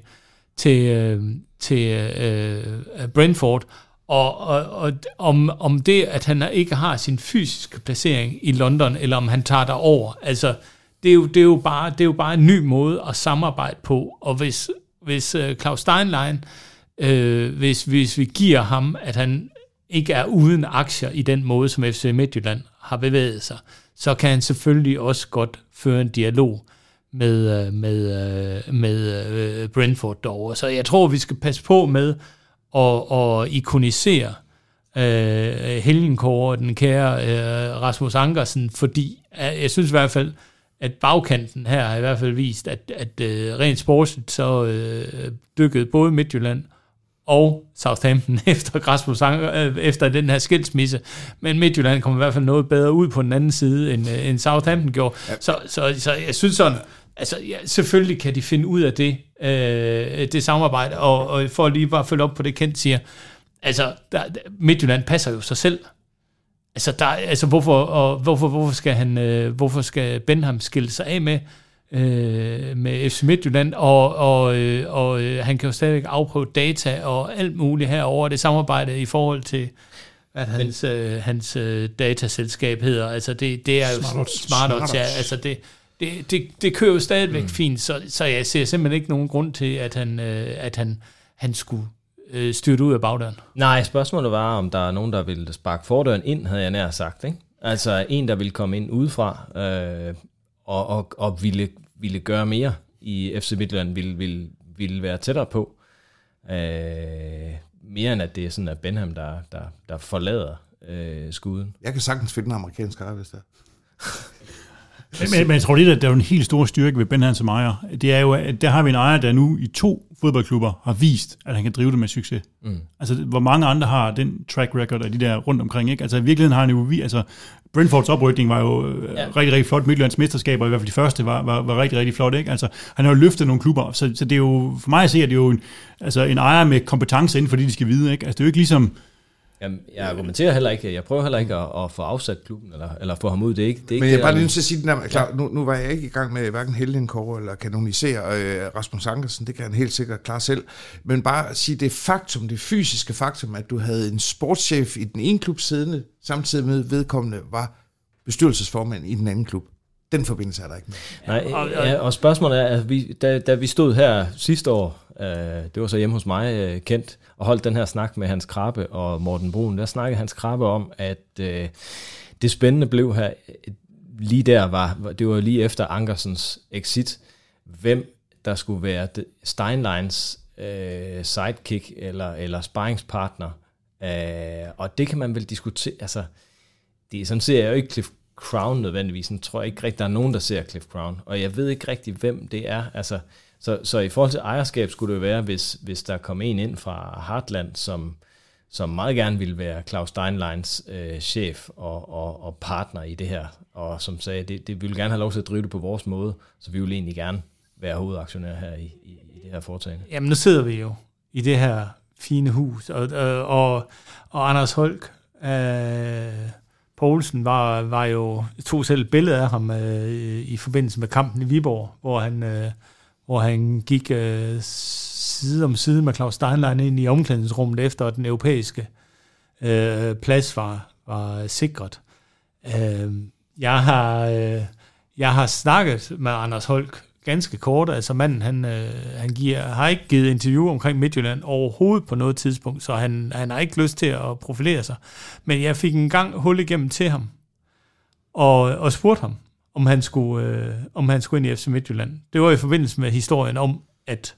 til, øh, til øh, øh Brentford. Og, og, og om, om det, at han ikke har sin fysiske placering i London, eller om han tager der over, altså det er jo, det er jo, bare, det er jo bare en ny måde at samarbejde på. Og hvis, hvis øh, Claus Steinlein, øh, hvis, hvis vi giver ham, at han ikke er uden aktier i den måde, som FC Midtjylland har bevæget sig, så kan han selvfølgelig også godt føre en dialog med, øh, med, øh, med øh, Brentford derovre. Så jeg tror, vi skal passe på med at, at ikonisere øh, Helgenkåre, den kære øh, Rasmus Ankersen, fordi jeg synes i hvert fald, at bagkanten her har i hvert fald vist, at, at øh, rent sportsligt så øh, dykkede både Midtjylland og Southampton efter Rasmus øh, efter den her skilsmisse. Men Midtjylland kommer i hvert fald noget bedre ud på den anden side, end, øh, end Southampton gjorde. Ja. Så, så, så jeg synes sådan, altså ja, selvfølgelig kan de finde ud af det, øh, det samarbejde, og, og for lige bare følge op på det, Kent siger, altså der, Midtjylland passer jo sig selv. Altså, der, altså hvorfor, og hvorfor, hvorfor, skal han, øh, hvorfor skal Benham skille sig af med øh, med FC Midtjylland, og, og, øh, og øh, han kan jo stadigvæk afprøve data og alt muligt herover det samarbejde i forhold til, hvad hans, øh, hans øh, dataselskab hedder. Altså det, det er jo Smart, smart ja. Altså det, det, det, det kører jo stadigvæk mm. fint, så, så jeg ser simpelthen ikke nogen grund til, at han, øh, at han, han skulle øh, styrt ud af bagdøren. Nej, spørgsmålet var, om der er nogen, der vil sparke fordøren ind, havde jeg nær sagt. Ikke? Altså en, der vil komme ind udefra, øh, og, og, og ville, ville gøre mere i FC Midtjylland, ville, ville, ville være tættere på. Øh, mere end at det er sådan, at Benham, der, der, der forlader øh, skuden. Jeg kan sagtens finde en amerikansk ejer, hvis det er. men, men, men jeg tror, det der, der er en helt stor styrke ved Benham som ejer, det er jo, at der har vi en ejer, der nu i to fodboldklubber har vist, at han kan drive det med succes. Mm. Altså, hvor mange andre har den track record af de der rundt omkring, ikke? Altså, i virkeligheden har han jo, altså, Brentfords oprykning var jo øh, ja. rigtig, rigtig flot. Midtjyllands mesterskaber, i hvert fald de første, var, var, var rigtig, rigtig flot. Ikke? Altså, han har jo løftet nogle klubber, så, så det er jo, for mig at se, at det er jo en, altså, en ejer med kompetence inden for det, de skal vide. Ikke? Altså, det er jo ikke ligesom, Jamen, jeg argumenterer heller ikke, jeg prøver heller ikke at, at få afsat klubben, eller, eller få ham ud, det er ikke det. Er ikke Men jeg er bare lige nødt til at sige, at klar, nu, nu var jeg ikke i gang med hverken Helgen Kåre eller kanonisere øh, Rasmus Ankersen, det kan han helt sikkert klare selv, men bare sige det faktum, det fysiske faktum, at du havde en sportschef i den ene klub siddende, samtidig med vedkommende var bestyrelsesformand i den anden klub. Den forbindelse er der ikke med. Nej, og, ja, og spørgsmålet er, at vi, da, da vi stod her sidste år, øh, det var så hjemme hos mig, øh, og holdt den her snak med Hans Krabbe og Morten Brun, der snakkede Hans Krabbe om, at øh, det spændende blev her, øh, lige der var, det var lige efter Ankersens exit, hvem der skulle være Steinleins øh, sidekick eller, eller sparringspartner. Øh, og det kan man vel diskutere, altså, det, sådan ser jeg jo ikke Cliff Crown nødvendigvis. Jeg tror ikke rigtig, der er nogen, der ser Cliff Crown. Og jeg ved ikke rigtig, hvem det er. Altså, så, så i forhold til ejerskab skulle det jo være, hvis, hvis der kom en ind fra Hartland, som, som meget gerne ville være Claus Steinleins øh, chef og, og, og partner i det her, og som sagde, det, det vi vil gerne have lov til at drive det på vores måde, så vi vil egentlig gerne være hovedaktionær her i, i, i det her foretagende. Jamen nu sidder vi jo i det her fine hus, og, og, og, og Anders Holk, øh, Poulsen var, var jo, tog selv et billede af ham øh, i forbindelse med kampen i Viborg, hvor han, øh, hvor han gik øh, side om side med Claus Steinlein ind i omklædningsrummet efter, at den europæiske øh, plads var, var sikret. Øh, jeg, har, øh, jeg har snakket med Anders Holk ganske kort. Altså manden, han, øh, han giver, har ikke givet interview omkring Midtjylland overhovedet på noget tidspunkt, så han, han har ikke lyst til at profilere sig. Men jeg fik en gang hul igennem til ham, og, og spurgte ham, om han, skulle, øh, om han skulle ind i FC Midtjylland. Det var i forbindelse med historien om, at,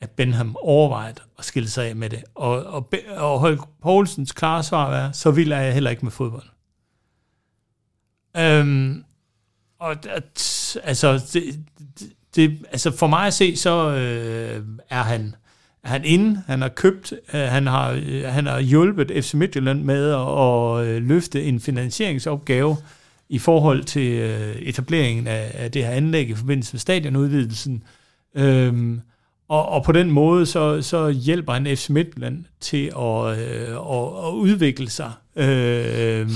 at Benham overvejede at skille sig af med det. Og, og, og Holk Poulsens klare svar var, så vil jeg heller ikke med fodbold. Øhm, og at, altså, det, det, altså for mig at se, så øh, er han er han inde, han har købt, øh, han, har, øh, han har hjulpet FC Midtjylland med at, at løfte en finansieringsopgave i forhold til øh, etableringen af, af det her anlæg i forbindelse med stadionudvidelsen. Øhm, og, og på den måde, så, så hjælper han FC Midtjylland til at, øh, at, at udvikle sig. Øh,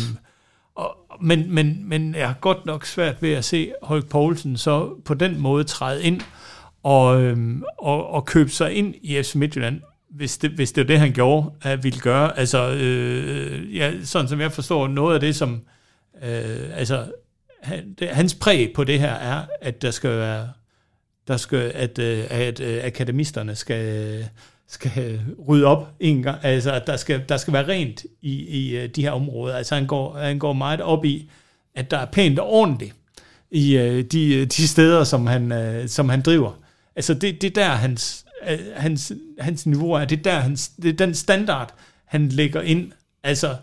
men, men, men jeg har godt nok svært ved at se Holk Poulsen så på den måde træde ind og, øhm, og, og købe sig ind i FC Midtjylland, hvis det, hvis det var det, han gjorde, at ville gøre. Altså, øh, ja, sådan som jeg forstår, noget af det, som øh, altså, han, det, hans præg på det her er, at der skal være der skal, at, øh, at, øh, akademisterne skal, skal rydde op en gang, altså at der skal, der skal være rent i, i øh, de her områder. Altså han går, han går meget op i, at der er pænt og ordentligt i øh, de, øh, de steder, som han, øh, som han driver. Altså det, det er der hans, øh, hans, hans niveau er, det er der hans, det er den standard, han lægger ind. Altså,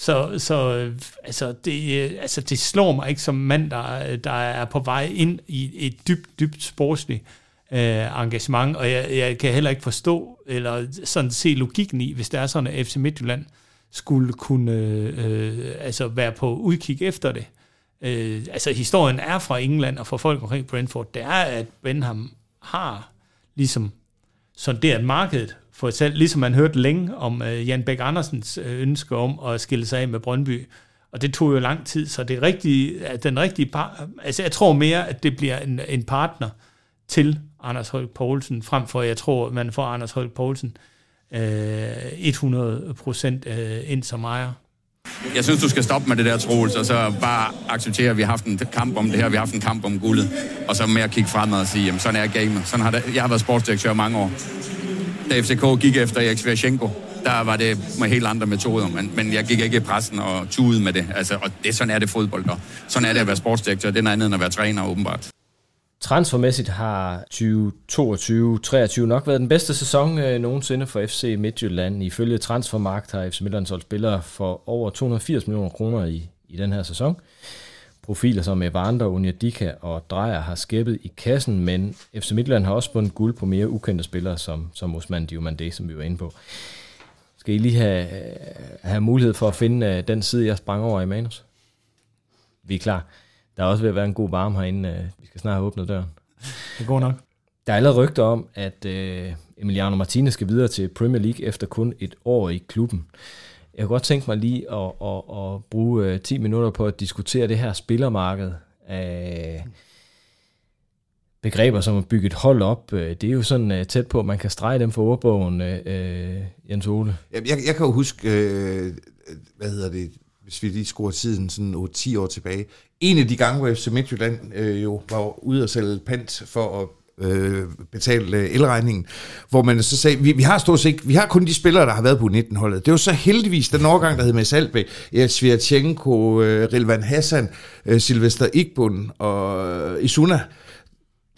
så, så altså, det, øh, altså, det slår mig ikke som mand, der, øh, der er på vej ind i et dybt, dybt sportsligt øh, engagement, og jeg, jeg kan heller ikke forstå, eller sådan se logikken i, hvis det er sådan, at FC Midtjylland skulle kunne øh, altså være på udkig efter det. Øh, altså historien er fra England og fra folk omkring Brentford, det er, at Benham har ligesom sonderet markedet for selv, ligesom man hørte længe om øh, Jan Bæk Andersens øh, ønske om at skille sig af med Brøndby. Og det tog jo lang tid, så det er den rigtige par, altså jeg tror mere, at det bliver en, en partner til Anders Holk Poulsen, frem for, jeg tror, man får Anders Holk Poulsen øh, 100% øh, ind som ejer. Jeg synes, du skal stoppe med det der, Troels, og så bare acceptere, at vi har haft en kamp om det her, vi har haft en kamp om guldet, og så med at kigge fremad og sige, jamen sådan er gamet. Sådan har det, jeg har været sportsdirektør mange år. Da FCK gik efter Erik Sværshenko, der var det med helt andre metoder, men, men jeg gik ikke i pressen og tude med det. Altså, og det, sådan er det fodbold, og sådan er det at være sportsdirektør. Det er noget andet end at være træner, åbenbart. Transfermæssigt har 2022-23 nok været den bedste sæson øh, nogensinde for FC Midtjylland. Ifølge Transfermarkt har FC Midtjylland solgt spillere for over 280 millioner kroner i, i den her sæson. Profiler som Evander, Onyedika og Drejer har skæppet i kassen, men FC Midtjylland har også bundet guld på mere ukendte spillere som, som Osman Diomande, som vi var inde på. Skal I lige have, have mulighed for at finde uh, den side, jeg sprang over i manus? Vi er klar. Der er også ved at være en god varme herinde. Uh, vi skal snart have åbnet døren. Det går nok. Der er allerede rygter om, at uh, Emiliano Martinez skal videre til Premier League efter kun et år i klubben. Jeg kunne godt tænke mig lige at, at, at bruge øh, 10 minutter på at diskutere det her spillermarked af begreber som at bygge et hold op. Øh, det er jo sådan øh, tæt på, at man kan strege dem for ordbogen, uh, Jens Ole. Jeg, jeg, jeg kan jo huske, uh, hvad hedder det, hvis vi lige skruer tiden sådan 8-10 år tilbage. En af de gange, hvor FC Midtjylland øh, jo var ude og sælge pant for at øh, betale øh, elregningen, hvor man så sagde, vi, vi har stort set vi har kun de spillere, der har været på 19-holdet. Det var så heldigvis den overgang, der hed med Salbe, Svirchenko, øh, Rilvan Hassan, øh, Silvester Igbun og øh, Isuna.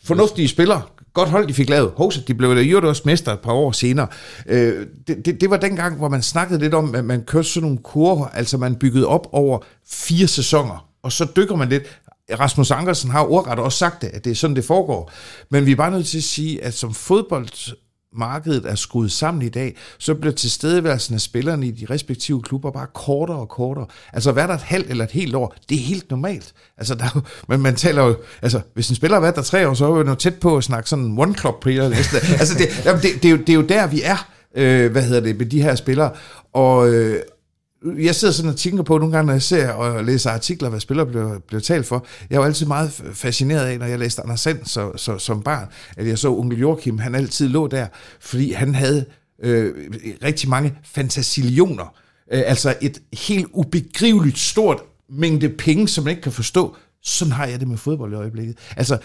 Fornuftige spillere, godt hold, de fik lavet. Hovsa, de blev da i også mester et par år senere. Øh, det, det, det var den gang, hvor man snakkede lidt om, at man kørte sådan nogle kurver, altså man byggede op over fire sæsoner, og så dykker man lidt. Rasmus Ankersen har ordret også sagt det, at det er sådan, det foregår. Men vi er bare nødt til at sige, at som fodboldmarkedet er skruet sammen i dag, så bliver tilstedeværelsen af spillerne i de respektive klubber bare kortere og kortere. Altså, hvad der et halvt eller et helt år, det er helt normalt. Altså, der men man taler jo, altså, hvis en spiller har været der tre år, så er jo tæt på at snakke sådan one club player næste. altså, det, jamen, det, det, er jo, det er jo der, vi er, øh, hvad hedder det, med de her spillere. Og, øh, jeg sidder sådan og tænker på nogle gange, når jeg ser og læser artikler, hvad spillere bliver, bliver talt for. Jeg var altid meget fascineret af, når jeg læste Anders Sand så, så, som barn, at jeg så onkel Joachim, han altid lå der, fordi han havde øh, rigtig mange fantasillioner. Øh, altså et helt ubegriveligt stort mængde penge, som man ikke kan forstå. Sådan har jeg det med fodbold i øjeblikket. Altså,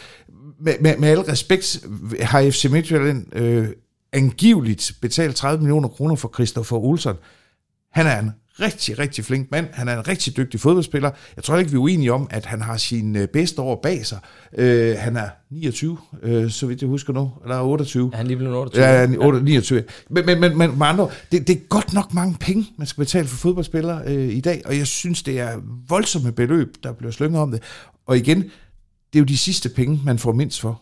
med, med, med al respekt har FC Midtjylland øh, angiveligt betalt 30 millioner kroner for Christopher Olsen. Han er en rigtig, rigtig flink mand. Han er en rigtig dygtig fodboldspiller. Jeg tror ikke, vi er uenige om, at han har sin øh, bedste år bag sig. Øh, han er 29, øh, så vidt jeg husker nu, eller 28. Er han lige blevet 28? Ja, 8, 29. Men, men, men, men med andre, det, det er godt nok mange penge, man skal betale for fodboldspillere øh, i dag, og jeg synes, det er voldsomme beløb, der bliver slynget om det. Og igen, det er jo de sidste penge, man får mindst for.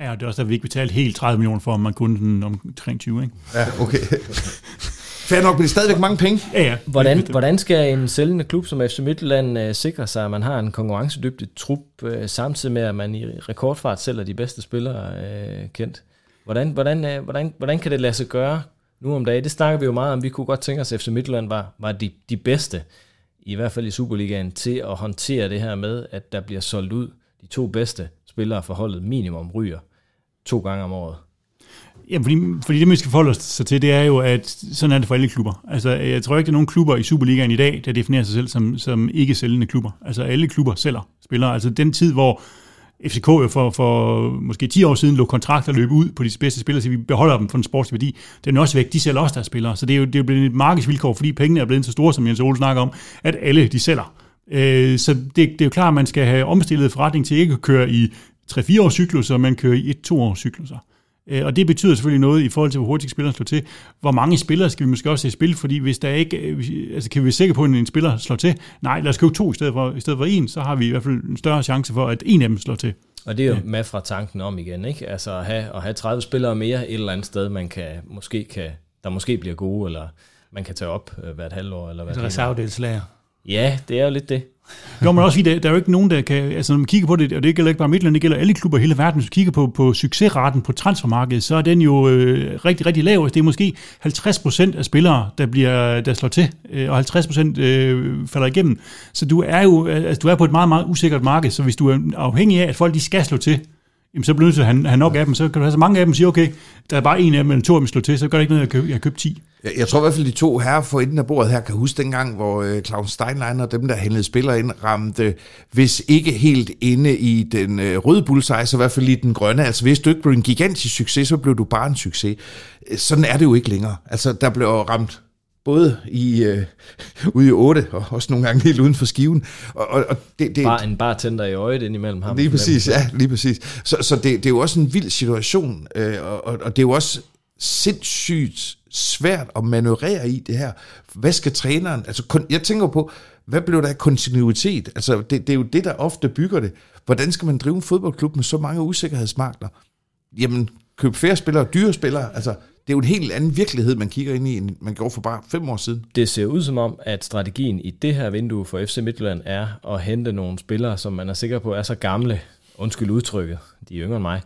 Ja, det er også, at vi ikke betalte helt 30 millioner for, om man kunne den omkring 20, ikke? Ja, okay. Fair nok, men det er stadigvæk mange penge. Ja, ja. Hvordan, hvordan skal en sælgende klub som FC Midtjylland uh, sikre sig, at man har en konkurrencedygtig trup, uh, samtidig med, at man i rekordfart sælger de bedste spillere uh, kendt? Hvordan, hvordan, uh, hvordan, hvordan kan det lade sig gøre nu om dagen? Det snakker vi jo meget om. Vi kunne godt tænke os, at FC Midtjylland var, var de, de bedste, i hvert fald i Superligaen, til at håndtere det her med, at der bliver solgt ud de to bedste spillere for holdet minimum ryger to gange om året. Ja, fordi, fordi det, man skal forholde sig til, det er jo, at sådan er det for alle klubber. Altså, jeg tror ikke, der er nogen klubber i Superligaen i dag, der definerer sig selv som, som ikke sælgende klubber. Altså, alle klubber sælger spillere. Altså, den tid, hvor FCK jo for, for måske 10 år siden lå kontrakter løbe ud på de bedste spillere, så vi beholder dem for den sportslige værdi. Den er også væk. De sælger også deres spillere. Så det er jo, det er blevet et markedsvilkår, fordi pengene er blevet så store, som Jens Ole snakker om, at alle de sælger. Øh, så det, det er jo klart, at man skal have omstillet forretning til ikke at køre i 3-4 års cykluser, men køre i 1-2 års cykluser. Øh, og det betyder selvfølgelig noget i forhold til, hvor hurtigt spilleren slår til. Hvor mange spillere skal vi måske også se spil? Fordi hvis der ikke, øh, altså kan vi være sikre på, at en spiller slår til? Nej, lad os købe to i stedet for, i stedet for en, så har vi i hvert fald en større chance for, at en af dem slår til. Og det er jo ja. med fra tanken om igen, ikke? Altså at have, at have 30 spillere mere et eller andet sted, man kan, måske kan, der måske bliver gode, eller man kan tage op øh, hvert halvår. Eller hvert altså reservedelslager. Ja, det er jo lidt det. Jo, men også fordi, der, der er jo ikke nogen, der kan, altså når man kigger på det, og det gælder ikke bare Midtland, det gælder alle klubber i hele verden, hvis man kigger på, på succesraten på transfermarkedet, så er den jo øh, rigtig, rigtig lav. Altså, det er måske 50% af spillere, der, bliver, der slår til, øh, og 50% øh, falder igennem. Så du er jo altså, du er på et meget, meget usikkert marked, så hvis du er afhængig af, at folk de skal slå til, jamen så bliver nødt til at have, have nok af dem. Så kan du have så mange af dem, og sige, okay, der er bare en af dem, eller to af dem slår til, så gør det ikke noget, at jeg, køb, jeg købt 10. Jeg, jeg tror i hvert fald, de to herrer for enden af bordet her kan huske dengang, hvor øh, Claus Steinlein og dem, der handlede spillere ind, ramte, hvis ikke helt inde i den øh, røde bullseye, så i hvert fald i den grønne. Altså hvis du ikke blev en gigantisk succes, så blev du bare en succes. Sådan er det jo ikke længere. Altså der blev ramt både i øh, ude i 8, og også nogle gange helt uden for skiven. Og, og, og det, det, Bare en bartender i øjet indimellem ham. Lige præcis, ja, lige præcis. Så, så det, det er jo også en vild situation, øh, og, og det er jo også sindssygt svært at manøvrere i det her. Hvad skal træneren, altså kun, jeg tænker på, hvad blev der af kontinuitet? Altså det, det er jo det, der ofte bygger det. Hvordan skal man drive en fodboldklub med så mange usikkerhedsmarkeder? Jamen, køb færre spillere, dyre spillere, altså det er jo en helt anden virkelighed, man kigger ind i, end man gjorde for bare fem år siden. Det ser ud som om, at strategien i det her vindue for FC Midtjylland er at hente nogle spillere, som man er sikker på er så gamle, undskyld udtrykket, de er yngre end mig,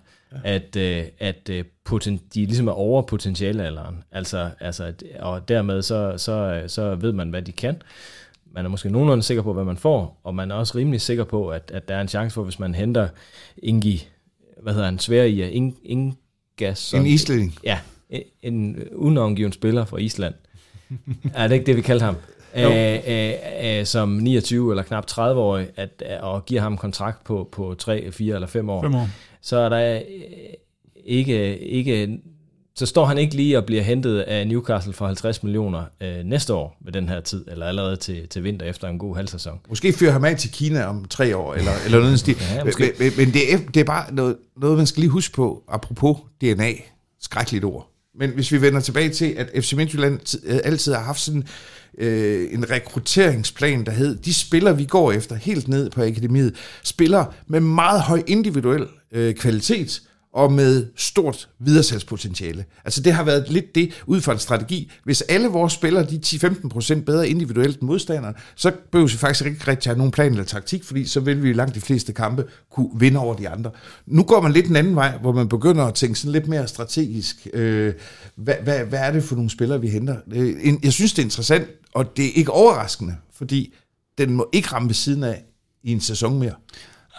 at, øh, at øh, poten, de ligesom er over potentialalderen. Altså, altså, og dermed så, så, så ved man, hvad de kan. Man er måske nogenlunde sikker på, hvad man får, og man er også rimelig sikker på, at, at der er en chance for, hvis man henter Ingi, hvad hedder han, svær i, Ing, Ingas. En islænding. Ja, en unavngiven spiller fra Island. er det ikke det, vi kaldte ham? af, af, af, som 29 eller knap 30-årig, at, og giver ham en kontrakt på, på 3, 4 eller 5 år, Fem år. så er der øh, ikke, ikke så står han ikke lige og bliver hentet af Newcastle for 50 millioner øh, næste år ved den her tid, eller allerede til, til vinter efter en god halvsæson. Måske fyrer ham af til Kina om tre år, eller, eller noget stil. Ja, men, måske. men, men det, er, det er bare noget, noget, man skal lige huske på, apropos DNA, skrækkeligt ord. Men hvis vi vender tilbage til, at FC Midtjylland øh, altid har haft sådan øh, en rekrutteringsplan, der hed, de spillere, vi går efter helt ned på akademiet, spiller med meget høj individuel øh, kvalitet, og med stort videresalgspotentiale. Altså det har været lidt det ud fra en strategi. Hvis alle vores spillere de er 10-15% bedre individuelt end modstanderen, så behøver vi faktisk ikke rigtig have nogen plan eller taktik, fordi så vil vi langt de fleste kampe kunne vinde over de andre. Nu går man lidt en anden vej, hvor man begynder at tænke sådan lidt mere strategisk. Øh, hvad, hvad, hvad er det for nogle spillere, vi henter? Øh, Jeg synes, det er interessant, og det er ikke overraskende, fordi den må ikke ramme ved siden af i en sæson mere.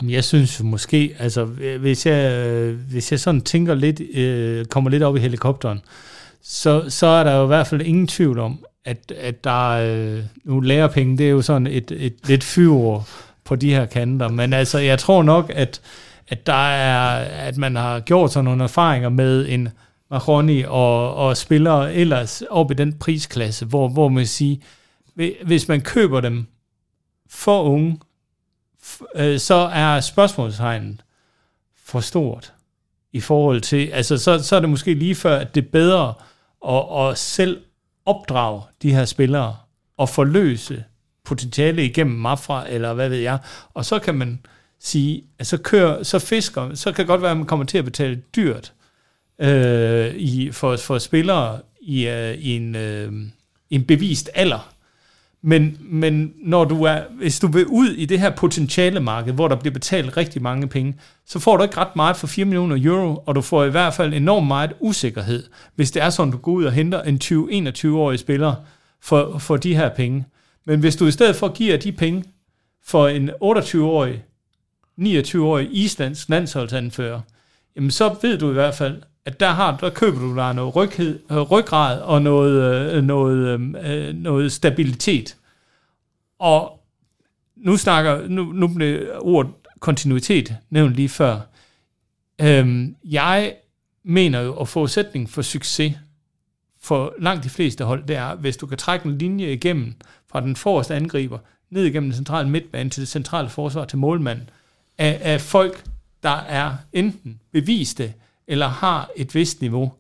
Jamen, jeg synes måske, altså hvis jeg, hvis jeg sådan tænker lidt, øh, kommer lidt op i helikopteren, så, så er der jo i hvert fald ingen tvivl om, at, at der er, øh, nu lærepenge, det er jo sådan et, et lidt fyr på de her kanter, men altså jeg tror nok, at, at der er, at man har gjort sådan nogle erfaringer med en Maroni og, og spillere ellers op i den prisklasse, hvor, hvor man siger, hvis man køber dem for unge, øh, så er spørgsmålstegnet for stort i forhold til, altså så, så er det måske lige før, at det er bedre at, at selv opdrage de her spillere og forløse potentiale igennem Mafra, eller hvad ved jeg, og så kan man sige, at så kører, så fisker, så kan det godt være, at man kommer til at betale dyrt øh, i, for, for spillere i, øh, i en, øh, en bevist alder. Men, men når du er, hvis du vil ud i det her potentiale marked, hvor der bliver betalt rigtig mange penge, så får du ikke ret meget for 4 millioner euro, og du får i hvert fald enormt meget usikkerhed, hvis det er sådan, du går ud og henter en 20-21-årig spiller for, for de her penge. Men hvis du i stedet for giver de penge for en 28-årig, 29-årig islandsk landsholdsanfører, jamen så ved du i hvert fald, at der, har, der køber du dig noget ryghed, øh, ryggrad og noget, øh, noget, øh, noget stabilitet. Og nu snakker, nu, nu blev ordet kontinuitet nævnt lige før. Øhm, jeg mener jo, at forudsætningen for succes for langt de fleste hold, det er, hvis du kan trække en linje igennem fra den forreste angriber, ned igennem den centrale midtbane til det centrale forsvar til målmanden, af, af folk, der er enten beviste, eller har et vist niveau,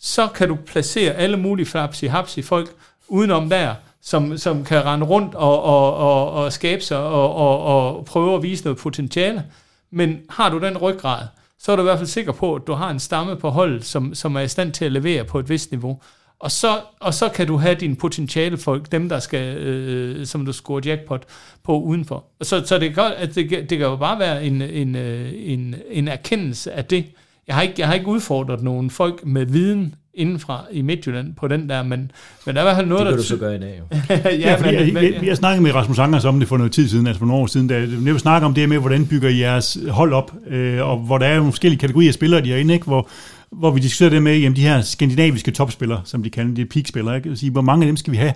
så kan du placere alle mulige flapsi hapsi folk udenom der, som, som kan rende rundt og, og, og, og skabe sig og, og, og prøve at vise noget potentiale. Men har du den ryggrad, så er du i hvert fald sikker på, at du har en stamme på holdet, som, som er i stand til at levere på et vist niveau. Og så, og så kan du have dine potentiale folk, dem der skal, øh, som du scorer jackpot på udenfor. Og så, så det, kan, at det, det kan jo bare være en, en, øh, en, en erkendelse af det. Jeg har, ikke, jeg har ikke udfordret nogen folk med viden indenfra i Midtjylland på den der, men, men der er i hvert fald noget, Det kan der... du så gøre i dag, jo. ja, Ja, fordi men, jeg, men, jeg, jeg snakkede med Rasmus Angers om det for noget tid siden, altså for nogle år siden, da jeg netop snakker om det med, hvordan bygger I jeres hold op, øh, og hvor der er nogle forskellige kategorier af spillere, de er inde, ikke? Hvor, hvor vi diskuterer det med, jamen de her skandinaviske topspillere, som de kalder, de er peakspillere, ikke? Sige, hvor mange af dem skal vi have?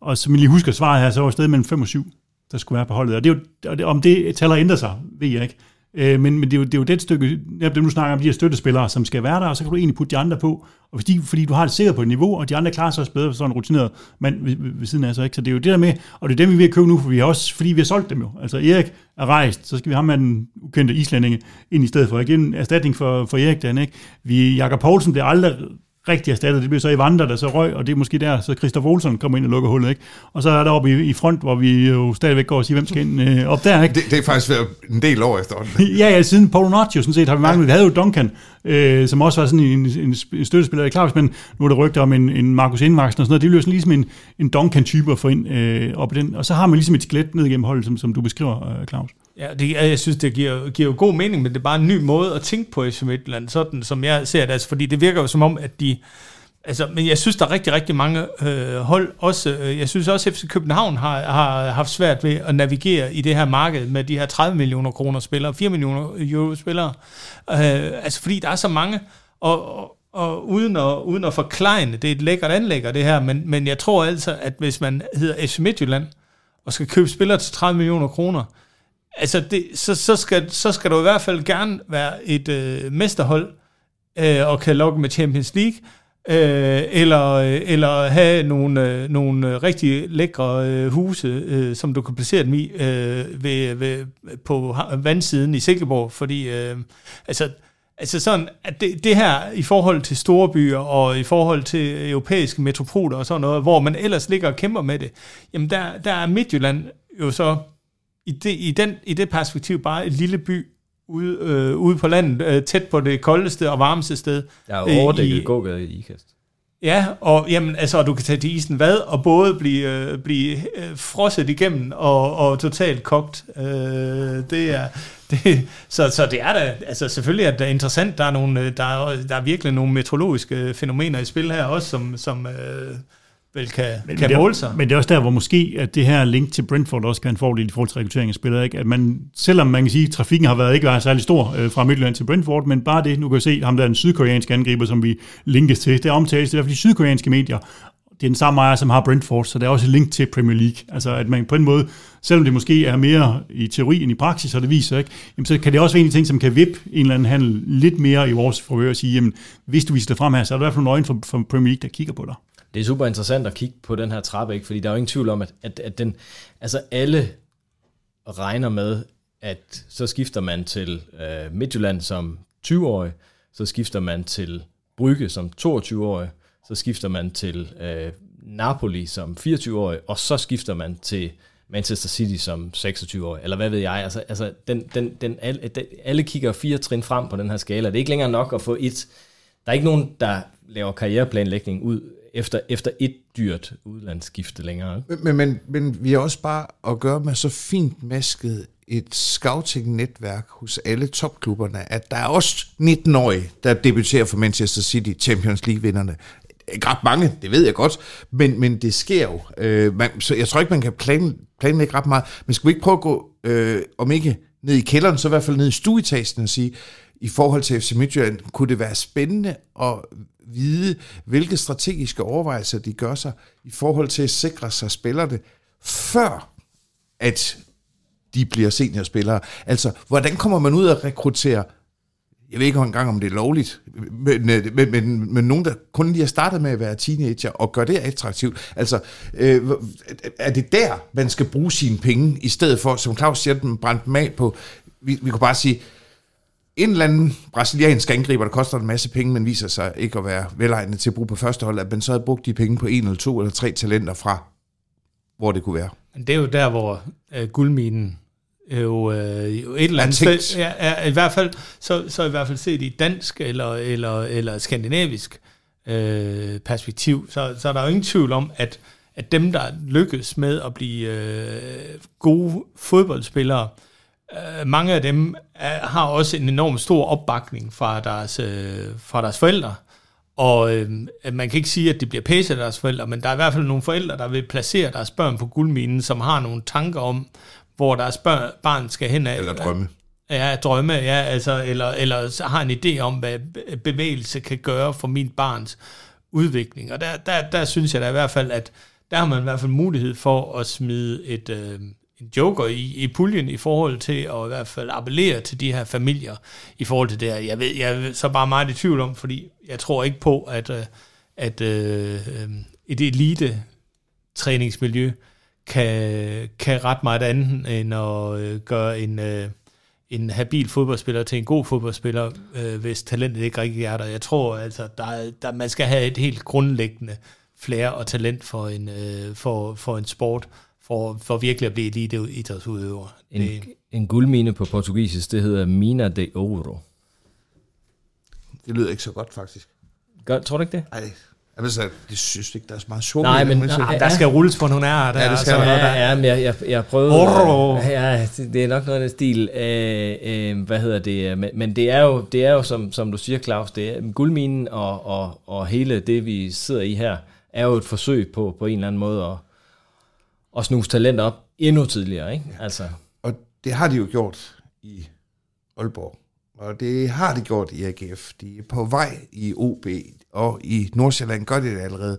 Og som jeg lige husker svaret her, så var det stadig mellem 5 og 7, der skulle være på holdet. Og det er jo, og det, om det taler ændrer sig, ved jeg ikke. Øh, men, men det, er jo, det er jo det stykke, netop det du snakker om, de her støttespillere, som skal være der, og så kan du egentlig putte de andre på. Og hvis de, fordi du har det sikkert på et niveau, og de andre klarer sig også bedre for sådan en rutineret mand ved, ved, ved siden af sig. Ikke? Så det er jo det der med, og det er dem, vi er ved at købe nu, for vi har også, fordi vi har solgt dem jo. Altså Erik er rejst, så skal vi have med den ukendte islændinge ind i stedet for. Ikke en erstatning for, for Erik, den, ikke? Vi, Jakob Poulsen bliver aldrig rigtig erstattet. Det bliver så Evander, der så røg, og det er måske der, så Christoph Olsen kommer ind og lukker hullet. Ikke? Og så er der oppe i, i front, hvor vi jo stadigvæk går og siger, hvem skal ind øh, op der. Ikke? Det, det er faktisk været en del år efterhånden. ja, ja, siden Paul Notch, sådan set har vi manglet. Vi havde jo Duncan, øh, som også var sådan en, en, en støttespiller. Er klart, hvis man, nu er der rygter om en, en Markus Indvaksen og sådan noget, det bliver sådan ligesom en, en Duncan-type at få ind øh, op i den. Og så har man ligesom et skelet ned igennem holdet, som, som du beskriver, øh, Claus. Ja, det, jeg synes, det giver, giver jo god mening, men det er bare en ny måde at tænke på i Midtjylland, sådan som jeg ser det. Altså, fordi det virker jo som om, at de... Altså, men jeg synes, der er rigtig, rigtig mange øh, hold. Også, øh, jeg synes også, at FC København har, har haft svært ved at navigere i det her marked med de her 30 millioner kroner spillere, 4 millioner euro spillere. Øh, altså, fordi der er så mange, og, og, og uden at, uden at forklejne, det er et lækkert anlæg det her, men, men jeg tror altså, at hvis man hedder FC Midtjylland, og skal købe spillere til 30 millioner kroner, altså det, så, så, skal, så skal du i hvert fald gerne være et øh, mesterhold, øh, og kan lokke med Champions League, øh, eller, øh, eller have nogle, øh, nogle rigtig lækre øh, huse, øh, som du kan placere dem i øh, ved, ved, på vandsiden i Silkeborg, fordi øh, altså, altså sådan, at det, det her i forhold til store byer og i forhold til europæiske metropoler og sådan noget, hvor man ellers ligger og kæmper med det, jamen der, der er Midtjylland jo så i det, i, den, i det perspektiv bare en lille by ude, øh, ude på landet, øh, tæt på det koldeste og varmeste sted. Der er overdækket gågade i IKAST. Ja, og jamen, altså, du kan tage til isen hvad, og både blive, øh, blive øh, frosset igennem og, og totalt kogt. Øh, det er, det, så, så det er da, altså selvfølgelig er det interessant, der er, nogle, øh, der er, der er virkelig nogle meteorologiske fænomener i spil her også, som, som øh, vel kan, men, kan måle sig. Men det er også der, hvor måske at det her link til Brentford også kan en fordel i forhold til rekruttering af spillere. Ikke? At man, selvom man kan sige, at trafikken har været ikke været særlig stor øh, fra Midtjylland til Brentford, men bare det, nu kan jeg se ham der den sydkoreanske angriber, som vi linkes til, det omtales i hvert fald de sydkoreanske medier, det er den samme ejer, som har Brentford, så der er også et link til Premier League. Altså at man på en måde, selvom det måske er mere i teori end i praksis, og det viser ikke, jamen, så kan det også være en af de ting, som kan vippe en eller anden handel lidt mere i vores forhør og sige, jamen, hvis du viser det frem her, så er der i hvert fald nogle øjne for, for Premier League, der kigger på dig det er super interessant at kigge på den her trappe, ikke? fordi der er jo ingen tvivl om, at, at, at den, altså alle regner med, at så skifter man til øh, Midtjylland som 20-årig, så skifter man til Brygge som 22-årig, så skifter man til øh, Napoli som 24-årig, og så skifter man til Manchester City som 26-årig, eller hvad ved jeg. Altså, altså den, den, den, alle, den, alle kigger fire trin frem på den her skala. Det er ikke længere nok at få et... Der er ikke nogen, der laver karriereplanlægning ud efter, efter et dyrt udlandsskifte længere. Men, men, men vi har også bare at gøre med så fint masket et scouting-netværk hos alle topklubberne, at der er også 19-årige, der debuterer for Manchester City, Champions League-vinderne. Ikke ret mange, det ved jeg godt, men, men det sker jo. Øh, man, så jeg tror ikke, man kan plan, planlægge ret meget. Men skal vi ikke prøve at gå, øh, om ikke ned i kælderen, så i hvert fald ned i stueetagen og sige, i forhold til FC Midtjylland, kunne det være spændende at vide, hvilke strategiske overvejelser de gør sig i forhold til at sikre sig spillerne, før at de bliver seniorspillere. Altså, hvordan kommer man ud og rekruttere jeg ved ikke engang, om det er lovligt, men, øh, men, men, men nogen, der kun lige har startet med at være teenager, og gør det attraktivt. Altså, øh, er det der, man skal bruge sine penge, i stedet for, som Claus siger, den brændt dem af på, vi, vi kunne bare sige, en eller anden brasiliansk angriber, der koster en masse penge, men viser sig ikke at være velegnet til at bruge på første hold, at man så havde brugt de penge på en eller to eller tre talenter fra, hvor det kunne være. Det er jo der, hvor øh, guldminen jo, øh, jo et eller andet sted, ja, er, i hvert fald, så, så i hvert fald set i dansk eller, eller, eller skandinavisk øh, perspektiv, så, så er der jo ingen tvivl om, at, at dem, der lykkes med at blive øh, gode fodboldspillere, øh, mange af dem er, har også en enorm stor opbakning fra deres, øh, fra deres forældre. Og øh, man kan ikke sige, at de bliver pæse af deres forældre, men der er i hvert fald nogle forældre, der vil placere deres børn på guldminen, som har nogle tanker om, hvor deres børn, barn skal hen af. Eller drømme. Ja, drømme, ja, altså, eller, eller har en idé om, hvad bevægelse kan gøre for min barns udvikling. Og der, der, der synes jeg da i hvert fald, at der har man i hvert fald mulighed for at smide et, øh, en joker i, i puljen i forhold til at i hvert fald appellere til de her familier i forhold til det her. Jeg ved, jeg er så bare meget i tvivl om, fordi jeg tror ikke på, at, øh, at uh, et elite træningsmiljø kan, kan ret meget andet end at gøre en, en habil fodboldspiller til en god fodboldspiller, hvis talentet ikke rigtig er der. Jeg tror altså, der, der, man skal have et helt grundlæggende flair og talent for en, for, for en sport, for, for virkelig at blive elite idrætsudøver. En, det, en guldmine på portugisisk, det hedder Mina de Ouro. Det lyder ikke så godt, faktisk. Gør, tror du ikke det? Nej, jeg, så, det synes ikke, der er så meget sjovt. Nej, men ja, der skal rulles på nogle ærer. Der, ja, det skal altså, der. Ja, ja, men jeg, jeg, jeg prøvede... Orro. Ja, det er nok noget af den stil. Øh, øh, hvad hedder det? Men, men det er jo, det er jo som, som du siger, Claus, det er guldminen og, og, og hele det, vi sidder i her, er jo et forsøg på, på en eller anden måde at, og snuse talent op endnu tidligere. Ikke? Ja. Altså. Og det har de jo gjort i Aalborg. Og det har de gjort i AGF. De er på vej i OB, og i Nordsjælland gør de det allerede.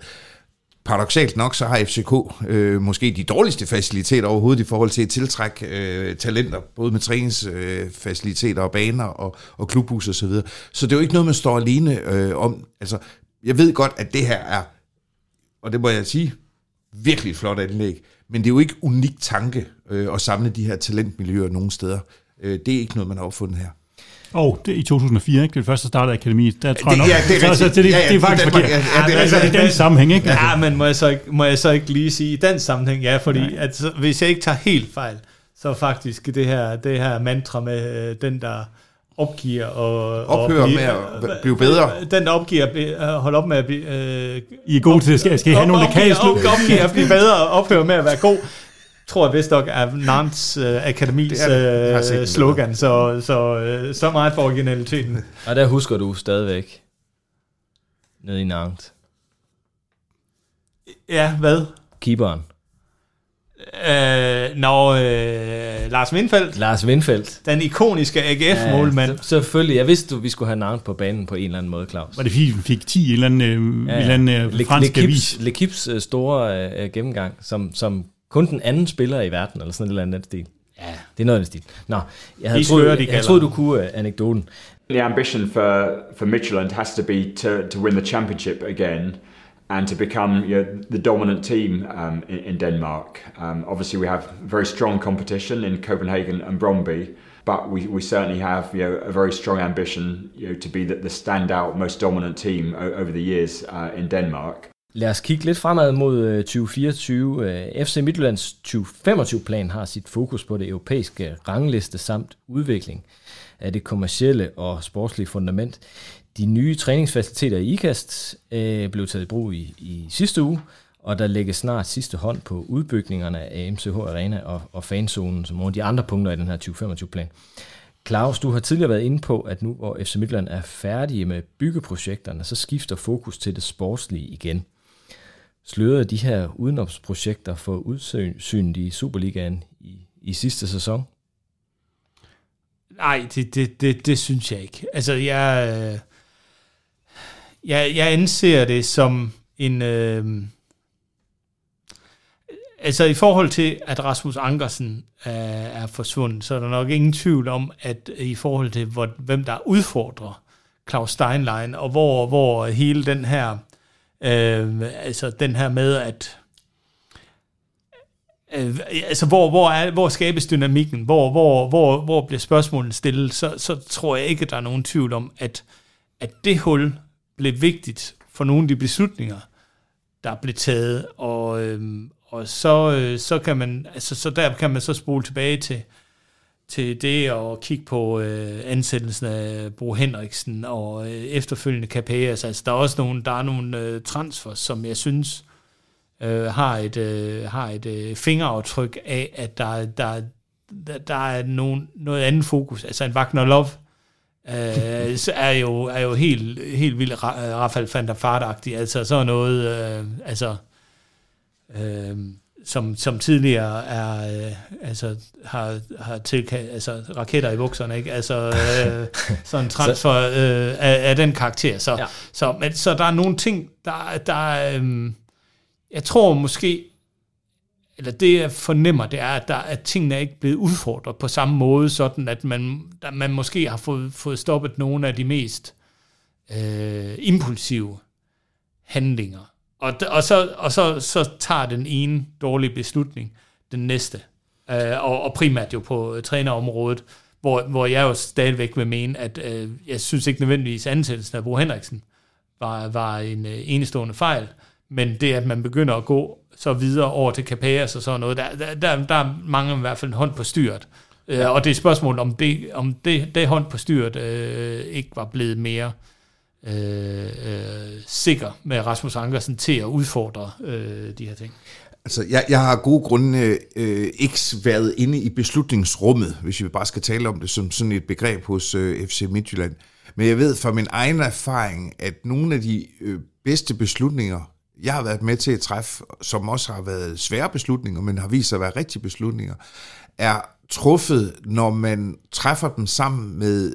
Paradoxalt nok, så har FCK øh, måske de dårligste faciliteter overhovedet i forhold til at tiltrække øh, talenter, både med træningsfaciliteter øh, og baner og, og klubhus osv. Så, videre. så det er jo ikke noget, man står alene øh, om. Altså, jeg ved godt, at det her er, og det må jeg sige, virkelig flot anlæg, men det er jo ikke unik tanke øh, at samle de her talentmiljøer nogle steder. Øh, det er ikke noget, man har opfundet her. Og oh, det er i 2004, ikke? Det det første start af akademiet. Der tror Det- jeg nok, ja, det er så, så, det, det, Ja, ja, det er faktisk det er forkert. Danmark, ja, ja, det er altså, den sammenhæng, ikke? Ja, men må jeg så ikke, må jeg så ikke lige sige, i den sammenhæng, ja, fordi at, så, hvis jeg ikke tager helt fejl, så er faktisk det her, det her mantra med øh, den, der opgiver og... Ophører og med at blive bedre. Den, der opgiver øh, holde op med at blive... Øh, I er gode til, skal, skal I have nogle opgiver, lokalslug? op, opgiver at blive bedre og ophører med at være god, tror jeg vist nok er Nants øh, Akademis Det er det. Øh, slogan, så, så, øh, så meget for originaliteten. Og der husker du stadigvæk nede i Nantes. Ja, hvad? Keeperen. Øh, når øh, Lars Windfeldt, Lars Windfeldt. den ikoniske AGF-målmand, Ja, selvfølgelig. Jeg vidste, du, vi skulle have Nantes på banen på en eller anden måde, Claus. Var det fordi, vi fik 10 i en eller anden, øh, ja, ja. eller anden øh, Le- fransk avis? L'Equipes øh, store øh, gennemgang, som, som kun den anden spiller i verden, eller sådan et eller andet stil. Ja. Det er noget af stil. Nå, jeg havde De troet, jeg, jeg troede, du kunne øh, anekdoten. The ambition for, for Midtjylland has to be to, to win the championship again and to become you know, the dominant team um, in, in Denmark. Um, obviously, we have very strong competition in Copenhagen and Bromby, but we, we certainly have you know, a very strong ambition you know, to be the, the standout, most dominant team o- over the years uh, in Denmark. Lad os kigge lidt fremad mod øh, 2024. FC øh, Midtjyllands 2025-plan har sit fokus på det europæiske rangliste samt udvikling af det kommercielle og sportslige fundament. De nye træningsfaciliteter i IKAST øh, blev taget i brug i, i sidste uge, og der lægges snart sidste hånd på udbygningerne af MCH Arena og, og fanzonen som nogle af de andre punkter i den her 2025-plan. Claus, du har tidligere været inde på, at nu hvor FC Midtjylland er færdige med byggeprojekterne, så skifter fokus til det sportslige igen slørede de her udenomsprojekter for udsynet i Superligaen i, i sidste sæson? Nej, det, det, det, det synes jeg ikke. Altså, jeg, øh, jeg, jeg anser det som en... Øh, altså, i forhold til, at Rasmus Ankersen er, er forsvundet, så er der nok ingen tvivl om, at i forhold til, hvor, hvem der udfordrer Claus Steinlein, og hvor, hvor hele den her... Øh, altså, den her med, at øh, altså hvor, hvor, er, hvor skabes dynamikken, hvor, hvor, hvor, hvor bliver spørgsmålene stillet, så, så tror jeg ikke, at der er nogen tvivl om, at, at det hul blev vigtigt for nogle af de beslutninger, der blev taget, og, øhm, og så, øh, så kan man, altså så der kan man så spole tilbage til, til det og kigge på øh, ansættelsen af Bo Henriksen og øh, efterfølgende KPS. Altså der er også nogle, der er nogle øh, transfers, som jeg synes, øh, har et, øh, har et øh, fingeraftryk af, at der, der, der, der er nogen, noget andet fokus. Altså en Wagner Love øh, så er jo, er jo helt, helt vildt Ra- Rafael van der Vaart-agtig. Altså så noget, øh, altså, øh, som, som tidligere er, øh, altså, har, har tilkaldt, altså raketter i bukserne, ikke? Altså øh, sådan transfer øh, af, af den karakter. Så, ja. så, men, så der er nogle ting, der, der øh, jeg tror måske, eller det jeg fornemmer, det er, at, der, at tingene er ikke blevet udfordret på samme måde, sådan at man, man måske har fået, fået stoppet nogle af de mest øh, impulsive handlinger. Og, og, så, og så, så tager den ene dårlige beslutning den næste. Øh, og, og primært jo på øh, trænerområdet, hvor, hvor jeg jo stadigvæk vil mene, at øh, jeg synes ikke nødvendigvis ansættelsen af Bo Henriksen var, var en øh, enestående fejl, men det, at man begynder at gå så videre over til Capellas og sådan noget, der, der, der, der mangler i hvert fald en hånd på styret. Ja. Og det er et spørgsmål, om det, om det, det hånd på styret øh, ikke var blevet mere øh, øh, sikker med Rasmus Ankersen til at udfordre øh, de her ting. Altså, jeg, jeg har gode grunde øh, ikke været inde i beslutningsrummet, hvis vi bare skal tale om det som sådan et begreb hos øh, FC Midtjylland. Men jeg ved fra min egen erfaring, at nogle af de øh, bedste beslutninger, jeg har været med til at træffe, som også har været svære beslutninger, men har vist sig at være rigtige beslutninger, er truffet, når man træffer dem sammen med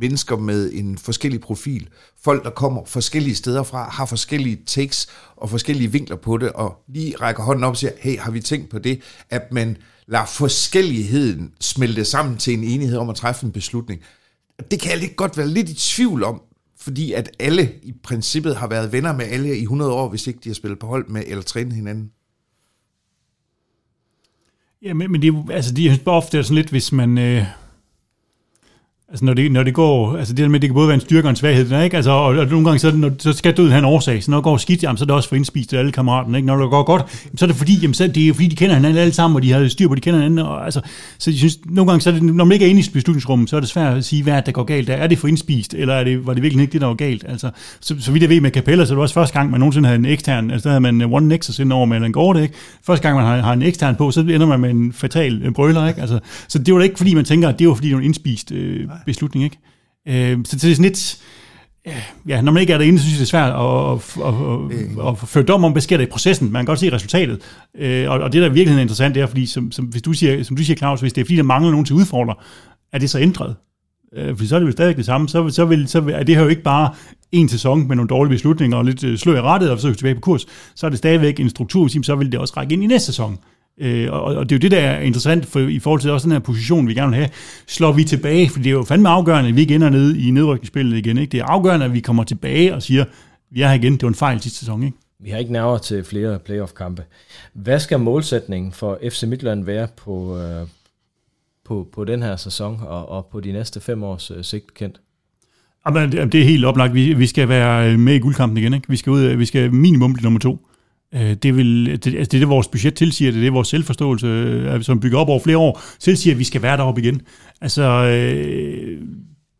mennesker med en forskellig profil. Folk, der kommer forskellige steder fra, har forskellige takes og forskellige vinkler på det, og lige rækker hånden op og siger, hey, har vi tænkt på det? At man lader forskelligheden smelte sammen til en enighed om at træffe en beslutning. Det kan jeg lidt godt være lidt i tvivl om, fordi at alle i princippet har været venner med alle i 100 år, hvis ikke de har spillet på hold med eller trænet hinanden. Ja, men, men det er altså, det er ofte sådan lidt, hvis man... Øh Altså når det, når det går, altså det der med, det kan både være en styrke og en svaghed, der, ikke? Altså, og, og, nogle gange så, når, så skal døden have en årsag. Så når det går skidt, jamen, så er det også for indspist af alle kammeraterne. Ikke? Når det går godt, jamen, så er det fordi, jamen, så, det er fordi, de kender hinanden alle sammen, og de har styr på, de kender hinanden. Og, altså, så jeg synes, nogle gange, så er det, når man ikke er inde i beslutningsrummet, så er det svært at sige, hvad der går galt. Der. Er det for indspist, eller er det, var det virkelig ikke det, der var galt? Altså, så, så vidt jeg ved med Capella, så er det også første gang, man nogensinde havde en ekstern, altså der havde man uh, One Nexus ind over med en Gorte, ikke? Første gang, man har, har en ekstern på, så ender man med en fatal øh, brøler, ikke? Altså, så det var da ikke, fordi man tænker, at det var fordi, det var indspist øh, beslutning, ikke? Øh, så det er sådan lidt... Ja, når man ikke er derinde, så synes jeg, det er svært at, at, at, at, at føre dom om, hvad sker der i processen. Man kan godt se resultatet. Øh, og, og det, der er virkelig interessant, det er, fordi, som, som, hvis du siger, som du siger, Claus, hvis det er fordi, der mangler nogen til at udfordre, er det så ændret? Øh, fordi så er det jo stadig det samme. Så, så, vil, så er det her jo ikke bare en sæson med nogle dårlige beslutninger og lidt slø i rettet, og så er vi tilbage på kurs. Så er det stadigvæk en struktur, så vil det også række ind i næste sæson. Øh, og, og det er jo det, der er interessant for, i forhold til også den her position, vi gerne vil have. Slår vi tilbage, for det er jo fandme afgørende, at vi ikke ender ned i nedrykningsspillet igen. Ikke? Det er afgørende, at vi kommer tilbage og siger, vi er her igen, det var en fejl sidste sæson. Ikke? Vi har ikke nærmere til flere playoff-kampe. Hvad skal målsætningen for FC Midtjylland være på, øh, på, på den her sæson og, og på de næste fem års øh, sigt kendt? Jamen, det er helt oplagt. Vi, vi skal være med i guldkampen igen. Ikke? Vi skal ud, vi skal minimum blive nummer to. Øh, det, vil, det, altså det er det, vores budget tilsiger, det er det, vores selvforståelse, øh, som bygger op over flere år, tilsiger, at vi skal være deroppe igen. Altså, øh,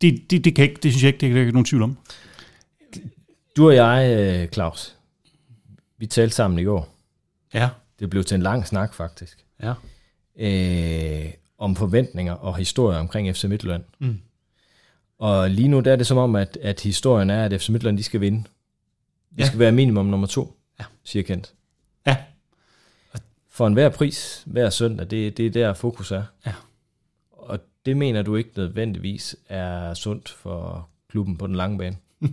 det, det, det, kan ikke, det synes jeg ikke, det er ikke nogen tvivl om. Du og jeg, Claus, vi talte sammen i går. Ja. Det blev til en lang snak, faktisk. Ja. Øh, om forventninger og historier omkring FC Midtjylland. Mm. Og lige nu der er det som om, at, at historien er, at FC Midtjylland de skal vinde. De ja. skal være minimum nummer to ja. siger Kent. Ja. For enhver pris, hver søndag, det, det er der fokus er. Ja. Og det mener du ikke nødvendigvis er sundt for klubben på den lange bane?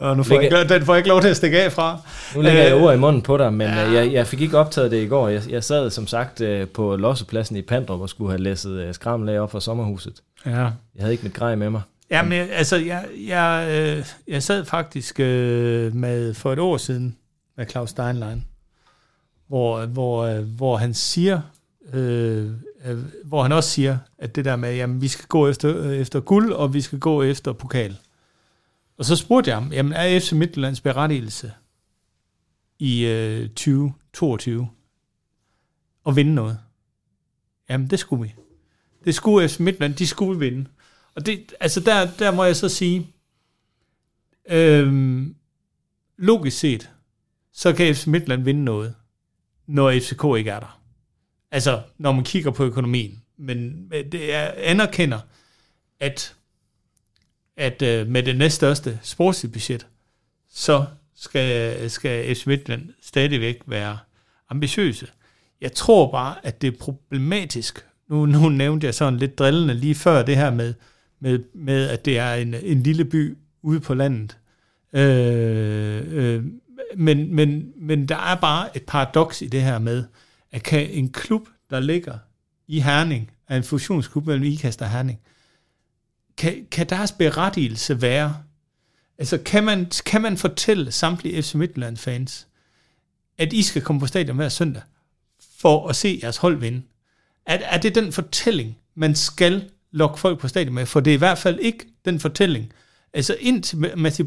Og nu får jeg, den får jeg ikke lov til at stikke af fra. Nu lægger jeg ord i munden på dig, men ja. jeg, jeg fik ikke optaget det i går. Jeg, jeg sad som sagt øh, på lossepladsen i Pandrup og skulle have læsset øh, skrammelag op fra sommerhuset. Ja. Jeg havde ikke mit grej med mig. Jamen, altså, jeg, jeg, øh, jeg sad faktisk øh, med for et år siden med Claus Steinlein, hvor, hvor, øh, hvor han siger, øh, øh, hvor han også siger, at det der med, jamen, vi skal gå efter, øh, efter guld, og vi skal gå efter pokal. Og så spurgte jeg ham, jamen, er FC Midtjyllands berettigelse i øh, 2022 at vinde noget? Jamen, det skulle vi. Det skulle FC Midtjylland, de skulle vinde. Og det, altså der, der må jeg så sige, øhm, logisk set, så kan FC Midtland vinde noget, når FCK ikke er der. Altså, når man kigger på økonomien. Men det er, anerkender, at, at øh, med det næststørste sportslige budget, så skal, skal FC Midtland stadigvæk være ambitiøse. Jeg tror bare, at det er problematisk. Nu, nu nævnte jeg sådan lidt drillende lige før det her med, med, med at det er en, en lille by ude på landet. Øh, øh, men, men, men der er bare et paradoks i det her med, at kan en klub, der ligger i Herning, er en fusionsklub mellem Ikast og Herning, kan, kan deres berettigelse være, altså kan man, kan man fortælle samtlige FC Midtjylland fans, at I skal komme på stadion hver søndag, for at se jeres hold vinde? Er, er det den fortælling, man skal lokke folk på stadion med, for det er i hvert fald ikke den fortælling. Altså indtil Matthew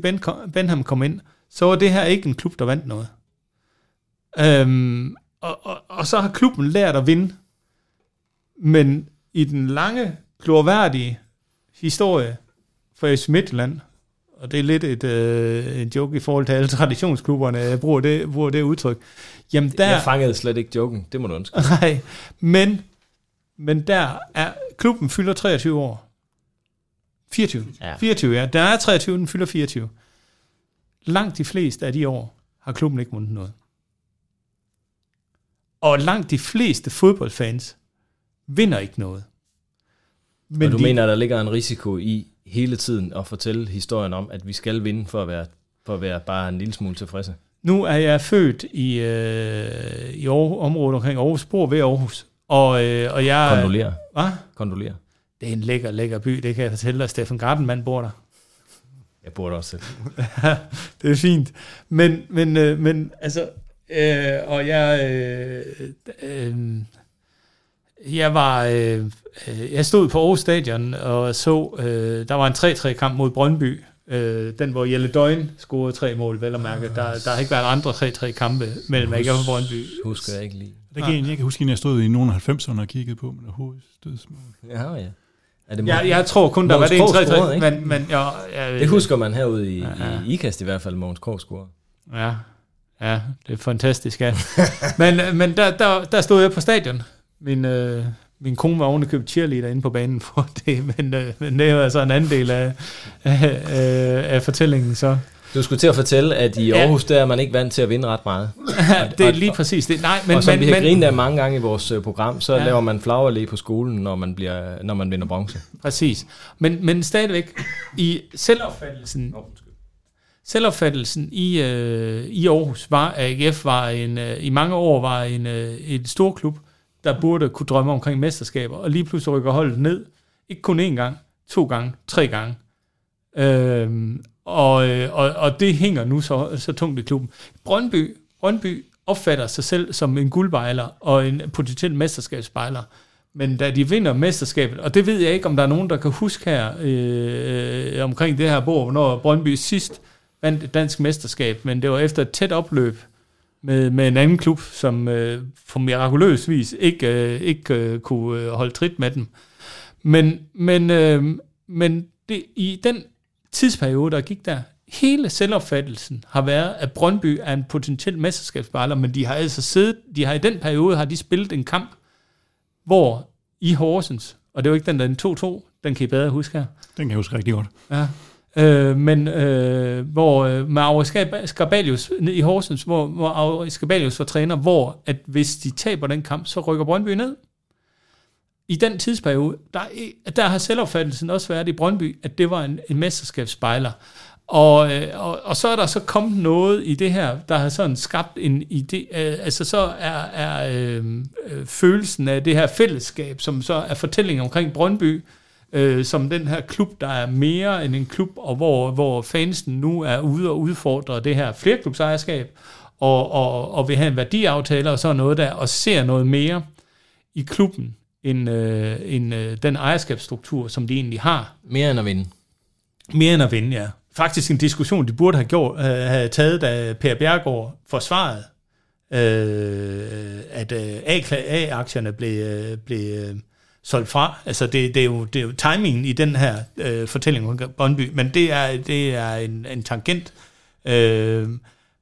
Benham kom ind, så var det her ikke en klub, der vandt noget. Øhm, og, og, og så har klubben lært at vinde. Men i den lange, glorværdige historie for FC Midtland, og det er lidt et, øh, en joke i forhold til alle traditionsklubberne, jeg bruger det, bruger det udtryk. Jamen der, jeg fangede slet ikke joken, det må du ønske. Nej, men men der er, klubben fylder 23 år. 24. Ja. 24, ja. Der er 23, den fylder 24. Langt de fleste af de år har klubben ikke vundet noget. Og langt de fleste fodboldfans vinder ikke noget. Men og du de, mener, der ligger en risiko i hele tiden at fortælle historien om, at vi skal vinde for at være, for at være bare en lille smule tilfredse? Nu er jeg født i, øh, i Aarhus, området omkring Aarhus, bor ved Aarhus. Og, øh, og jeg... Kondolerer. Hvad? Kondolerer. Det er en lækker, lækker by, det kan jeg fortælle dig. Steffen Gardenman bor der. Jeg bor der også selv. det er fint. Men, men, øh, men altså, øh, og jeg, øh, øh, jeg var, øh, øh, jeg stod på Aarhus Stadion og så, øh, der var en 3-3 kamp mod Brøndby, øh, den hvor Jelle Døgn scorede tre mål, vel og mærke. Der, der har ikke været andre 3-3 kampe mellem ikke og Brøndby. Husker jeg ikke lige. Det kan jeg, jeg kan huske, at jeg stod i nogle af 90'erne og kiggede på med hovedstødsmål. Ja, ja. Er det jeg, jeg tror kun, der var det en 3 men, men ja, ja, Det husker man herude i, ja, ja. i IKAST i hvert fald, Mogens Krog scorer. Ja, ja, det er fantastisk, ja. men men der, der, der stod jeg på stadion. Min, øh, min kone var ovenikøbet cheerleader inde på banen for det, men, øh, men det er jo altså en anden del af, af, af, af fortællingen, så... Du skulle til at fortælle, at i Aarhus, ja. der er man ikke vant til at vinde ret meget. det er lige præcis det. Nej, men, og som men, vi har men, grinet af mange gange i vores øh, program, så ja. laver man flagerlæg på skolen, når man, bliver, når man vinder bronze. Præcis. Men, men stadigvæk, i selvopfattelsen, selvopfattelsen i, øh, i Aarhus var, at AGF var en, øh, i mange år var en, øh, en stor klub, der burde kunne drømme omkring mesterskaber, og lige pludselig rykker holdet ned. Ikke kun én gang, to gange, tre gange. Øhm, og, øh, og, og det hænger nu så, så tungt i klubben. Brøndby, Brøndby opfatter sig selv som en guldbejler og en potentiel mesterskabsbejler. Men da de vinder mesterskabet, og det ved jeg ikke, om der er nogen, der kan huske her øh, øh omkring det her bord, når Brøndby sidst vandt et dansk mesterskab, men det var efter et tæt opløb med, med en anden klub, som øh, på mirakuløs vis ikke, øh, ikke øh, kunne øh, holde trit med dem. Men, men, øh, men det, i den tidsperiode, der gik der, hele selvopfattelsen har været, at Brøndby er en potentiel mesterskabsspejler, men de har altså siddet, de har i den periode, har de spillet en kamp, hvor i Horsens, og det var ikke den der en 2-2, den kan I bedre huske her. Den kan jeg huske rigtig godt. Ja. Øh, men øh, hvor øh, med Aure Skabalius i Horsens, hvor, hvor Aure Skabalius var træner, hvor at hvis de taber den kamp, så rykker Brøndby ned i den tidsperiode, der, der har selvopfattelsen også været i Brøndby, at det var en, en mesterskabsspejler. Og, øh, og, og så er der så kommet noget i det her, der har sådan skabt en idé, øh, altså så er, er øh, øh, følelsen af det her fællesskab, som så er fortællingen omkring Brøndby, øh, som den her klub, der er mere end en klub, og hvor, hvor fansen nu er ude og udfordre det her flerklubsejerskab, og, og, og vil have en værdiaftale og sådan noget der, og ser noget mere i klubben, end, øh, end øh, den ejerskabsstruktur, som de egentlig har. Mere end at vinde. Mere end at vinde, ja. Faktisk en diskussion, de burde have, gjort, øh, have taget, da Per Bjergård forsvarede, øh, at øh, A-aktierne blev, øh, blev øh, solgt fra. Altså det, det, er jo, det er jo timingen i den her øh, fortælling om Bondby, men det er, det er en, en tangent. Øh,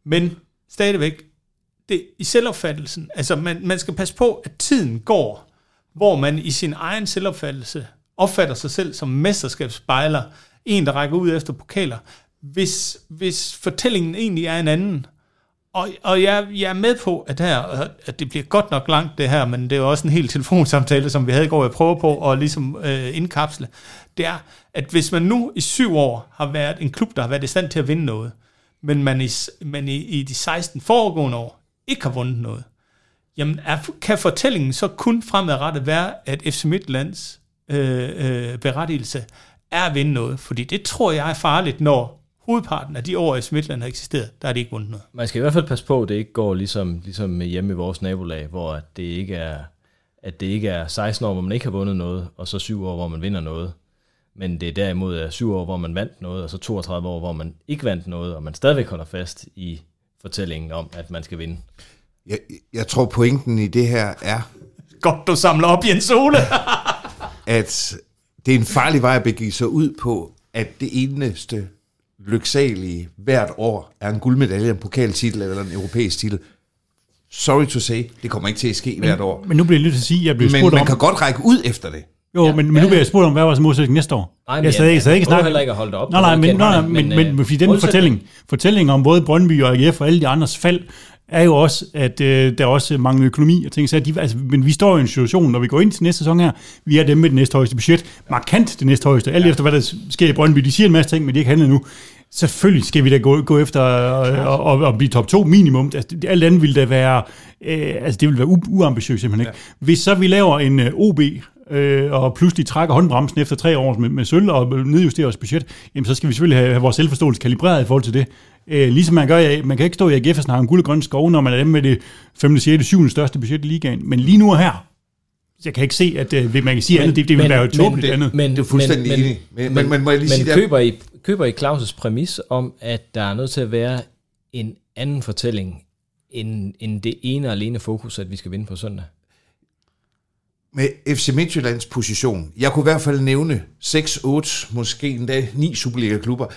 men stadigvæk, det, i selvopfattelsen, altså man, man skal passe på, at tiden går, hvor man i sin egen selvopfattelse opfatter sig selv som mesterskabsspejler, en, der rækker ud efter pokaler, hvis, hvis fortællingen egentlig er en anden. Og, og jeg, jeg er med på, at, her, at det bliver godt nok langt det her, men det er jo også en helt telefonsamtale, som vi havde i går, jeg prøver på at ligesom øh, indkapsle. Det er, at hvis man nu i syv år har været en klub, der har været i stand til at vinde noget, men man i, man i, i de 16 foregående år ikke har vundet noget, jamen er, kan fortællingen så kun fremadrettet være, at FC Midtlands øh, øh, berettigelse er at vinde noget? Fordi det tror jeg er farligt, når hovedparten af de år, FC Midtland har eksisteret, der er det ikke vundet noget. Man skal i hvert fald passe på, at det ikke går ligesom, ligesom hjemme i vores nabolag, hvor det ikke er, at det ikke er 16 år, hvor man ikke har vundet noget, og så 7 år, hvor man vinder noget. Men det er derimod 7 år, hvor man vandt noget, og så 32 år, hvor man ikke vandt noget, og man stadigvæk holder fast i fortællingen om, at man skal vinde. Jeg, jeg tror, pointen i det her er... Godt, du samler op, Jens Ole! at det er en farlig vej at begive sig ud på, at det eneste lyksalige hvert år er en guldmedalje, en pokaltitel eller en europæisk titel. Sorry to say, det kommer ikke til at ske men, hvert år. Men nu bliver jeg nødt til at sige, at jeg bliver men spurgt man om... kan godt række ud efter det. Jo, ja, men, men ja, nu bliver jeg spurgt om, hvad var modsætning næste år? Nej, men jeg sad ikke, sad ikke snakke. heller ikke at holde op. Nej, nej, men, nej, men, men, men, men, fordi den fortælling, fortælling om både Brøndby og AGF og alle de andres fald, er jo også, at øh, der også mangler økonomi og ting. Så de, altså, men vi står i en situation, når vi går ind til næste sæson her, vi er dem med det næste højeste budget, markant det næste højeste, alt ja. efter hvad der sker i Brøndby. De siger en masse ting, men de ikke handler nu. Selvfølgelig skal vi da gå, gå efter og, og, og blive top 2 minimum. Altså, alt andet ville da være, øh, altså det ville være u- uambitiøst simpelthen ikke. Ja. Hvis så vi laver en øh, OB, øh, og pludselig trækker håndbremsen efter tre år med, med sølv og nedjusterer vores budget, jamen så skal vi selvfølgelig have, have vores selvforståelse kalibreret i forhold til det. Øh, ligesom man gør, ja, man kan ikke stå i AGF og snakke om guld og grønne skove, når man er dem med det 5., 6., 7. største budget i ligaen. Men lige nu og her, jeg kan ikke se, at øh, man kan sige men, andet, det, det vil være tåbeligt det, andet. Men, det er fuldstændig men, enig. Men, men, men, må jeg lige men sige, køber, I, køber I Claus' præmis om, at der er nødt til at være en anden fortælling, end, end det ene og alene fokus, at vi skal vinde på søndag? med FC Midtjyllands position, jeg kunne i hvert fald nævne 6, 8, måske endda 9 Superliga-klubber,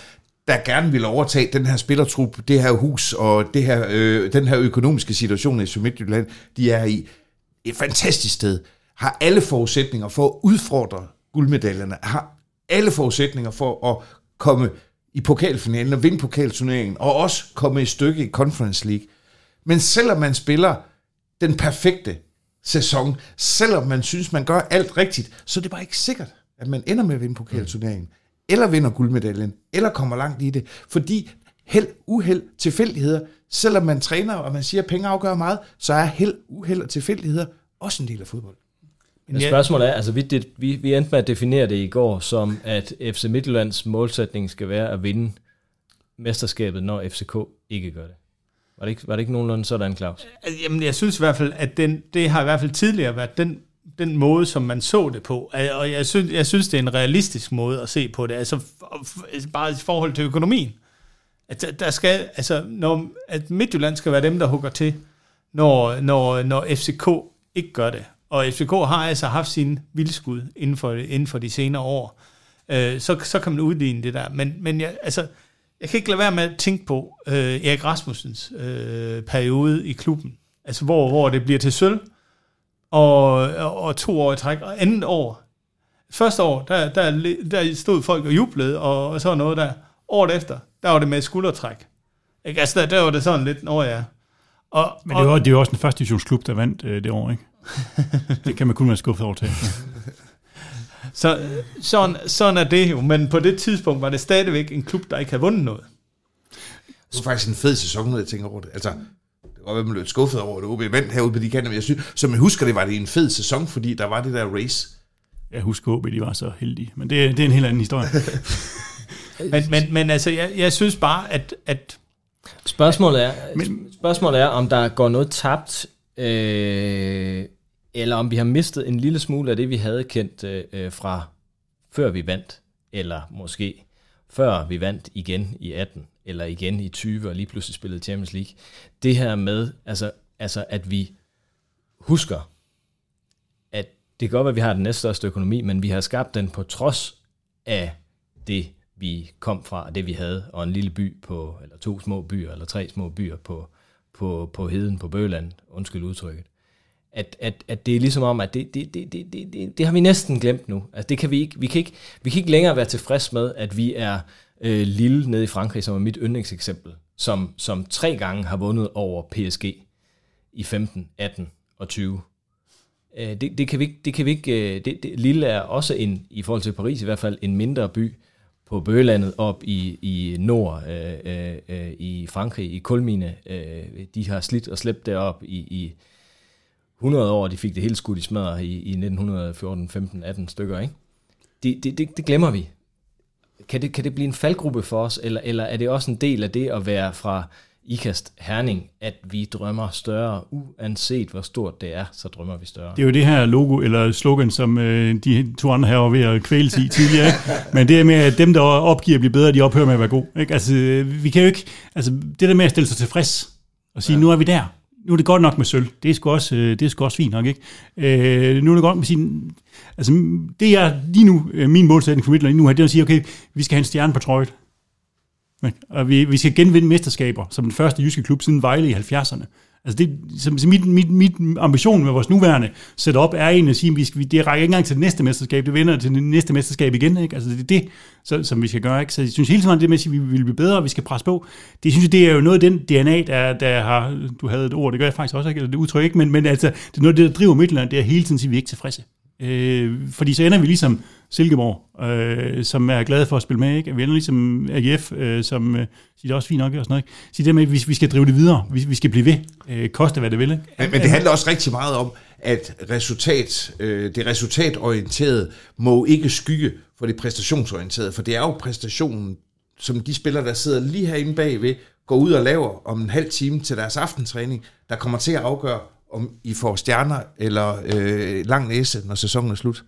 der gerne vil overtage den her spillertrup, det her hus og det her, øh, den her økonomiske situation i FC Midtjylland, de er i. Et fantastisk sted. Har alle forudsætninger for at udfordre guldmedaljerne. Har alle forudsætninger for at komme i pokalfinalen og vinde pokalturneringen, og også komme i stykke i Conference League. Men selvom man spiller den perfekte sæson, selvom man synes, man gør alt rigtigt, så er det bare ikke sikkert, at man ender med at vinde pokalturneringen, eller vinder guldmedaljen, eller kommer langt i det, fordi held, uheld, tilfældigheder, selvom man træner, og man siger, at penge afgør meget, så er held, uheld og tilfældigheder også en del af fodbold. Men spørgsmålet er, altså vi, det, vi, vi endte med at definere det i går, som at FC Midtjyllands målsætning skal være at vinde mesterskabet, når FCK ikke gør det. Var det ikke, var det ikke nogenlunde sådan, Claus? Altså, Jamen, jeg synes i hvert fald, at den, det har i hvert fald tidligere været den, den måde, som man så det på. Og jeg synes, jeg synes, det er en realistisk måde at se på det. Altså, bare i forhold til økonomien. At der skal, altså, når, at Midtjylland skal være dem, der hugger til, når, når, når FCK ikke gør det. Og FCK har altså haft sin vildskud inden for, inden for de senere år. Øh, så, så kan man udligne det der. Men, men jeg, altså, jeg kan ikke lade være med at tænke på øh, Erik Rasmussens øh, periode i klubben. Altså hvor, hvor det bliver til sølv, og, og, og to år i træk, og andet år. Første år, der, der, der stod folk og jublede, og, og så noget der. Året efter, der var det med skuldertræk. Ikke? Altså der, der var det sådan lidt, når ja. Og, Men det var, det var også den første divisionsklub, der vandt øh, det år, ikke? det kan man kun være skuffet over til. Så, sådan, sådan er det jo, men på det tidspunkt var det stadigvæk en klub, der ikke havde vundet noget. Det var faktisk en fed sæson, når jeg tænker over det. Altså, det var man blev skuffet over, at OB vandt herude på de kanter, men jeg synes, som jeg husker det, var det en fed sæson, fordi der var det der race. Jeg husker OB, de var så heldige, men det, det er en helt anden historie. men, men, men altså, jeg, jeg synes bare, at... at spørgsmålet, er, men, spørgsmålet er, om der går noget tabt, øh, eller om vi har mistet en lille smule af det, vi havde kendt øh, øh fra før vi vandt, eller måske før vi vandt igen i 18, eller igen i 20, og lige pludselig spillede Champions League. Det her med, altså, altså at vi husker, at det kan godt være, at vi har den næststørste økonomi, men vi har skabt den på trods af det, vi kom fra, og det vi havde, og en lille by på, eller to små byer, eller tre små byer på, på, på heden på Bøland, undskyld udtrykket at, at, at det er ligesom om, at det, det, det, det, det, det, det har vi næsten glemt nu. Altså det kan vi ikke, vi kan ikke, vi kan ikke længere være tilfreds med, at vi er øh, lille nede i Frankrig, som er mit yndlingseksempel, som, som tre gange har vundet over PSG i 15, 18 og 20. Øh, det, det, kan vi ikke, det kan vi ikke, øh, det, det, Lille er også en, i forhold til Paris i hvert fald, en mindre by på Bøgelandet op i, i nord øh, øh, øh i Frankrig, i Kulmine. Øh, de har slidt og slæbt derop i, i 100 år, de fik det hele skudt i smadret i, i 1914, 15, 18 stykker, ikke? Det, det, det, det glemmer vi. Kan det, kan det blive en faldgruppe for os, eller, eller er det også en del af det at være fra IKAST Herning, at vi drømmer større, uanset hvor stort det er, så drømmer vi større. Det er jo det her logo, eller slogan, som øh, de to andre her var ved at kvæle sig i tidligere. Men det er med, at dem, der opgiver at blive bedre, de ophører med at være gode. Ikke? Altså, vi kan jo ikke, altså, det der med at stille sig tilfreds, og sige, ja. nu er vi der, nu er det godt nok med sølv. Det er sgu også, øh, det er sgu også fint nok, ikke? Øh, nu er det godt med sin... Altså, det er lige nu, øh, min målsætning for Midtland nu, er det at sige, okay, vi skal have en stjerne på trøjet. Og vi, vi skal genvinde mesterskaber som den første jyske klub siden Vejle i 70'erne. Altså det, så, så mit, mit, mit ambition med vores nuværende setup er egentlig at sige, at vi skal, det rækker ikke engang til det næste mesterskab, det vinder til det næste mesterskab igen. Ikke? Altså det er det, så, som vi skal gøre. Ikke? Så jeg synes hele tiden, det med at sige, at vi vil blive bedre, og vi skal presse på, det synes jeg, det er jo noget af den DNA, der, der har, du havde et ord, det gør jeg faktisk også ikke, eller det udtryk ikke, men, men altså, det er noget af det, der driver Midtjylland, det er hele tiden at sige, at vi er ikke tilfredse. Øh, fordi så ender vi ligesom Silkeborg, øh, som er glade for at spille med. Ikke? Vi ender ligesom AGF, øh, som øh, siger, det er også fint nok og sådan noget. Ikke? Siger det med, at vi, vi skal drive det videre. Vi, vi skal blive ved. Øh, koste hvad det vil. Ikke? Men, men det handler også rigtig meget om, at resultat, øh, det resultatorienterede må ikke skygge for det præstationsorienterede, for det er jo præstationen, som de spillere, der sidder lige herinde bagved, går ud og laver om en halv time til deres aftentræning, der kommer til at afgøre, om I får stjerner eller øh, lang næse, når sæsonen er slut.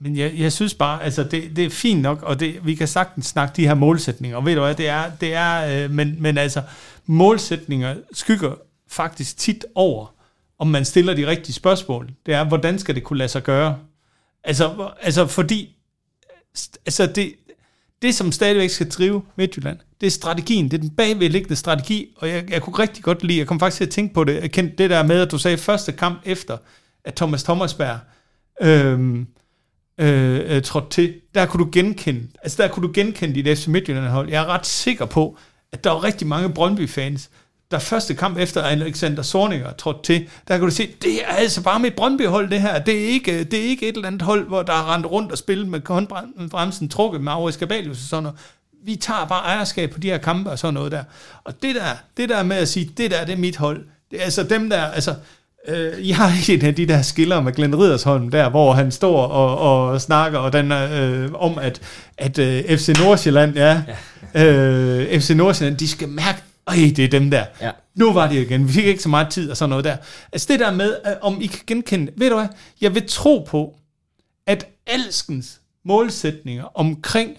Men jeg, jeg synes bare, altså det, det er fint nok, og det, vi kan sagtens snakke de her målsætninger, og ved du hvad, det er, det er øh, men, men altså, målsætninger skygger faktisk tit over, om man stiller de rigtige spørgsmål. Det er, hvordan skal det kunne lade sig gøre? Altså, altså fordi, altså det, det som stadigvæk skal drive Midtjylland, det er strategien, det er den bagvedliggende strategi, og jeg, jeg kunne rigtig godt lide, jeg kom faktisk til at tænke på det, jeg kendte det der med, at du sagde første kamp efter, at Thomas Thomasberg øhm, øh, øh, trådte til, der kunne du genkende, altså der kunne du genkende dit FC Midtjylland hold. Jeg er ret sikker på, at der var rigtig mange Brøndby-fans, der første kamp efter Alexander Sorninger trådte til, der kan du se, det er altså bare mit Brøndby-hold det her. Det er, ikke, det er ikke et eller andet hold, hvor der er rendt rundt og spillet med håndbremsen trukket med Aarhus Gabalius og sådan noget. Vi tager bare ejerskab på de her kampe og sådan noget der. Og det der, det der med at sige, det der det er mit hold, det er altså dem der, altså Øh, jeg har en af de der skiller med Glenn Ridersholm der, hvor han står og, og snakker og den, øh, om, at, at øh, FC Nordsjælland, ja, ja. Øh, FC Nordsjælland, de skal mærke, ej, det er dem der. Ja. Nu var det igen. Vi fik ikke så meget tid og sådan noget der. Altså det der med, øh, om I kan genkende, ved du hvad, jeg vil tro på, at alskens målsætninger omkring,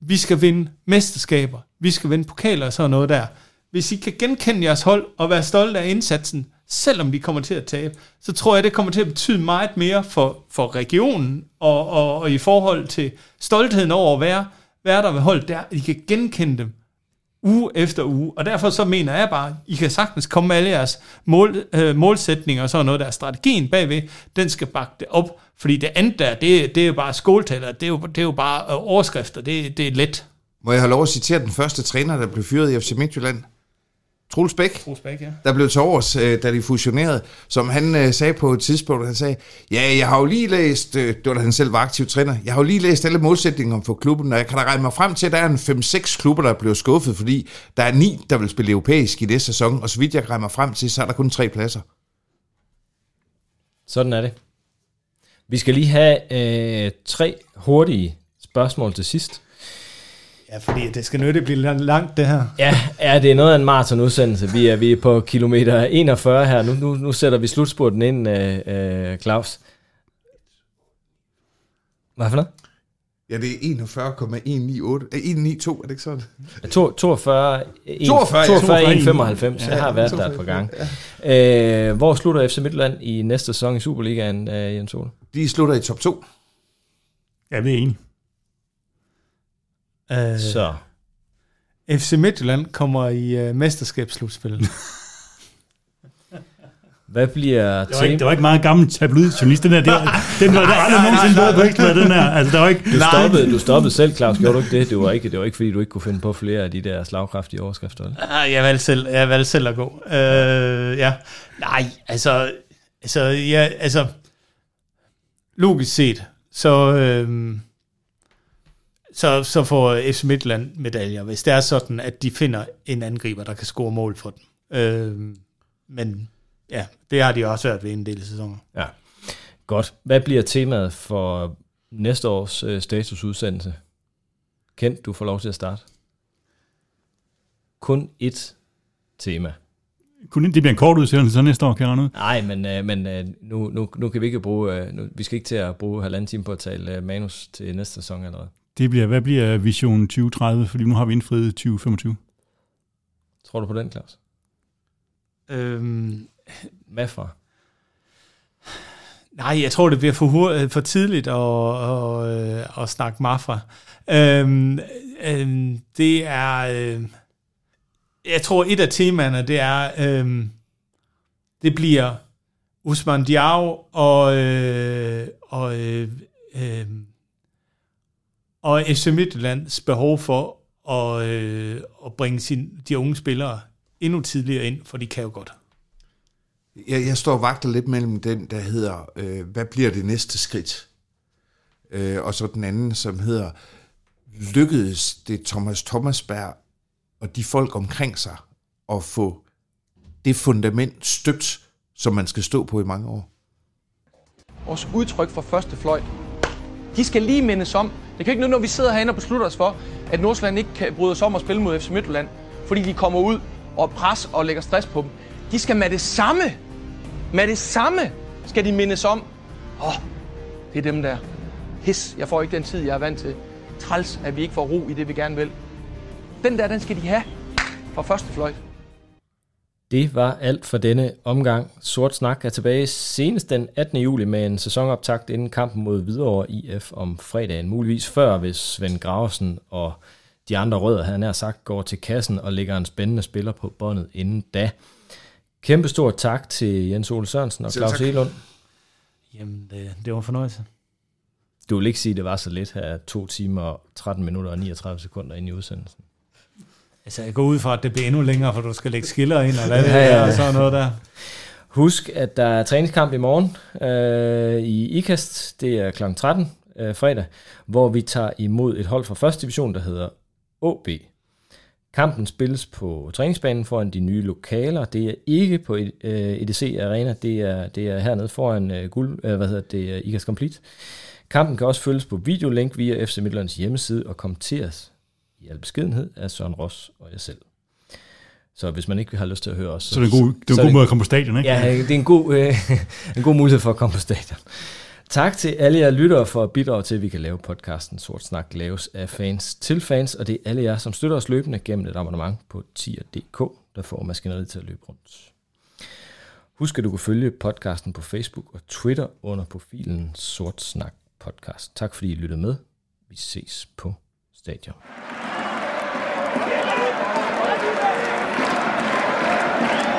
vi skal vinde mesterskaber, vi skal vinde pokaler og sådan noget der, hvis I kan genkende jeres hold og være stolte af indsatsen, selvom vi kommer til at tabe, så tror jeg, det kommer til at betyde meget mere for, for regionen, og, og, og i forhold til stoltheden over at være, være der ved hold, der I kan genkende dem uge efter uge. Og derfor så mener jeg bare, I kan sagtens komme med alle jeres mål, øh, målsætninger og sådan noget, der er strategien bagved, den skal bakke det op. Fordi det andet der, det, det er jo bare skoletaler, det er jo, det er jo bare øh, overskrifter, det, det er let. Må jeg have lov at citere den første træner, der blev fyret i FC Midtjylland? Troels Bæk, Troels Bæk ja. der blev til års, øh, da de fusionerede, som han øh, sagde på et tidspunkt, han sagde, ja, jeg har jo lige læst, øh, det var da han selv var aktiv træner, jeg har jo lige læst alle målsætninger for klubben, og jeg kan da regne mig frem til, at der er en 5-6 klubber, der er blevet skuffet, fordi der er ni, der vil spille europæisk i næste sæson, og så vidt jeg kan regne mig frem til, så er der kun tre pladser. Sådan er det. Vi skal lige have øh, tre hurtige spørgsmål til sidst. Ja, fordi det skal nødt blive langt, det her. Ja, ja, det er noget af en maratonudsendelse. Vi er, vi er på kilometer 41 her. Nu, nu, nu sætter vi slutspurten ind, øh, øh, Claus. Hvad for noget? Ja, det er 41,198. 192, er det ikke sådan? 42, 42, 42 195. Ja, jeg har været 42, der et par gange. Ja. Øh, hvor slutter FC Midtjylland i næste sæson i Superligaen, øh, Jens Ole? De slutter i top 2. Ja, det er enig. Uh, Så. FC Midtjylland kommer i uh, mesterskabsslutspillet. Hvad bliver det var, ikke, det var ikke meget gammel tabloid-journalist, den der. Det var, den var, der aldrig nogensinde været på ekstra, den her. Altså, der var ikke... Du stoppede, du stoppede selv, Claus, gjorde du ikke det? Det var ikke, det var ikke fordi du ikke kunne finde på flere af de der slagkraftige overskrifter, eller? Ah, jeg valgte selv, jeg valgte selv at gå. Uh, ja. Nej, altså, altså, ja, altså, logisk set, så, øh, så, så får FC Midtland medaljer, hvis det er sådan, at de finder en angriber, der kan score mål for dem. Øh, men ja, det har de også været ved en del sæsoner. Ja, godt. Hvad bliver temaet for næste års øh, statusudsendelse? Kent, du får lov til at starte. Kun ét tema. Kun det bliver en kort udsendelse så næste år, kan jeg noget? Nej, men, øh, men øh, nu, nu, nu kan vi ikke bruge, øh, nu, vi skal ikke til at bruge halvanden time på at tale øh, manus til næste sæson allerede. Det bliver, hvad bliver Vision 2030, fordi nu har vi indfriet 2025. Tror du på den, Claus? Øhm, Hvad fra? Nej, jeg tror, det bliver for, for tidligt at, at, at, at snakke Mafra. Øhm, øhm, det er... Øh, jeg tror, et af temaerne, det er... Øh, det bliver Usman Diao og, øh, og, øh, øh, og FC Midtjyllands behov for at, øh, at bringe sin, de unge spillere endnu tidligere ind, for de kan jo godt. Jeg, jeg står og vagter lidt mellem den, der hedder, øh, hvad bliver det næste skridt? Øh, og så den anden, som hedder, lykkedes det Thomas Thomasberg og de folk omkring sig at få det fundament støbt, som man skal stå på i mange år? Vores udtryk for første fløjt, de skal lige mindes om. Det kan ikke noget, når vi sidder herinde og beslutter os for, at Nordsjælland ikke kan bryde sig om at spille mod FC Midtjylland, fordi de kommer ud og pres og lægger stress på dem. De skal med det samme, med det samme, skal de mindes om. Åh, oh, det er dem der. His, jeg får ikke den tid, jeg er vant til. Træls, at vi ikke får ro i det, vi gerne vil. Den der, den skal de have fra første fløjt. Det var alt for denne omgang. Sort Snak er tilbage senest den 18. juli med en sæsonoptakt inden kampen mod Hvidovre IF om fredagen. Muligvis før, hvis Svend Graversen og de andre rødder, havde nær sagt, går til kassen og lægger en spændende spiller på båndet inden da. Kæmpe stort tak til Jens Ole Sørensen og Claus Elund. Jamen, det, det var en fornøjelse. Du vil ikke sige, at det var så lidt her, 2 timer, 13 minutter og 39 sekunder ind i udsendelsen. Altså, jeg går ud fra, at det bliver endnu længere, for du skal lægge skiller ind, og hvad det ja, ja, og sådan noget der. Husk, at der er træningskamp i morgen øh, i IKAST. Det er kl. 13 øh, fredag, hvor vi tager imod et hold fra første division, der hedder OB. Kampen spilles på træningsbanen foran de nye lokaler. Det er ikke på EDC Arena, det er, det er hernede foran uh, guld, uh, hvad hedder det, IKAST Complete. Kampen kan også følges på videolink via FC Midtlands hjemmeside og kommenteres i al beskedenhed af Søren Ross og jeg selv. Så hvis man ikke har lyst til at høre os... Så, så det er en god, det er en god måde at komme på stadion, ikke? Ja, det er en god, øh, en god mulighed for at komme på stadion. Tak til alle jer lyttere for at bidrage til, at vi kan lave podcasten Sort Snak laves af fans til fans, og det er alle jer, som støtter os løbende gennem et abonnement på tier.dk, der får maskineriet til at løbe rundt. Husk, at du kan følge podcasten på Facebook og Twitter under profilen Sort Snak Podcast. Tak fordi I lyttede med. Vi ses på stadion. Yeah.